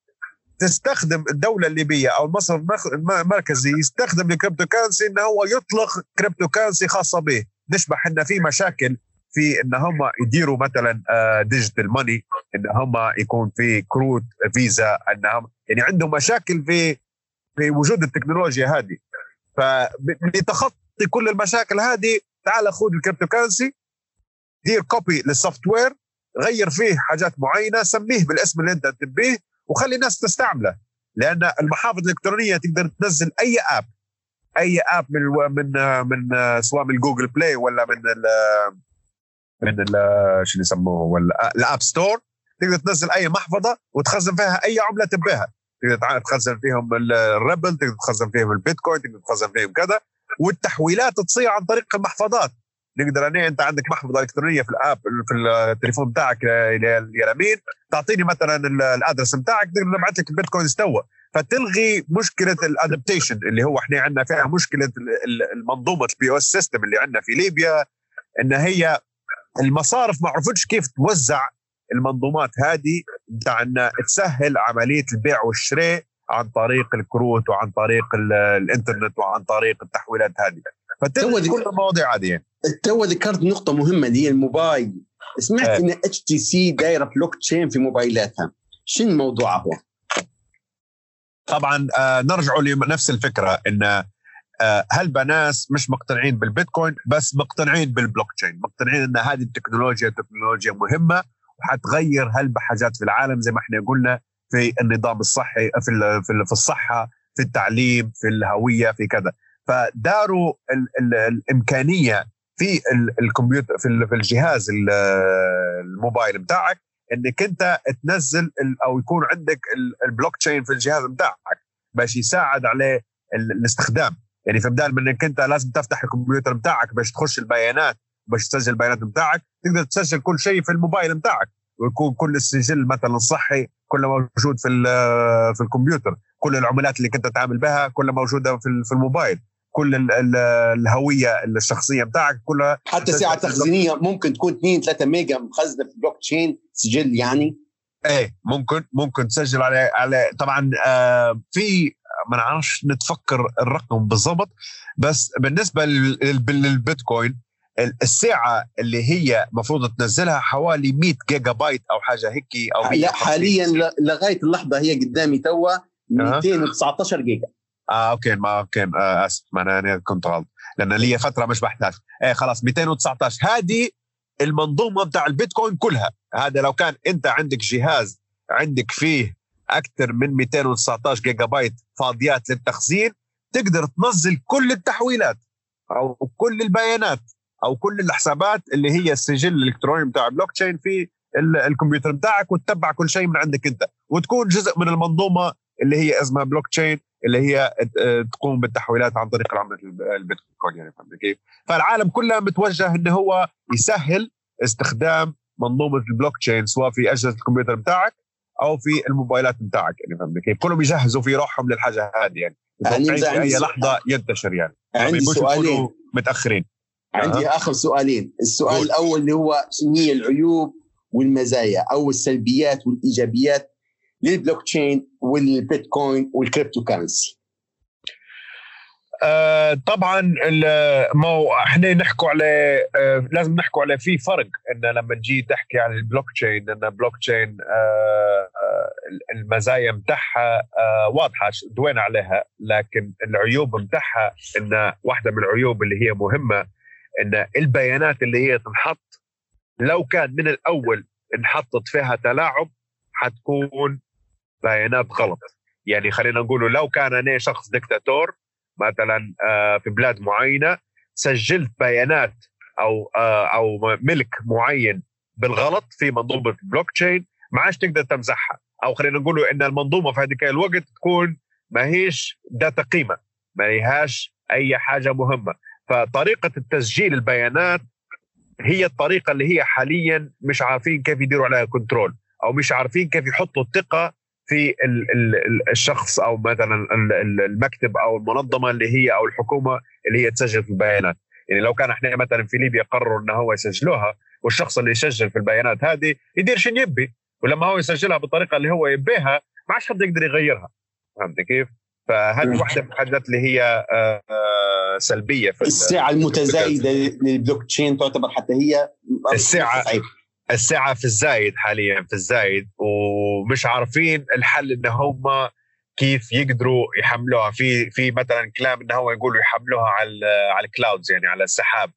تستخدم الدولة الليبية أو المصرف المركزي يستخدم ال cryptocurrency انه هو يطلق cryptocurrency خاصة به نشبح إن في مشاكل في إن هم يديروا مثلا digital آه، money إن هم يكون في كروت فيزا انهم يعني عندهم مشاكل في في وجود التكنولوجيا هذه. فلتخطي كل المشاكل هذه تعال خذ ال cryptocurrency دير copy لل software غير فيه حاجات معينة سميه بالاسم اللي أنت تبيه وخلي الناس تستعمله. لأن المحافظ الإلكترونية تقدر تنزل أي app أي app من من من سواء من Google Play ولا من من شو يسموه ولا ال App Store تقدر تنزل أي محفظة وتخزن فيها أي عملة تبيها. تقدر تخزن فيهم الريبل تقدر تخزن فيهم البيتكوين تقدر تخزن فيهم كذا. والتحويلات تصير عن طريق المحفظات. نقدر أنا أنت عندك محفظة إلكترونية في ال app في التليفون بتاعك اليمين تعطيني مثلا ال address بتاعك نقدر نبعث لك البيتكوين استوى. فتلغي مشكلة ال adaptation اللي هو إحنا عندنا فيها مشكلة المنظومة ال POS system اللي عندنا في ليبيا إن هي المصارف ما عرفتش كيف توزع المنظومات هذه ان تسهل عملية البيع والشراء عن طريق الكروت وعن طريق الإنترنت وعن طريق التحويلات هذه فتلغي كل المواضيع هذه. تو ذكرت نقطة مهمة اللي هي الموبايل سمعت آه. إن HTC دايرة بلوك تشين في موبايلاتها شنو الموضوع هو؟ طبعا آه نرجع لنفس الفكرة إن آه هلبا ناس مش مقتنعين بالبيتكوين بس مقتنعين بالبلوك تشين مقتنعين إن هذه التكنولوجيا تكنولوجيا مهمة وحتغير هلبا حاجات في العالم زي ما إحنا قلنا في النظام الصحي في في الصحة في التعليم في الهوية في كذا. فداروا ال ال الإمكانية في الكمبيوتر في في الجهاز الموبايل بتاعك إنك أنت تنزل أو يكون عندك البلوك تشين في الجهاز بتاعك باش يساعد عليه الاستخدام. يعني في بدال من إنك أنت لازم تفتح الكمبيوتر بتاعك باش تخش البيانات باش تسجل البيانات بتاعك تقدر تسجل كل شيء في الموبايل بتاعك. ويكون كل السجل مثلا الصحي كله موجود في في الكمبيوتر. كل العملات اللي كنت تعامل بها كلها موجودة في الموبايل. كل ال ال الهوية الشخصية بتاعك كلها حتى سعة تخزينية ممكن تكون 2 3 mega مخزنة في بلوك تشين سجل يعني؟ إيه ممكن ممكن تسجل على على طبعا آه في ما نعرفش نتفكر الرقم بالضبط بس بالنسبة للبيتكوين الساعة اللي هي المفروض تنزلها حوالي 100 جيجا بايت أو حاجة هيك أو لا حاليا لغاية اللحظة هي قدامي توا 219 جيجا. آه okay ما okay آه آسف ما أنا كنت غلط. لأن لي فترة مش بحتاج. إيه خلاص 219 هذه المنظومة بتاع البيتكوين كلها. هذا لو كان أنت عندك جهاز عندك فيه أكثر من 219 جيجا بايت فاضيات للتخزين تقدر تنزل كل التحويلات أو كل البيانات أو كل الحسابات اللي هي السجل الإلكتروني بتاع البلوك تشين في الكمبيوتر بتاعك وتتبع كل شيء من عندك أنت وتكون جزء من المنظومة اللي هي اسمها بلوك تشين اللي هي تقوم بالتحويلات عن طريق العملة البيتكوين يعني فهمت كيف؟ فالعالم كله متوجه انه هو يسهل استخدام منظومة البلوك تشين سواء في أجهزة الكمبيوتر بتاعك أو في الموبايلات بتاعك يعني فهمت كيف؟ كلهم يجهزوا في روحهم للحاجة هذه يعني. يعني في اي لحظة ينتشر يعني. عندي سؤالين. متأخرين. عندي أه. آخر سؤالين. السؤال قول. الأول اللي هو شنو هي العيوب والمزايا أو السلبيات والإيجابيات للبلوك تشين والبيتكوين وال cryptocurrency آه طبعا ما إحنا نحكوا على آه لازم نحكوا على في فرق إن لما نجي تحكي عن البلوك تشين إن البلوك تشين آه المزايا متاعها واضحة دوينا عليها لكن العيوب متاعها إن واحدة من العيوب اللي هي مهمة إن البيانات اللي هي تنحط لو كان من الأول انحطت فيها تلاعب حتكون بيانات غلط. يعني خلينا نقول لو كان أنا شخص دكتاتور مثلا آه، في بلاد معينة سجلت بيانات أو آه، أو ملك معين بالغلط في منظومة البلوك تشين ما عادش تقدر تمسحها أو خلينا نقول إن المنظومة في هذيك الوقت تكون ما هيش ذات قيمة ما هيهاش أي حاجة مهمة. فطريقة التسجيل البيانات هي الطريقة اللي هي حاليا مش عارفين كيف يديروا عليها control أو مش عارفين كيف يحطوا الثقة في الشخص أو مثلا المكتب أو المنظمة اللي هي أو الحكومة اللي هي تسجل في البيانات. يعني لو كان إحنا مثلا في ليبيا قرروا إنه هو يسجلوها والشخص اللي يسجل في البيانات هذه يدير شنو يبي؟ ولما هو يسجلها بالطريقة اللي هو يبيها ما عادش حد يقدر يغيرها. فهمت كيف؟ فهذه واحدة من الحاجات اللي هي آه، سلبية في السعة المتزايدة للبلوك تشين تعتبر حتى هي السعة الساعة في الزايد حاليا في الزايد. ومش عارفين الحل إن هم كيف يقدروا يحملوها. في في مثلا كلام انه هو يقولوا يحملوها على على ال clouds يعني على السحاب.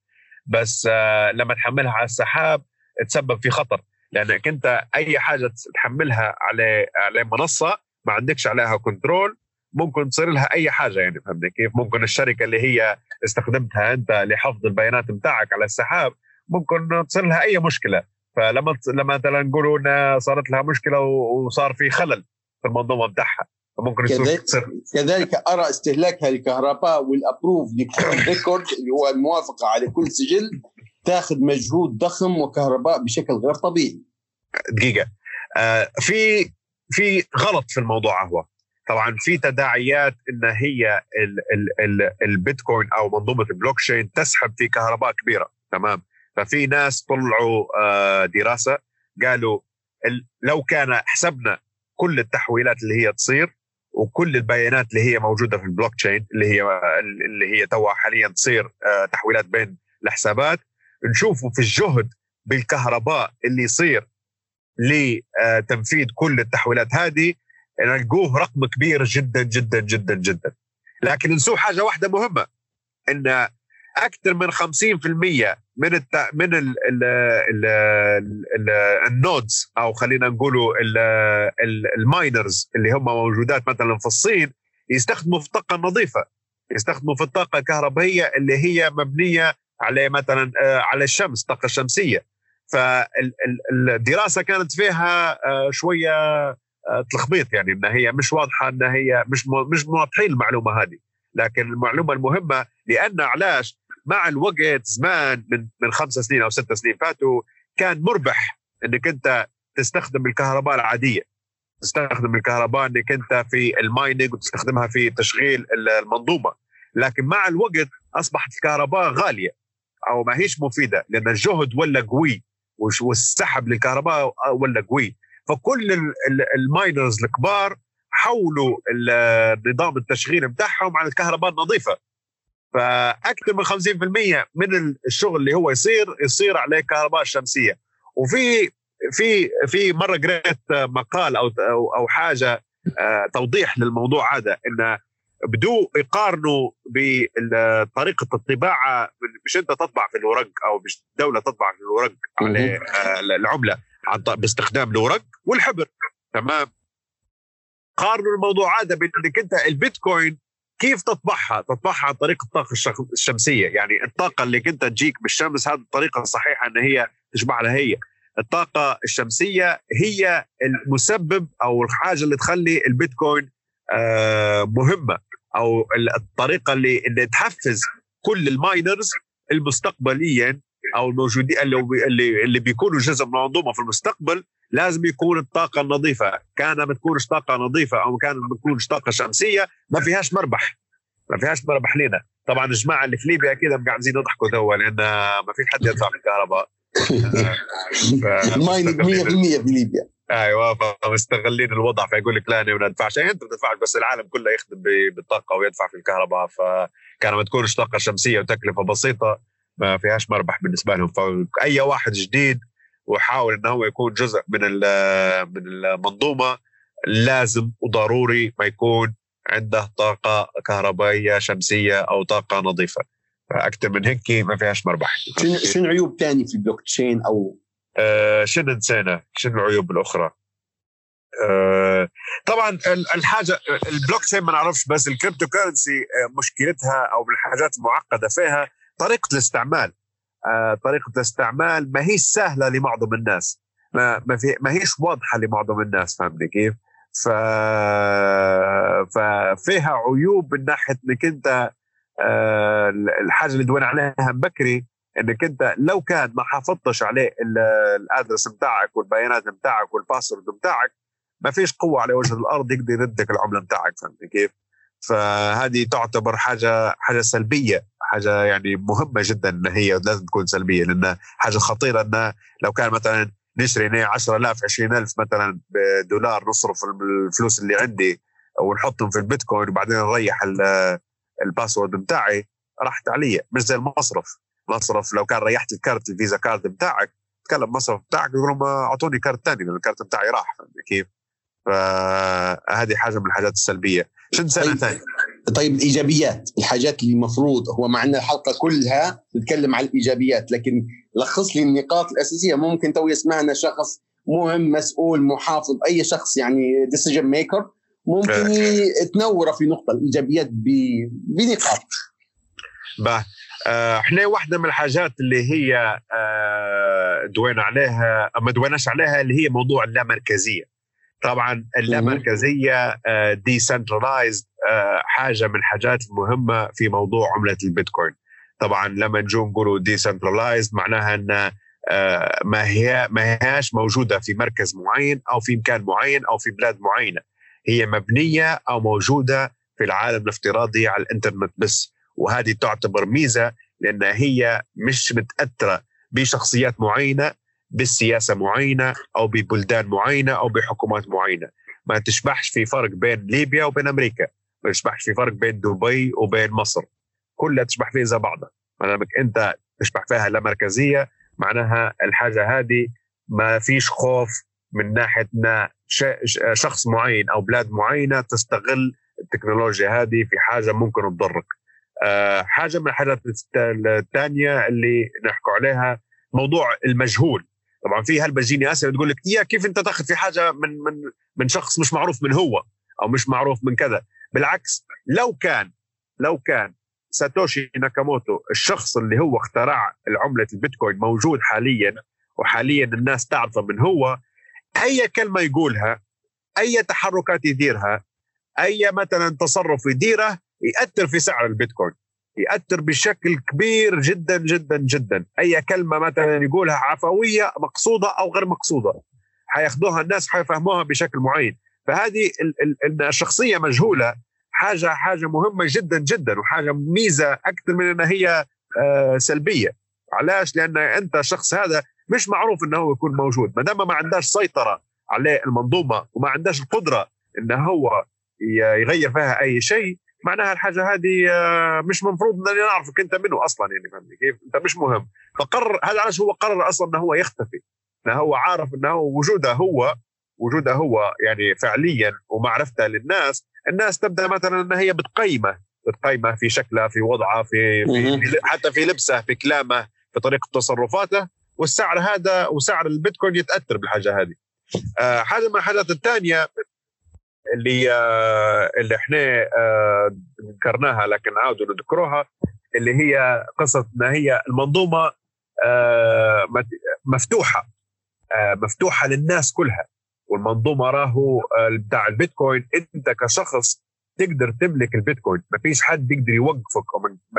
بس آه، لما تحملها على السحاب تسبب في خطر. لأنك أنت أي حاجة تحملها على على منصة ما عندكش عليها control ممكن تصير لها أي حاجة يعني فهمت كيف؟ ممكن الشركة اللي هي استخدمتها أنت لحفظ البيانات بتاعك على السحاب ممكن تصير لها أي مشكلة. فلما لما مثلا نقولوا إن صارت لها مشكلة وصار في خلل في المنظومة بتاعها ممكن كذلك, كذلك أرى استهلاكها للكهرباء وال approve record اللي هو الموافقة على كل سجل تاخذ مجهود ضخم وكهرباء بشكل غير طبيعي. دقيقة. آه في في غلط في الموضوع هو. طبعا في تداعيات إن هي ال ال ال البيتكوين أو منظومة البلوك تشين تسحب في كهرباء كبيرة. تمام؟ ففي ناس طلعوا آه دراسة قالوا لو كان حسبنا كل التحويلات اللي هي تصير وكل البيانات اللي هي موجودة في البلوك تشين اللي هي اللي هي توا حاليا تصير آه، تحويلات بين الحسابات نشوفوا في الجهد بالكهرباء اللي يصير لتنفيذ كل التحويلات هذه نلقوه رقم كبير جدا جدا جدا جدا. لكن نسوا حاجة واحدة مهمة إن أكثر من 50% من الت... من ال... ال... ال... ال... nodes أو خلينا نقولوا ال miners اللي هم موجودات مثلا في الصين يستخدموا في الطاقة النظيفة يستخدموا في الطاقة الكهربائية اللي هي مبنية على مثلا آه، على الشمس الطاقة الشمسية فالدراسة كانت فيها آه، شوية آه، تلخبيط يعني إن هي مش واضحة إن هي مش مش موضحين المعلومة هذه. لكن المعلومة المهمة لأن علاش؟ مع الوقت زمان من من خمس سنين أو ست سنين فاتوا كان مربح إنك أنت تستخدم الكهرباء العادية. تستخدم الكهرباء إنك أنت في ال mining وتستخدمها في تشغيل المنظومة. لكن مع الوقت أصبحت الكهرباء غالية أو ما هيش مفيدة لأن الجهد ولا قوي والسحب للكهرباء ولا قوي. فكل ال miners الكبار حولوا نظام التشغيل بتاعهم على الكهرباء النظيفة. فأكثر من 50% من الشغل اللي هو يصير يصير عليه كهرباء شمسية. وفي في في مرة قريت مقال أو أو حاجة آه، توضيح للموضوع هذا إن بدو يقارنوا بطريقة الطباعة مش أنت تطبع في الورق أو مش الدولة تطبع في الورق على آه، العملة باستخدام الورق والحبر. تمام؟ قارنوا الموضوع هذا بانك أنت البيتكوين كيف تطبعها؟ تطبعها عن طريق الطاقة الشمسية. يعني الطاقة اللي كنت تجيك بالشمس هذه الطريقة الصحيحة أن هي تشبع لها هي. الطاقة الشمسية هي المسبب أو الحاجة اللي تخلي البيتكوين آه، مهمة. أو الطريقة اللي, اللي تحفز كل ال miners المستقبليا أو الموجودين اللي اللي بيكونوا جزء من المنظومة في المستقبل لازم يكون الطاقة النظيفه كان ما تكونش طاقة نظيفة أو كان ما تكونش طاقة شمسية ما فيهاش مربح. ما فيهاش مربح لنا طبعا الجماعة اللي في ليبيا أكيد قاعدين يضحكوا توا لأن ما في حد يدفع في الكهرباء. الماين 100% في ليبيا. أيوه فمستغلين الوضع. فيقول لك لا أنا ما ادفعش أنت بتدفع بس العالم كله يخدم بالطاقة ويدفع في الكهرباء. فكان ما تكونش طاقة شمسية وتكلفة بسيطة. ما فيهاش مربح بالنسبة لهم. فأي واحد جديد وحاول انه هو يكون جزء من من المنظومة لازم وضروري ما يكون عنده طاقة كهربائية شمسية أو طاقة نظيفة. فاكثر من هيك ما فيهاش مربح. شنو عيوب ثاني في البلوك تشين أو؟ آه شنو نسينا؟ شنو العيوب الأخرى؟ آه طبعا الحاجة البلوك تشين ما نعرفش بس ال cryptocurrency آه، مشكلتها أو من الحاجات المعقدة فيها طريقة الاستعمال آه طريقة الاستعمال ما هي سهلة لمعظم الناس ما ما, في ما هيش واضحة لمعظم الناس فهمني كيف؟ ف ففيها عيوب من ناحية إنك أنت آه الحاجة اللي دوينا عليها بكري إنك أنت لو كان ما حافظتش عليه الأدرس بتاعك والبيانات بتاعك والباسورد بتاعك ما فيش قوة على وجه الأرض يقدر يردك العملة بتاعك فهمت كيف؟ فهذه تعتبر حاجة حاجة سلبية حاجة يعني مهمة جدا إن هي لازم تكون سلبية لأن حاجة خطيرة إن لو كان مثلا نشتري 10000 20000 مثلا بدولار نصرف الفلوس اللي عندي ونحطهم في البيتكوين وبعدين نريح ال password بتاعي راحت علي. مش زي المصرف. مصرف لو كان ريحت ال card ال Visa card بتاعك تكلم مصرف بتاعك يقولوا ما أعطوني card ثاني لأن ال card بتاعي راح كيف؟ فهذه حاجة من الحاجات السلبية. شنو نسينا طيب. طيب الإيجابيات. الحاجات اللي المفروض هو مع أن الحلقة كلها تتكلم عن الإيجابيات لكن لخص لي النقاط الأساسية. ممكن تو يسمعنا شخص مهم مسؤول محافظ أي شخص يعني decision maker ممكن. تنوره في نقطة الإيجابيات بنقاط. باه إحنا واحدة من الحاجات اللي هي آه، دوينا عليها ما دويناش عليها اللي هي موضوع اللامركزية. طبعا اللامركزيه decentralized حاجة من الحاجات المهمة في موضوع عملة البيتكوين. طبعا لما نجو نقولوا decentralized معناها إن ما هي ما هياش موجودة في مركز معين أو في مكان معين أو في بلاد معينة. هي مبنية أو موجودة في العالم الافتراضي على الإنترنت بس. وهذه تعتبر ميزة لأن هي مش متأثرة بشخصيات معينة بالسياسة معينة أو ببلدان معينة أو بحكومات معينة. ما تشبحش في فرق بين ليبيا وبين أمريكا ما تشبحش في فرق بين دبي وبين مصر. كلها تشبح فيها زي بعضها. معناها أنت تشبح فيها لا مركزية معناها الحاجة هذه ما فيش خوف من ناحية شخص معين أو بلاد معينة تستغل التكنولوجيا هذه في حاجة ممكن تضرك. آه، حاجة من الحاجات الثانية اللي نحكوا عليها موضوع المجهول. طبعا في هل بتجيني اسئله تقول لك يا كيف أنت تاخذ في حاجة من من من شخص مش معروف من هو أو مش معروف من كذا. بالعكس لو كان لو كان ساتوشي ناكاموتو الشخص اللي هو اخترع العمله البيتكوين موجود حاليا وحاليا الناس تعرفه من هو أي كلمة يقولها أي تحركات يديرها أي مثلا تصرف يديره يأثر في سعر البيتكوين. يأثر بشكل كبير جدا جدا جدا. أي كلمة مثلا يقولها عفوية مقصودة أو غير مقصودة. حياخذوها الناس حيفهموها بشكل معين. فهذه الشخصية مجهولة. حاجة حاجة مهمة جدا جدا. وحاجة ميزة أكثر من انها هي آه، سلبية. علاش؟ لأن أنت الشخص هذا مش معروف هو يكون موجود. ما دام ما عندهاش سيطرة عليه المنظومة وما عندهاش القدرة إنه هو يغير فيها أي شيء معناها الحاجة هذه آه، مش مفروض إنني نعرفك أنت منه أصلا يعني فهمني كيف؟ أنت مش مهم. فقرر هذا علاش هو قرر أصلا إنه هو يختفي. إنه هو عارف إنه وجوده هو وجوده هو يعني فعليا ومعرفته للناس الناس تبدأ مثلا إن هي بتقيمه بتقيمه في شكله في وضعه في, في حتى في لبسه في كلامه في طريقة تصرفاته. والسعر هذا وسعر البيتكوين يتأثر بالحاجة هذه. آه حاجة من الحاجات الثانية اللي آه اللي إحنا آه ذكرناها لكن عاودوا نذكروها اللي هي قصة ان هي المنظومة آه مفتوحة مفتوحة للناس كلها. والمنظومة راهو بتاع البيتكوين. انت كشخص تقدر تملك البيتكوين. ما فيش حد يقدر يوقفك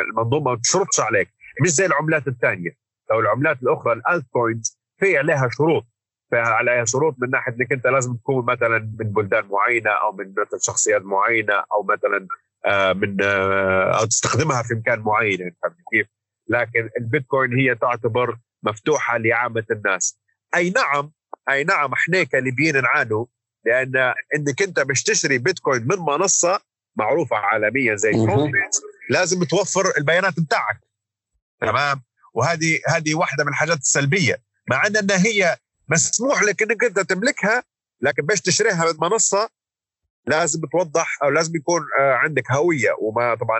المنظومة ما تشرطش عليك. مش زي العملات الثانية. لو العملات الأخرى الالت كوينز في عليها شروط. عليها شروط من ناحية إنك أنت لازم تكون مثلا من بلدان معينة أو من مثلا شخصيات معينة أو مثلا آه، من آه، أو تستخدمها في مكان معين يعني فهمت كيف؟ لكن البيتكوين هي تعتبر مفتوحة لعامة الناس. أي نعم أي نعم إحنا كليبيين نعانوا لأن إنك أنت باش تشتري بيتكوين من منصة معروفة عالميا زي لازم توفر البيانات بتاعك تمام وهذه هذه واحدة من الحاجات السلبية مع إن هي مسموح لك إنك أنت تملكها لكن باش تشتريها من منصة لازم توضح أو لازم يكون آه، عندك هوية. وما طبعا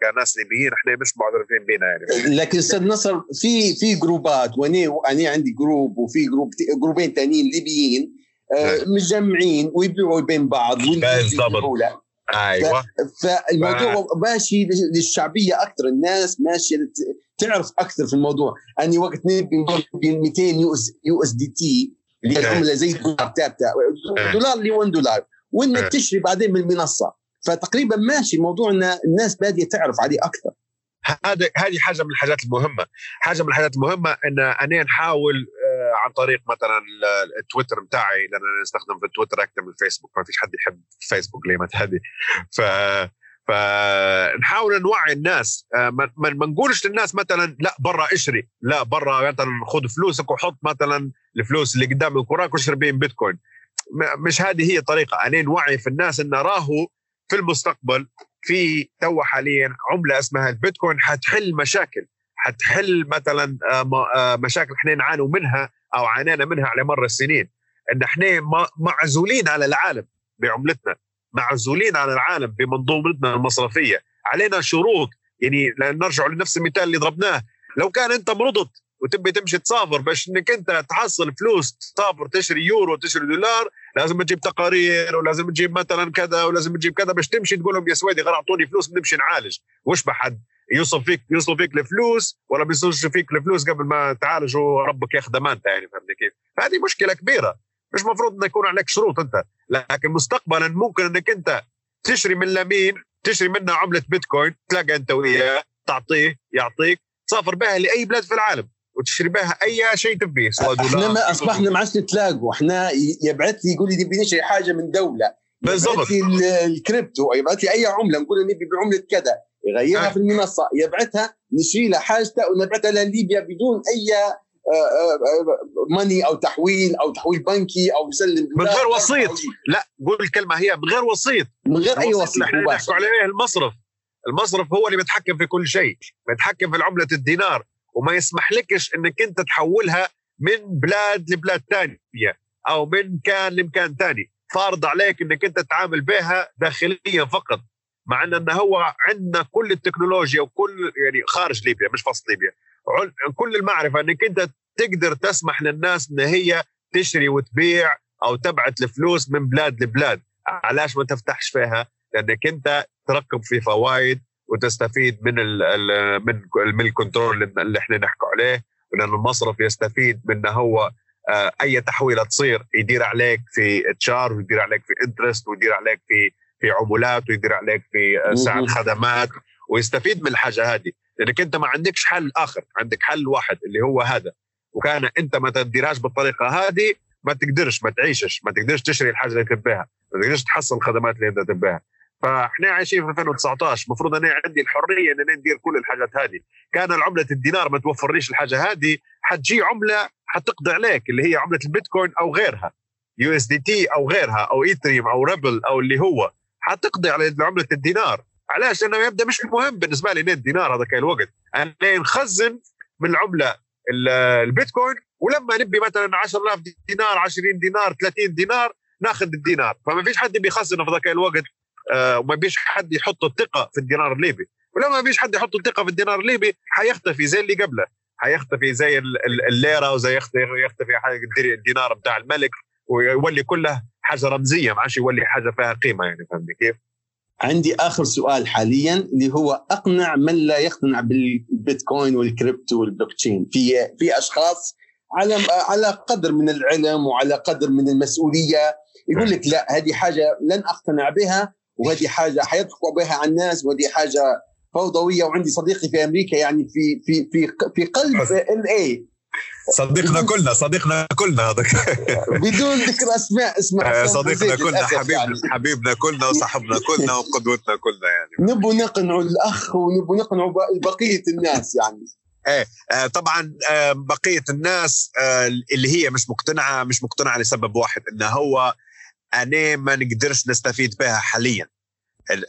كناس ليبيين إحنا مش معترفين بينا يعني. لكن أستاذ نصر في في group ات وأني أنا عندي group وفي group group ين ثانيين ليبيين آه، متجمعين ويبيعوا بين بعض بالضبط. أيوه. فالموضوع ف... ماشي للشعبية أكثر. الناس ماشية تعرف أكثر في الموضوع. أني وقت نبي 200 يو اس يو إس دي تي اللي هي العمله زي الدولار ثابتة دولار ل 1 دولار. وإنك تشتري بعدين من المنصة. فتقريبا ماشي موضوع إن الناس بادية تعرف عليه أكثر. هذا هذه حاجة من الحاجات المهمة. حاجة من الحاجات المهمة إن أنا نحاول آه، عن طريق مثلا التويتر بتاعي لأن أنا أستخدم في التويتر أكثر من الفيسبوك ما فيش حد يحب الفيسبوك ليه هذه. ف فنحاول نوعي الناس. آه، ما, ما نقولش للناس مثلا لا برا اشري. لا برا مثلا خذ فلوسك وحط مثلا الفلوس اللي قدامك وراك واشتري بيهن بيتكوين. مش هذه هي الطريقة. أنا نوعي في الناس إن راهو في المستقبل في تو حاليا عملة اسمها البيتكوين حتحل مشاكل. حتحل مثلا آه، آه، مشاكل إحنا نعانوا منها أو عانينا منها على مر السنين. إن إحنا معزولين على العالم بعملتنا معزولين على العالم بمنظومتنا المصرفية. علينا شروط. يعني نرجع لنفس المثال اللي ضربناه. لو كان أنت مرضت وتبي تمشي تسافر باش إنك أنت تحصل فلوس تسافر تشري يورو تشري دولار لازم تجيب تقارير ولازم تجيب مثلا كذا ولازم تجيب كذا باش تمشي تقول لهم يا سويدي غير أعطوني فلوس نمشي نعالج. وش بحد؟ يوصل فيك يوصل فيك الفلوس ولا بيوصلش فيك الفلوس قبل ما تعالج وربك ياخذ امانته يعني فهمتني كيف؟ هذه مشكلة كبيرة. مش مفروض إنه يكون عليك شروط أنت لكن مستقبلا ممكن إنك أنت تشري من لمين تشري منه عملة بيتكوين تلاقى أنت وياه تعطيه يعطيك تسافر بها لأي بلاد في العالم وتشتري بها أي شيء تبيه سواء إحنا ما أصبحنا ما عادش نتلاقوا إحنا يبعث لي يقول لي نبي نشتري حاجة من دولة. بالضبط. الكريبتو يبعث لي أي عملة نقول نبي بعملة كذا. يغيرها آه. في المنصة يبعثها نشري له حاجته ونبعثها لليبيا بدون أي money أو تحويل أو تحويل بنكي أو يسلم من غير وسيط. لا قول الكلمة هي من غير وسيط. من غير أي وسيط إحنا نحكوا عليه المصرف. المصرف هو اللي بيتحكم في كل شيء. بيتحكم في عملة الدينار. وما يسمح لكش إنك أنت تحولها من بلاد لبلاد ثانية أو من كان لمكان ثاني فارض عليك إنك أنت تتعامل بها داخليا فقط. مع إن هو عندنا كل التكنولوجيا وكل يعني خارج ليبيا مش فصل ليبيا. كل المعرفة إنك أنت تقدر تسمح للناس إن هي تشتري وتبيع أو تبعت الفلوس من بلاد لبلاد. علاش ما تفتحش فيها؟ لأنك أنت تركب في فوائد وتستفيد من ال من من الكنترول اللي إحنا نحكوا عليه لأن المصرف يستفيد من هو آه، أي تحويلة تصير يدير عليك في تشار ويدير عليك في انترست ويدير عليك في في عمولات ويدير عليك في آه، سعر خدمات ويستفيد من الحاجة هذه. لأنك أنت ما عندكش حل آخر عندك حل واحد اللي هو هذا. وكان أنت ما تديرهاش بالطريقة هذه ما تقدرش ما تعيشش ما تقدرش تشتري الحاجة اللي تبيها ما تقدرش تحصل الخدمات اللي أنت تبيها. فإحنا عايشين في 2019 المفروض أنا عندي الحرية إن ندير كل الحاجات هذه. كان العمله الدينار ما توفرليش الحاجة هذه حتجي عملة حتقضي عليك اللي هي عملة البيتكوين أو غيرها. USDT أو غيرها أو Ethereum أو Ripple أو اللي هو. حتقضي على عملة الدينار. علاش؟ لأنه يبدأ مش مهم بالنسبة لي الدينار هذاك الوقت. أنا نخزن من العملة البيتكوين ولما نبي مثلا 10000 دينار 20 دينار 30 دينار ناخذ الدينار. فما فيش حد بيخزنه في ذاك الوقت آه وما فيش حد يحط الثقة في الدينار الليبي. ولما ما فيش حد يحط الثقة في الدينار الليبي حيختفي زي اللي قبله. حيختفي زي الليرة وزي يختفي الدينار بتاع الملك ويولي كله حاجة رمزية ما عادش يولي حاجة فيها قيمة يعني فهمتني كيف؟ عندي آخر سؤال حاليا اللي هو أقنع من لا يقتنع بالبيتكوين وال crypto وال blockchain في في أشخاص على على قدر من العلم وعلى قدر من المسؤولية يقول لك لا هذه حاجة لن أقتنع بها وهذه حاجة حيضحكوا بها على الناس وهذه حاجة فوضوية. وعندي صديقي في أمريكا يعني في في في في قلب إل اي صديقنا كلنا صديقنا كلنا هذاك. بدون ذكر أسماء اسمع آه، صديقنا كلنا حبيب يعني. حبيبنا كلنا وصاحبنا كلنا وقدوتنا كلنا يعني. نبوا نقنعوا الأخ ونبوا نقنعوا بقية الناس يعني. إيه آه طبعا آه بقية الناس اللي هي مش مقتنعة مش مقتنعة لسبب واحد انه هو أنا ما نقدرش نستفيد بها حاليا.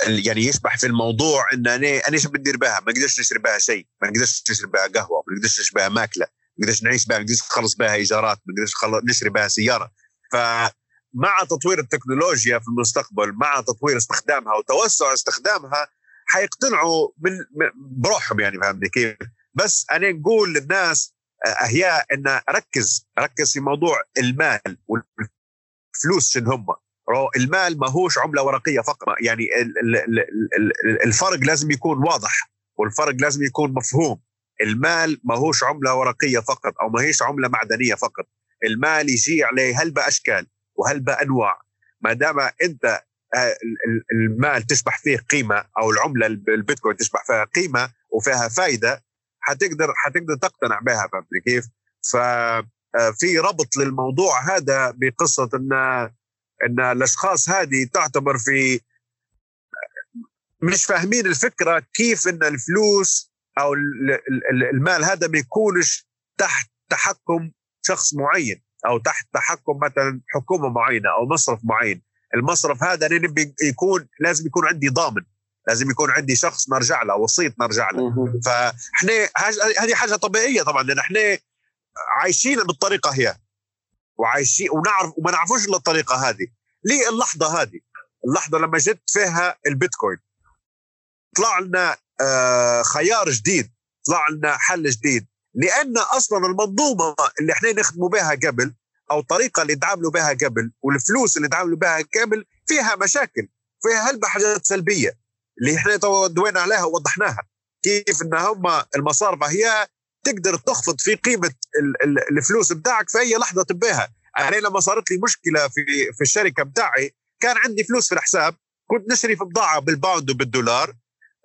يعني يشبح في الموضوع إن أنا أنا إيش بندير بها؟ ما نقدرش نشري بها شيء ما نقدرش نشري بها قهوة ما نقدرش نشري بها ماكلة. ما نقدرش نعيش بها نقدرش نخلص بها إيجارات نقدرش نشري بها سيارة. فمع تطوير التكنولوجيا في المستقبل مع تطوير استخدامها وتوسع استخدامها حيقتنعوا من بروحهم يعني فهمتني كيف؟ بس أنا نقول للناس اهياء إن ركز ركز في موضوع المال والفلوس شنو هم. المال ما هوش عملة ورقية فقط. يعني الفرق لازم يكون واضح والفرق لازم يكون مفهوم. المال ما هوش عملة ورقية فقط أو ما هيش عملة معدنية فقط المال يجي عليه هل باشكال وهل بانواع ما دام أنت آه، المال تشبح فيه قيمة أو العملة البيتكوين تشبح فيها قيمة وفيها فائده حتقدر حتقدر تقتنع بها فهمت كيف؟ ففي آه، ربط للموضوع هذا بقصة إن إن الأشخاص هذه تعتبر في مش فاهمين الفكرة كيف إن الفلوس أو المال هذا ما يكونش تحت تحكم شخص معين أو تحت تحكم مثلا حكومة معينة أو مصرف معين. المصرف هذا نبي يكون لازم يكون عندي ضامن لازم يكون عندي شخص نرجع له وسيط نرجع له. فإحنا هذه حاجة طبيعية طبعا لأن إحنا عايشين بالطريقة هي. وعايشين ونعرف وما نعرفوش الطريقة هذه. ليه اللحظة هذه؟ اللحظة لما جت فيها البيتكوين. طلع لنا خيار جديد. طلع لنا حل جديد. لأن أصلا المنظومة اللي إحنا نخدموا بها قبل أو الطريقة اللي تعاملوا بها قبل والفلوس اللي تعاملوا بها قبل فيها مشاكل فيها هلبة حاجات سلبية اللي إحنا دوينا عليها ووضحناها. كيف إن هم المصارف هي تقدر تخفض في قيمة الفلوس بتاعك في أي لحظة تبيها. أنا لما صارت لي مشكلة في في الشركة بتاعي كان عندي فلوس في الحساب كنت نشري في بضاعة بالباوند وبالدولار.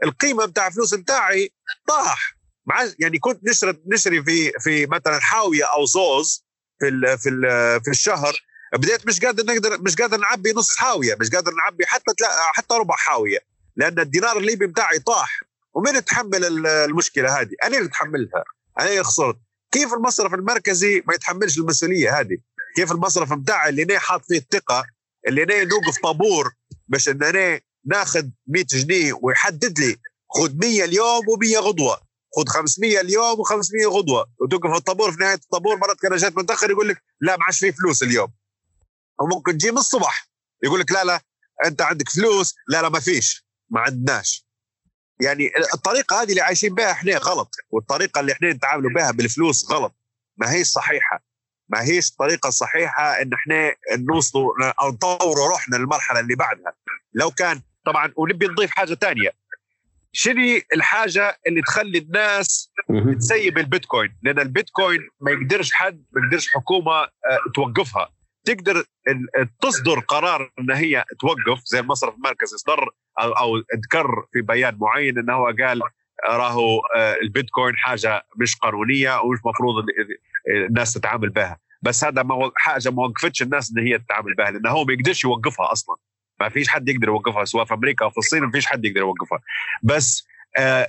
القيمة بتاع الفلوس بتاعي طاح مع يعني كنت نشري نشري في في مثلا حاوية أو زوز في ال في ال في الشهر. بديت مش قادر نقدر مش قادر نعبي نص حاوية مش قادر نعبي حتى حتى ربع حاوية لأن الدينار الليبي بتاعي طاح. ومين يتحمل المشكلة هذه؟ أنا اللي أتحملها. أنا اللي خسرت. كيف المصرف المركزي ما يتحملش المسؤولية هذه؟ كيف المصرف بتاعي اللي أنا حاط فيه الثقة اللي أنا نوقف طابور باش إن أنا ناخذ 100 جنيه ويحدد لي خذ 100 اليوم و100 غدوة. خذ 500 اليوم و500 غدوة. وتوقف الطابور في نهاية الطابور مرات كان جات متاخر يقول لك لا ما عادش في فلوس اليوم. وممكن تجي من الصبح يقول لك لا لا أنت عندك فلوس. لا لا ما فيش. ما عندناش. يعني الطريقة هذه اللي عايشين بها إحنا غلط. والطريقة اللي إحنا نتعاملوا بها بالفلوس غلط. ما هيش صحيحة. ما هيش الطريقة الصحيحه إن إحنا نوصلوا أو نطوروا روحنا للمرحلة اللي بعدها. لو كان طبعا ونبي نضيف حاجة ثانية شنو الحاجة اللي تخلي الناس تسيب البيتكوين؟ لأن البيتكوين ما يقدرش حد ما يقدرش حكومة آه، توقفها. تقدر تصدر قرار إن هي توقف زي المصرف المركزي اصدر أو أو ذكر في بيان معين انه هو قال راهو آه، البيتكوين حاجة مش قانونية ومش مفروض الناس تتعامل بها. بس هذا حاجة ما وقفتش الناس إن هي تتعامل بها لأنه هو ما يقدرش يوقفها أصلا. ما فيش حد يقدر يوقفها سواء في أمريكا أو في الصين ما فيش حد يقدر يوقفها. بس آه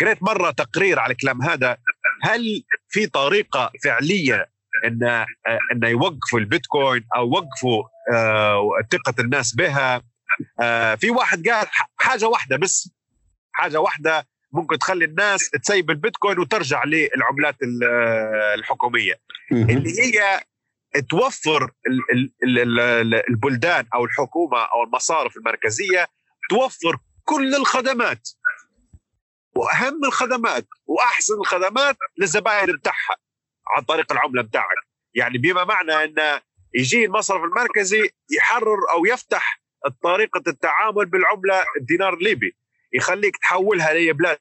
قريت مرة تقرير على الكلام هذا هل في طريقة فعلية إن آه إن يوقفوا البيتكوين أو يوقفوا آه ثقة الناس بها؟ آه في واحد قال حاجة واحدة بس حاجة واحدة ممكن تخلي الناس تسيب البيتكوين وترجع للعملات آه، الحكومية. اللي هي توفر البلدان أو الحكومة أو المصارف المركزية توفر كل الخدمات. وأهم الخدمات وأحسن الخدمات للزبائن بتاعها عن طريق العملة بتاعك. يعني بما معنى إن يجي المصرف المركزي يحرر أو يفتح طريقة التعامل بالعملة الدينار الليبي يخليك تحولها لأي بلاد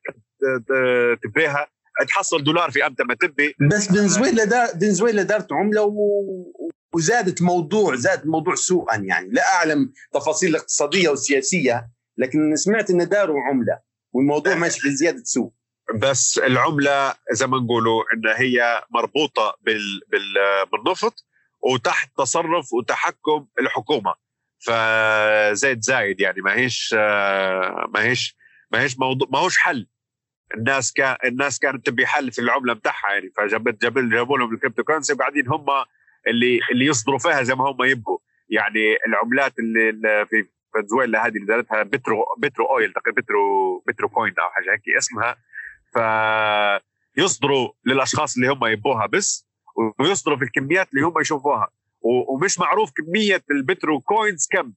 تبيها. تحصل دولار في إمتى؟ ما تبي. بس فنزويلا دار فنزويلا دارت عمله و... وزادت موضوع زاد الموضوع سوءا يعني. لا أعلم تفاصيل الاقتصاديه والسياسيه لكن سمعت إن داروا عملة والموضوع ماشي في زيادة سوء. بس العملة زي ما نقولوا إن هي مربوطة بال... بال... بالنفط وتحت تصرف وتحكم الحكومة. فزيد زايد يعني ما هيش ما هيش ما هيش موضوع ما هوش حل. الناس كان الناس كانت تبي حل في العملة بتاعها يعني. فجابت جابوا لهم ال cryptocurrency وقاعدين هم اللي اللي يصدروا فيها زي ما هم يبغوا. يعني العملات اللي في فنزويلا هذه اللي دارتها petro petro oil تقريبا petro petro coin أو حاجة هيك اسمها. ف يصدروا للأشخاص اللي هم يبوها بس ويصدروا في الكميات اللي هم يشوفوها. ومش معروف كمية ال petro coins كم.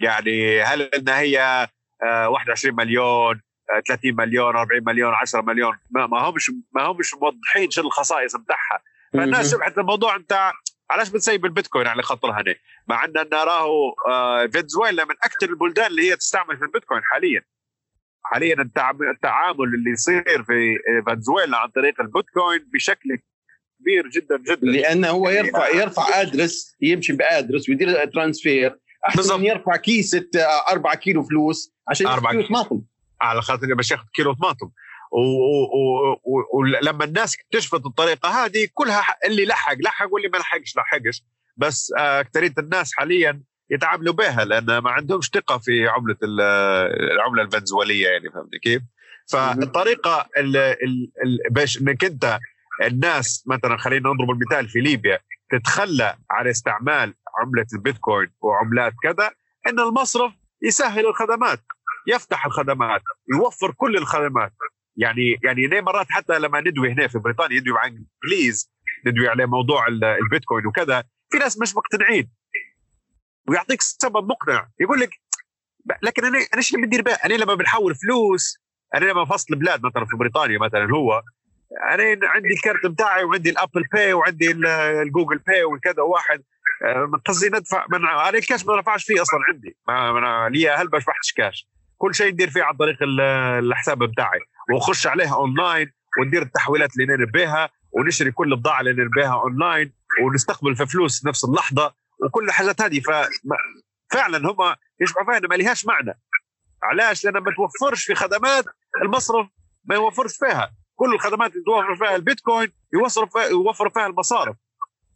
يعني هل إنها هي 21 آه، مليون 30 مليون 40 مليون 10 مليون ما, ما همش ما همش موضحين شو الخصائص بتاعها. فالناس شبحت الموضوع أنت علاش بتسيب البيتكوين على خاطرها هنا مع أن نراه آه، فنزويلا من أكثر البلدان اللي هي تستعمل في البيتكوين حاليا. حاليا التعامل اللي يصير في فنزويلا عن طريق البيتكوين بشكل كبير جدا جدا. لأنه هو يرفع يرفع أدرس يمشي بأدرس ويدير ترانسفير أحسن من يرفع كيسة 4 كيلو فلوس عشان كيلو. طماطم. على خاطر باش ياخذ كيلو طماطم. ولما الناس اكتشفت الطريقة هذه كلها اللي لحق لحق واللي ما لحقش لحقش. بس أكثرية الناس حاليا يتعاملوا بها لأن ما عندهمش ثقة في عملة العملة الفنزويليه يعني فهمت كيف؟ فالطريقة باش إنك أنت الناس مثلا خلينا نضرب المثال في ليبيا تتخلى عن استعمال عملة البيتكوين وعملات كذا إن المصرف يسهل الخدمات. يفتح الخدمات يوفر كل الخدمات. يعني يعني ليه مرات حتى لما ندوي هنا في بريطانيا ندوي مع إنجليز ندوي على موضوع البيتكوين وكذا في ناس مش مقتنعين. ويعطيك سبب مقنع. يقول لك لكن أنا أنا إيش بدير بها؟ أنا لما بنحول فلوس أنا لما فصل بلاد مثلا في بريطانيا مثلا هو أنا عندي الكارت بتاعي وعندي ال Apple Pay وعندي ال Google Pay وكذا واحد. آه، قصدي ندفع من أنا الكاش ما دفعش فيه أصلا عندي. ما أنا لي هل ما كاش؟ كل شيء ندير فيه عن طريق الحساب بتاعي ونخش عليها اونلاين وندير التحويلات اللي نبيها ونشري كل البضاعه اللي نبيها اونلاين ونستقبل في فلوس نفس اللحظة وكل الحاجات هذه. ففعلا هم يشبعوا فيها ما لهاش معنى. علاش؟ لأن ما توفرش في خدمات المصرف ما يوفرش فيها. كل الخدمات اللي توفر فيها البيتكوين يوفر فيها المصارف.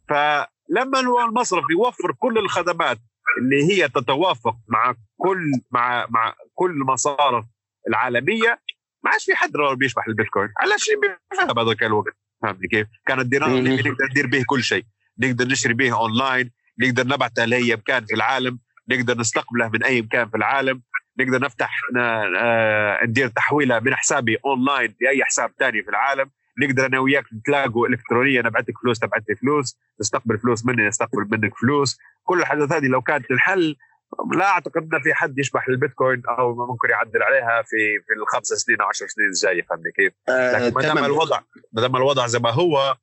فلما المصرف يوفر كل الخدمات اللي هي تتوافق مع كل مع مع كل المصارف العالمية. ما عادش في حد بيشبح البيتكوين. علاش بيفهم هذاك الوقت. فهمتني كيف؟ كان الدينار اللي نقدر ندير به كل شيء. نقدر نشري به أونلاين. نقدر نبعثه لاي مكان في العالم. نقدر نستقبله من أي مكان في العالم. نقدر نفتح آه، ندير تحويلة من حسابي أونلاين لأي حساب ثاني في العالم. نقدر أنا وياك نتلاقوا الكترونيا نبعث لك فلوس تبعث لي فلوس نستقبل فلوس مني نستقبل منك فلوس. كل الحاجات هذه لو كانت الحل لا أعتقد إن في حد يشبح البيتكوين أو ممكن يعدل عليها في في الخمس سنين أو 10 سنين الجايه فهمني كيف؟ آه، ما دام الوضع ما دام الوضع زي ما هو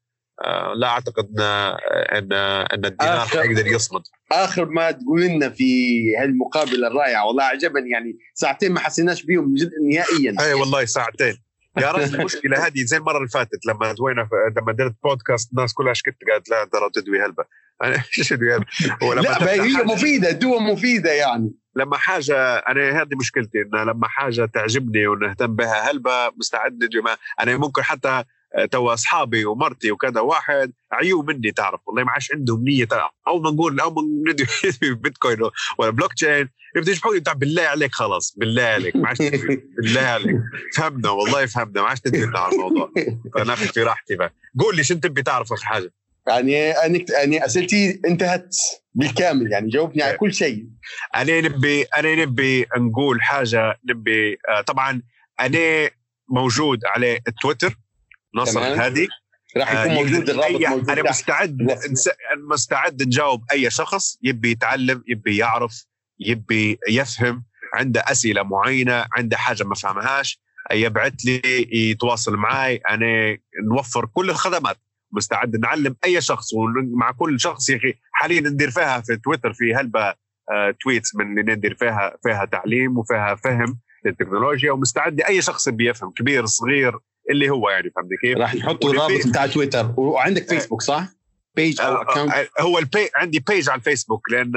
آه لا أعتقد إن إن الدينار حيقدر يصمد. آخر ما تقول لنا في هالمقابلة الرائعة والله عجبني يعني ساعتين ما حسيناش بيهم نهائيا. إي والله ساعتين. يا رجل المشكلة هذه زي المرة اللي فاتت لما دوينا لما درت بودكاست الناس كلها شكت قالت لا ترى تدوي هلبة إيش ادوي هلبة لا هي مفيدة دوا مفيدة يعني. لما حاجة أنا هذه مشكلتي إن لما حاجة تعجبني ونهتم بها هلبة مستعد ندوي أنا ممكن حتى تو أصحابي ومرتي وكذا واحد عيوا مني تعرف والله ما عادش عندهم نية اول ما نقول اول ما ندوي بيتكوين ولا بلوك تشين يبدا يشبحوا بالله عليك خلاص بالله عليك ما عادش بالله عليك. فهمنا والله فهمنا ما عادش تدري على الموضوع. فناخذ في راحتي بقى. قول لي شو أنت بتعرف في حاجة؟ يعني أنا يعني أسئلتي انتهت بالكامل يعني جاوبني على كل شيء. أنا نبي أنا نبي نقول حاجة نبي آه، طبعا أنا موجود على التويتر نصر الهادي راح يكون آه، موجود الرابط موجود أنا مستعد مستعد نجاوب أي شخص يبي يتعلم يبي يعرف يبي يفهم عنده أسئلة معينة عنده حاجة ما فهمهاش يبعث لي يتواصل معي أنا نوفر كل الخدمات. مستعد نعلم أي شخص ومع كل شخص يا أخي حاليا ندير فيها في تويتر في هلبة آه تويتس من اللي ندير فيها فيها تعليم وفيها فهم للتكنولوجيا ومستعد أي شخص بيفهم كبير صغير اللي هو يعني فهمت كيف؟ راح نحط الرابط بتاع تويتر وعندك فيسبوك صح؟ page أو account آه، آه، هو البي عندي page على الفيسبوك لأن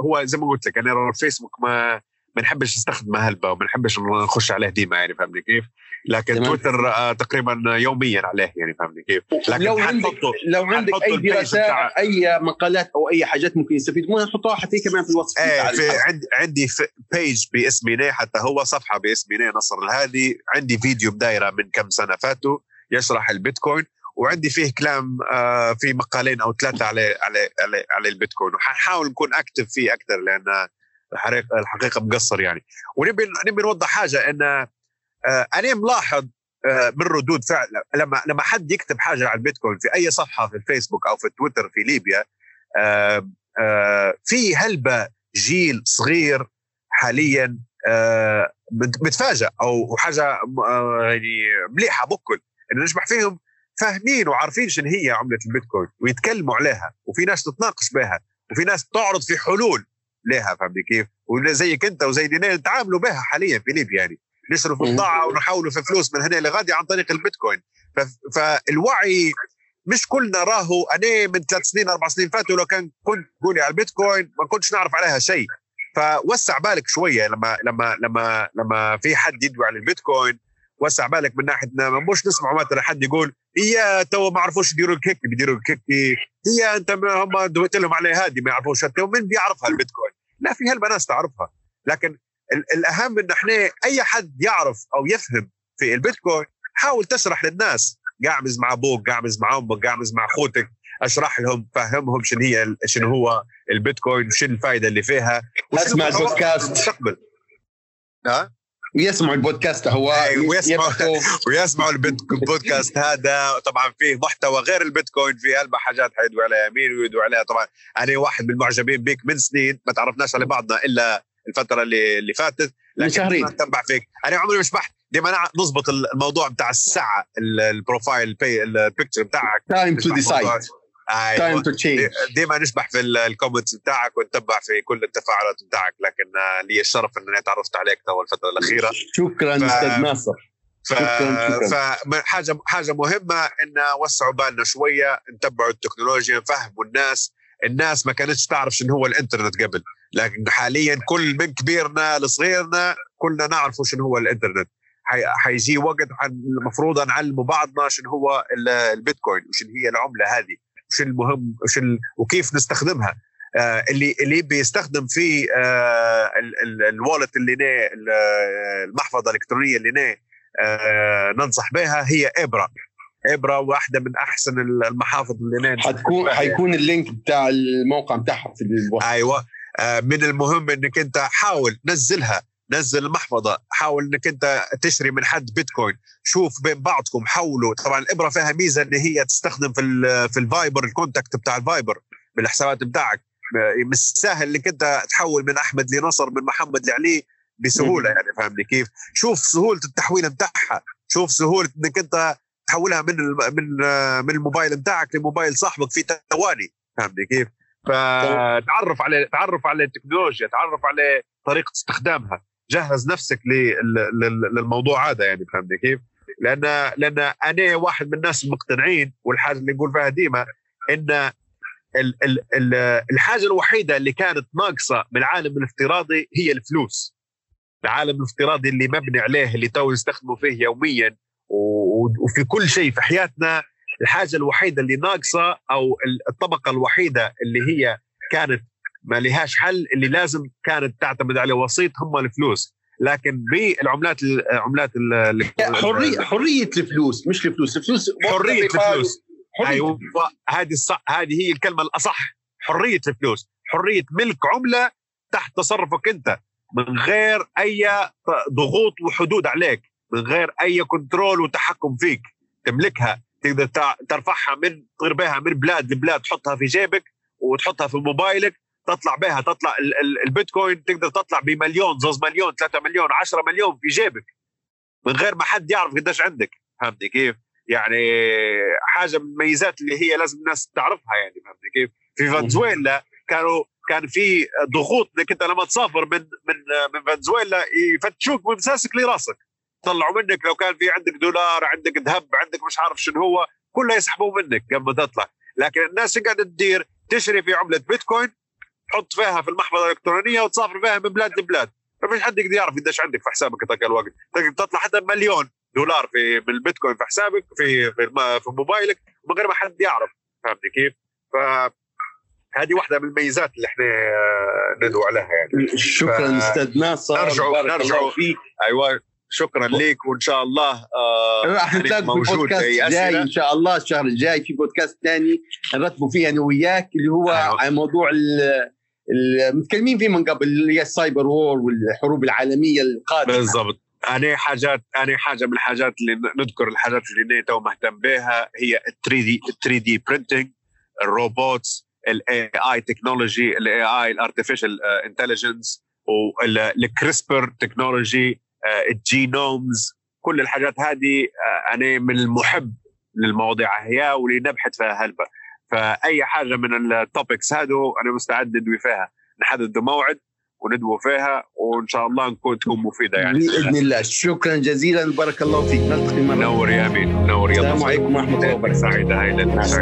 هو زي ما قلت لك أنا الفيسبوك ما ما نحبش نستخدم هلبة وما نحبش نخش عليه ديما يعني فهمني كيف؟ لكن. تويتر آه تقريبا يوميا عليه يعني فهمني كيف؟ لكن لو عندك لو عندك أي دراسات أي مقالات أو أي حاجات ممكن يستفيدوا نحطوها حتى كمان في الوصف إيه في عندي عندي page باسمي حتى هو صفحة باسمي نصر الهادي عندي فيديو بدايرة من كم سنة فاتوا يشرح البيتكوين وعندي فيه كلام آه في مقالين أو ثلاثة على على على, على البيتكوين وحنحاول نكون اكتف فيه أكثر لأن الحقيقة مقصر يعني ونبي نبي نوضح حاجة إن أنا ملاحظ آه من ردود فعل لما لما حد يكتب حاجة على البيتكوين في أي صفحة في الفيسبوك أو في تويتر في ليبيا آه آه في هلبة جيل صغير حاليا آه متفاجئ أو حاجة آه يعني مليحة بكل إنه نشبح فيهم فاهمين وعارفين شنو هي عملة البيتكوين ويتكلموا عليها وفي ناس تتناقش بها وفي ناس تعرض في حلول لها فهمت كيف؟ وزيك أنت وزي دينا نتعاملوا بها حاليا في ليبيا يعني نصرف بضاعه ونحولوا في فلوس من هنا لغادي عن طريق البيتكوين. فالوعي مش كلنا راهو أنا من ثلاث سنين أربع سنين فاتوا لو كان كنت تقولي على البيتكوين ما كنتش نعرف عليها شيء. فوسع بالك شوية لما لما لما لما في حد يدوي على البيتكوين. وسع بالك من ناحية مش نسمع مثلا حد يقول هي تو ما عرفوش يديروا الكيك بيديروا الكيك هي أنت هم دويت لهم على هذه ما يعرفوش. ومن بيعرفها البيتكوين. لا في هلبة ناس تعرفها. لكن الأهم إن إحنا أي حد يعرف أو يفهم في البيتكوين حاول تشرح للناس. قاعمز مع أبوك قاعمز مع أمك قاعمز مع أخوتك أشرح لهم فهمهم شنو هي شنو هو البيتكوين وشنو الفائده اللي فيها. اسمع البودكاست. ها؟ ويسمعوا البودكاست هو ويسمعوا ويسمعوا البودكاست هذا. طبعا فيه محتوى غير البيتكوين في أربع حاجات حيدوا عليها يمين ويدوا عليها. طبعا أنا واحد من المعجبين بيك من سنين ما تعرفناش على بعضنا إلا الفترة اللي اللي فاتت لكن شهرين. اتبع فيك. أنا عمري نشبح دائما نظبط الموضوع بتاع الساعة ال profile ال picture بتاعك. time to decide time to change ديما نشبح في ال comments بتاعك ونتبع في كل التفاعلات بتاعك. لكن آه، لي الشرف اني تعرفت عليك تو الفترة الأخيرة. شكرا ف... أستاذ ناصر. ف... فحاجه حاجة مهمة نوسعوا بالنا شوية نتبعوا التكنولوجيا نفهموا الناس. الناس ما كانتش تعرف شنو هو الإنترنت قبل. لكن حاليا كل من كبيرنا لصغيرنا كلنا نعرف شنو هو الإنترنت. حيجي وقت المفروض نعلموا بعضنا شنو هو البيتكوين وشنو هي العملة هذه وش المهم وش ال... وكيف نستخدمها. آه اللي اللي بيستخدم في آه الوالت اللي نا المحفظة الإلكترونية اللي نا آه ننصح بها هي ابره ابره واحدة من أحسن المحافظ اللي نا حتكون حيكون اللينك بتاع الموقع بتاعها في الوصف أيوه. من المهم إنك أنت حاول نزلها نزل المحفظة حاول إنك أنت تشتري من حد بيتكوين. شوف بين بعضكم حولوا طبعا الإبرة فيها ميزة إن هي تستخدم في في ال Viber ال contact بتاع ال Viber بالحسابات بتاعك. مش سهل إنك أنت تحول من أحمد لنصر من محمد لعلي بسهولة يعني فاهمني كيف؟ شوف سهولة التحويل بتاعها. شوف سهولة إنك أنت تحولها من من من الموبايل بتاعك لموبايل صاحبك في ثواني فاهمني كيف؟ فتعرف على تعرف على التكنولوجيا تعرف على طريقة استخدامها. جهز نفسك للموضوع هذا يعني فهمتني كيف؟ لأن لأن أنا واحد من الناس المقتنعين والحاجة اللي نقول فيها ديما إن ال ال ال الحاجة الوحيدة اللي كانت ناقصة من العالم الافتراضي هي الفلوس. العالم الافتراضي اللي مبني عليه اللي تو نستخدمه فيه يوميا وفي كل شيء في حياتنا الحاجة الوحيدة اللي ناقصة أو الطبقة الوحيدة اللي هي كانت ما لهاش حل اللي لازم كانت تعتمد على وسيط هم الفلوس. لكن بالعملات العملات حرية حرية الفلوس مش الفلوس. الفلوس حرية الفلوس. أيوه هذه الصح هذه هي الكلمة الأصح. حرية الفلوس. حرية ملك عملة تحت تصرفك أنت. من غير أي ضغوط وحدود عليك. من غير أي كنترول وتحكم فيك. تملكها. تقدر ترفعها من تغير بها من بلاد لبلاد تحطها في جيبك وتحطها في موبايلك تطلع بها تطلع البيتكوين تقدر تطلع بمليون زوز مليون ثلاثة مليون عشرة مليون في جيبك من غير ما حد يعرف قديش عندك فهمتي كيف؟ يعني حاجة من الميزات اللي هي لازم الناس تعرفها يعني فهمتي كيف؟ في فنزويلا كانوا كان في ضغوط إنك أنت لما تسافر من من من فنزويلا يفتشوك من مساسك لراسك طلعوا منك لو كان في عندك دولار عندك ذهب عندك مش عارف شنو هو كله يسحبوه منك قبل ما تطلع. لكن الناس قاعدة تدير تشتري في عملة بيتكوين تحط فيها في المحفظة الإلكترونية وتسافر فيها من بلاد لبلاد. ما فيش حد يقدر يعرف قديش عندك في حسابك ذاك الوقت. تقدر تطلع حتى مليون دولار في من البيتكوين في حسابك في في, في موبايلك من غير ما حد يعرف. فهمتني كيف؟ ف هذه واحدة من الميزات اللي إحنا ندعو عليها يعني. شكرا أستاذ ناصر. نرجع نرجع فيك. أيوه. شكرا لك وإن شاء الله آه راح نتلاقى في بودكاست جاي إن شاء الله الشهر الجاي في بودكاست ثاني نرتبوا فيه أنا وياك اللي هو أيوة. عن موضوع متكلمين فيه من قبل اللي هي ال cyber war والحروب العالمية القادمة. بالضبط. أنا حاجات أنا حاجة من الحاجات اللي نذكر الحاجات اللي أنا تو مهتم بها هي ال 3D 3D printing ال robots ال AI technology ال AI ال artificial intelligence وال CRISPR technology ال genomes كل الحاجات هذه آه، أنا من المحب للمواضيع هي واللي نبحث فيها هلبة فأي حاجة من ال topics هذو أنا مستعد ندوي فيها. نحدد موعد وندوي فيها وإن شاء الله نكون تكون مفيدة يعني. بإذن الله. شكرا جزيلا. بارك الله فيك. نلتقي مرة. نور يا أمين. نور. يلا. السلام عليكم ورحمة الله وبركاته. سعيده هاي للناس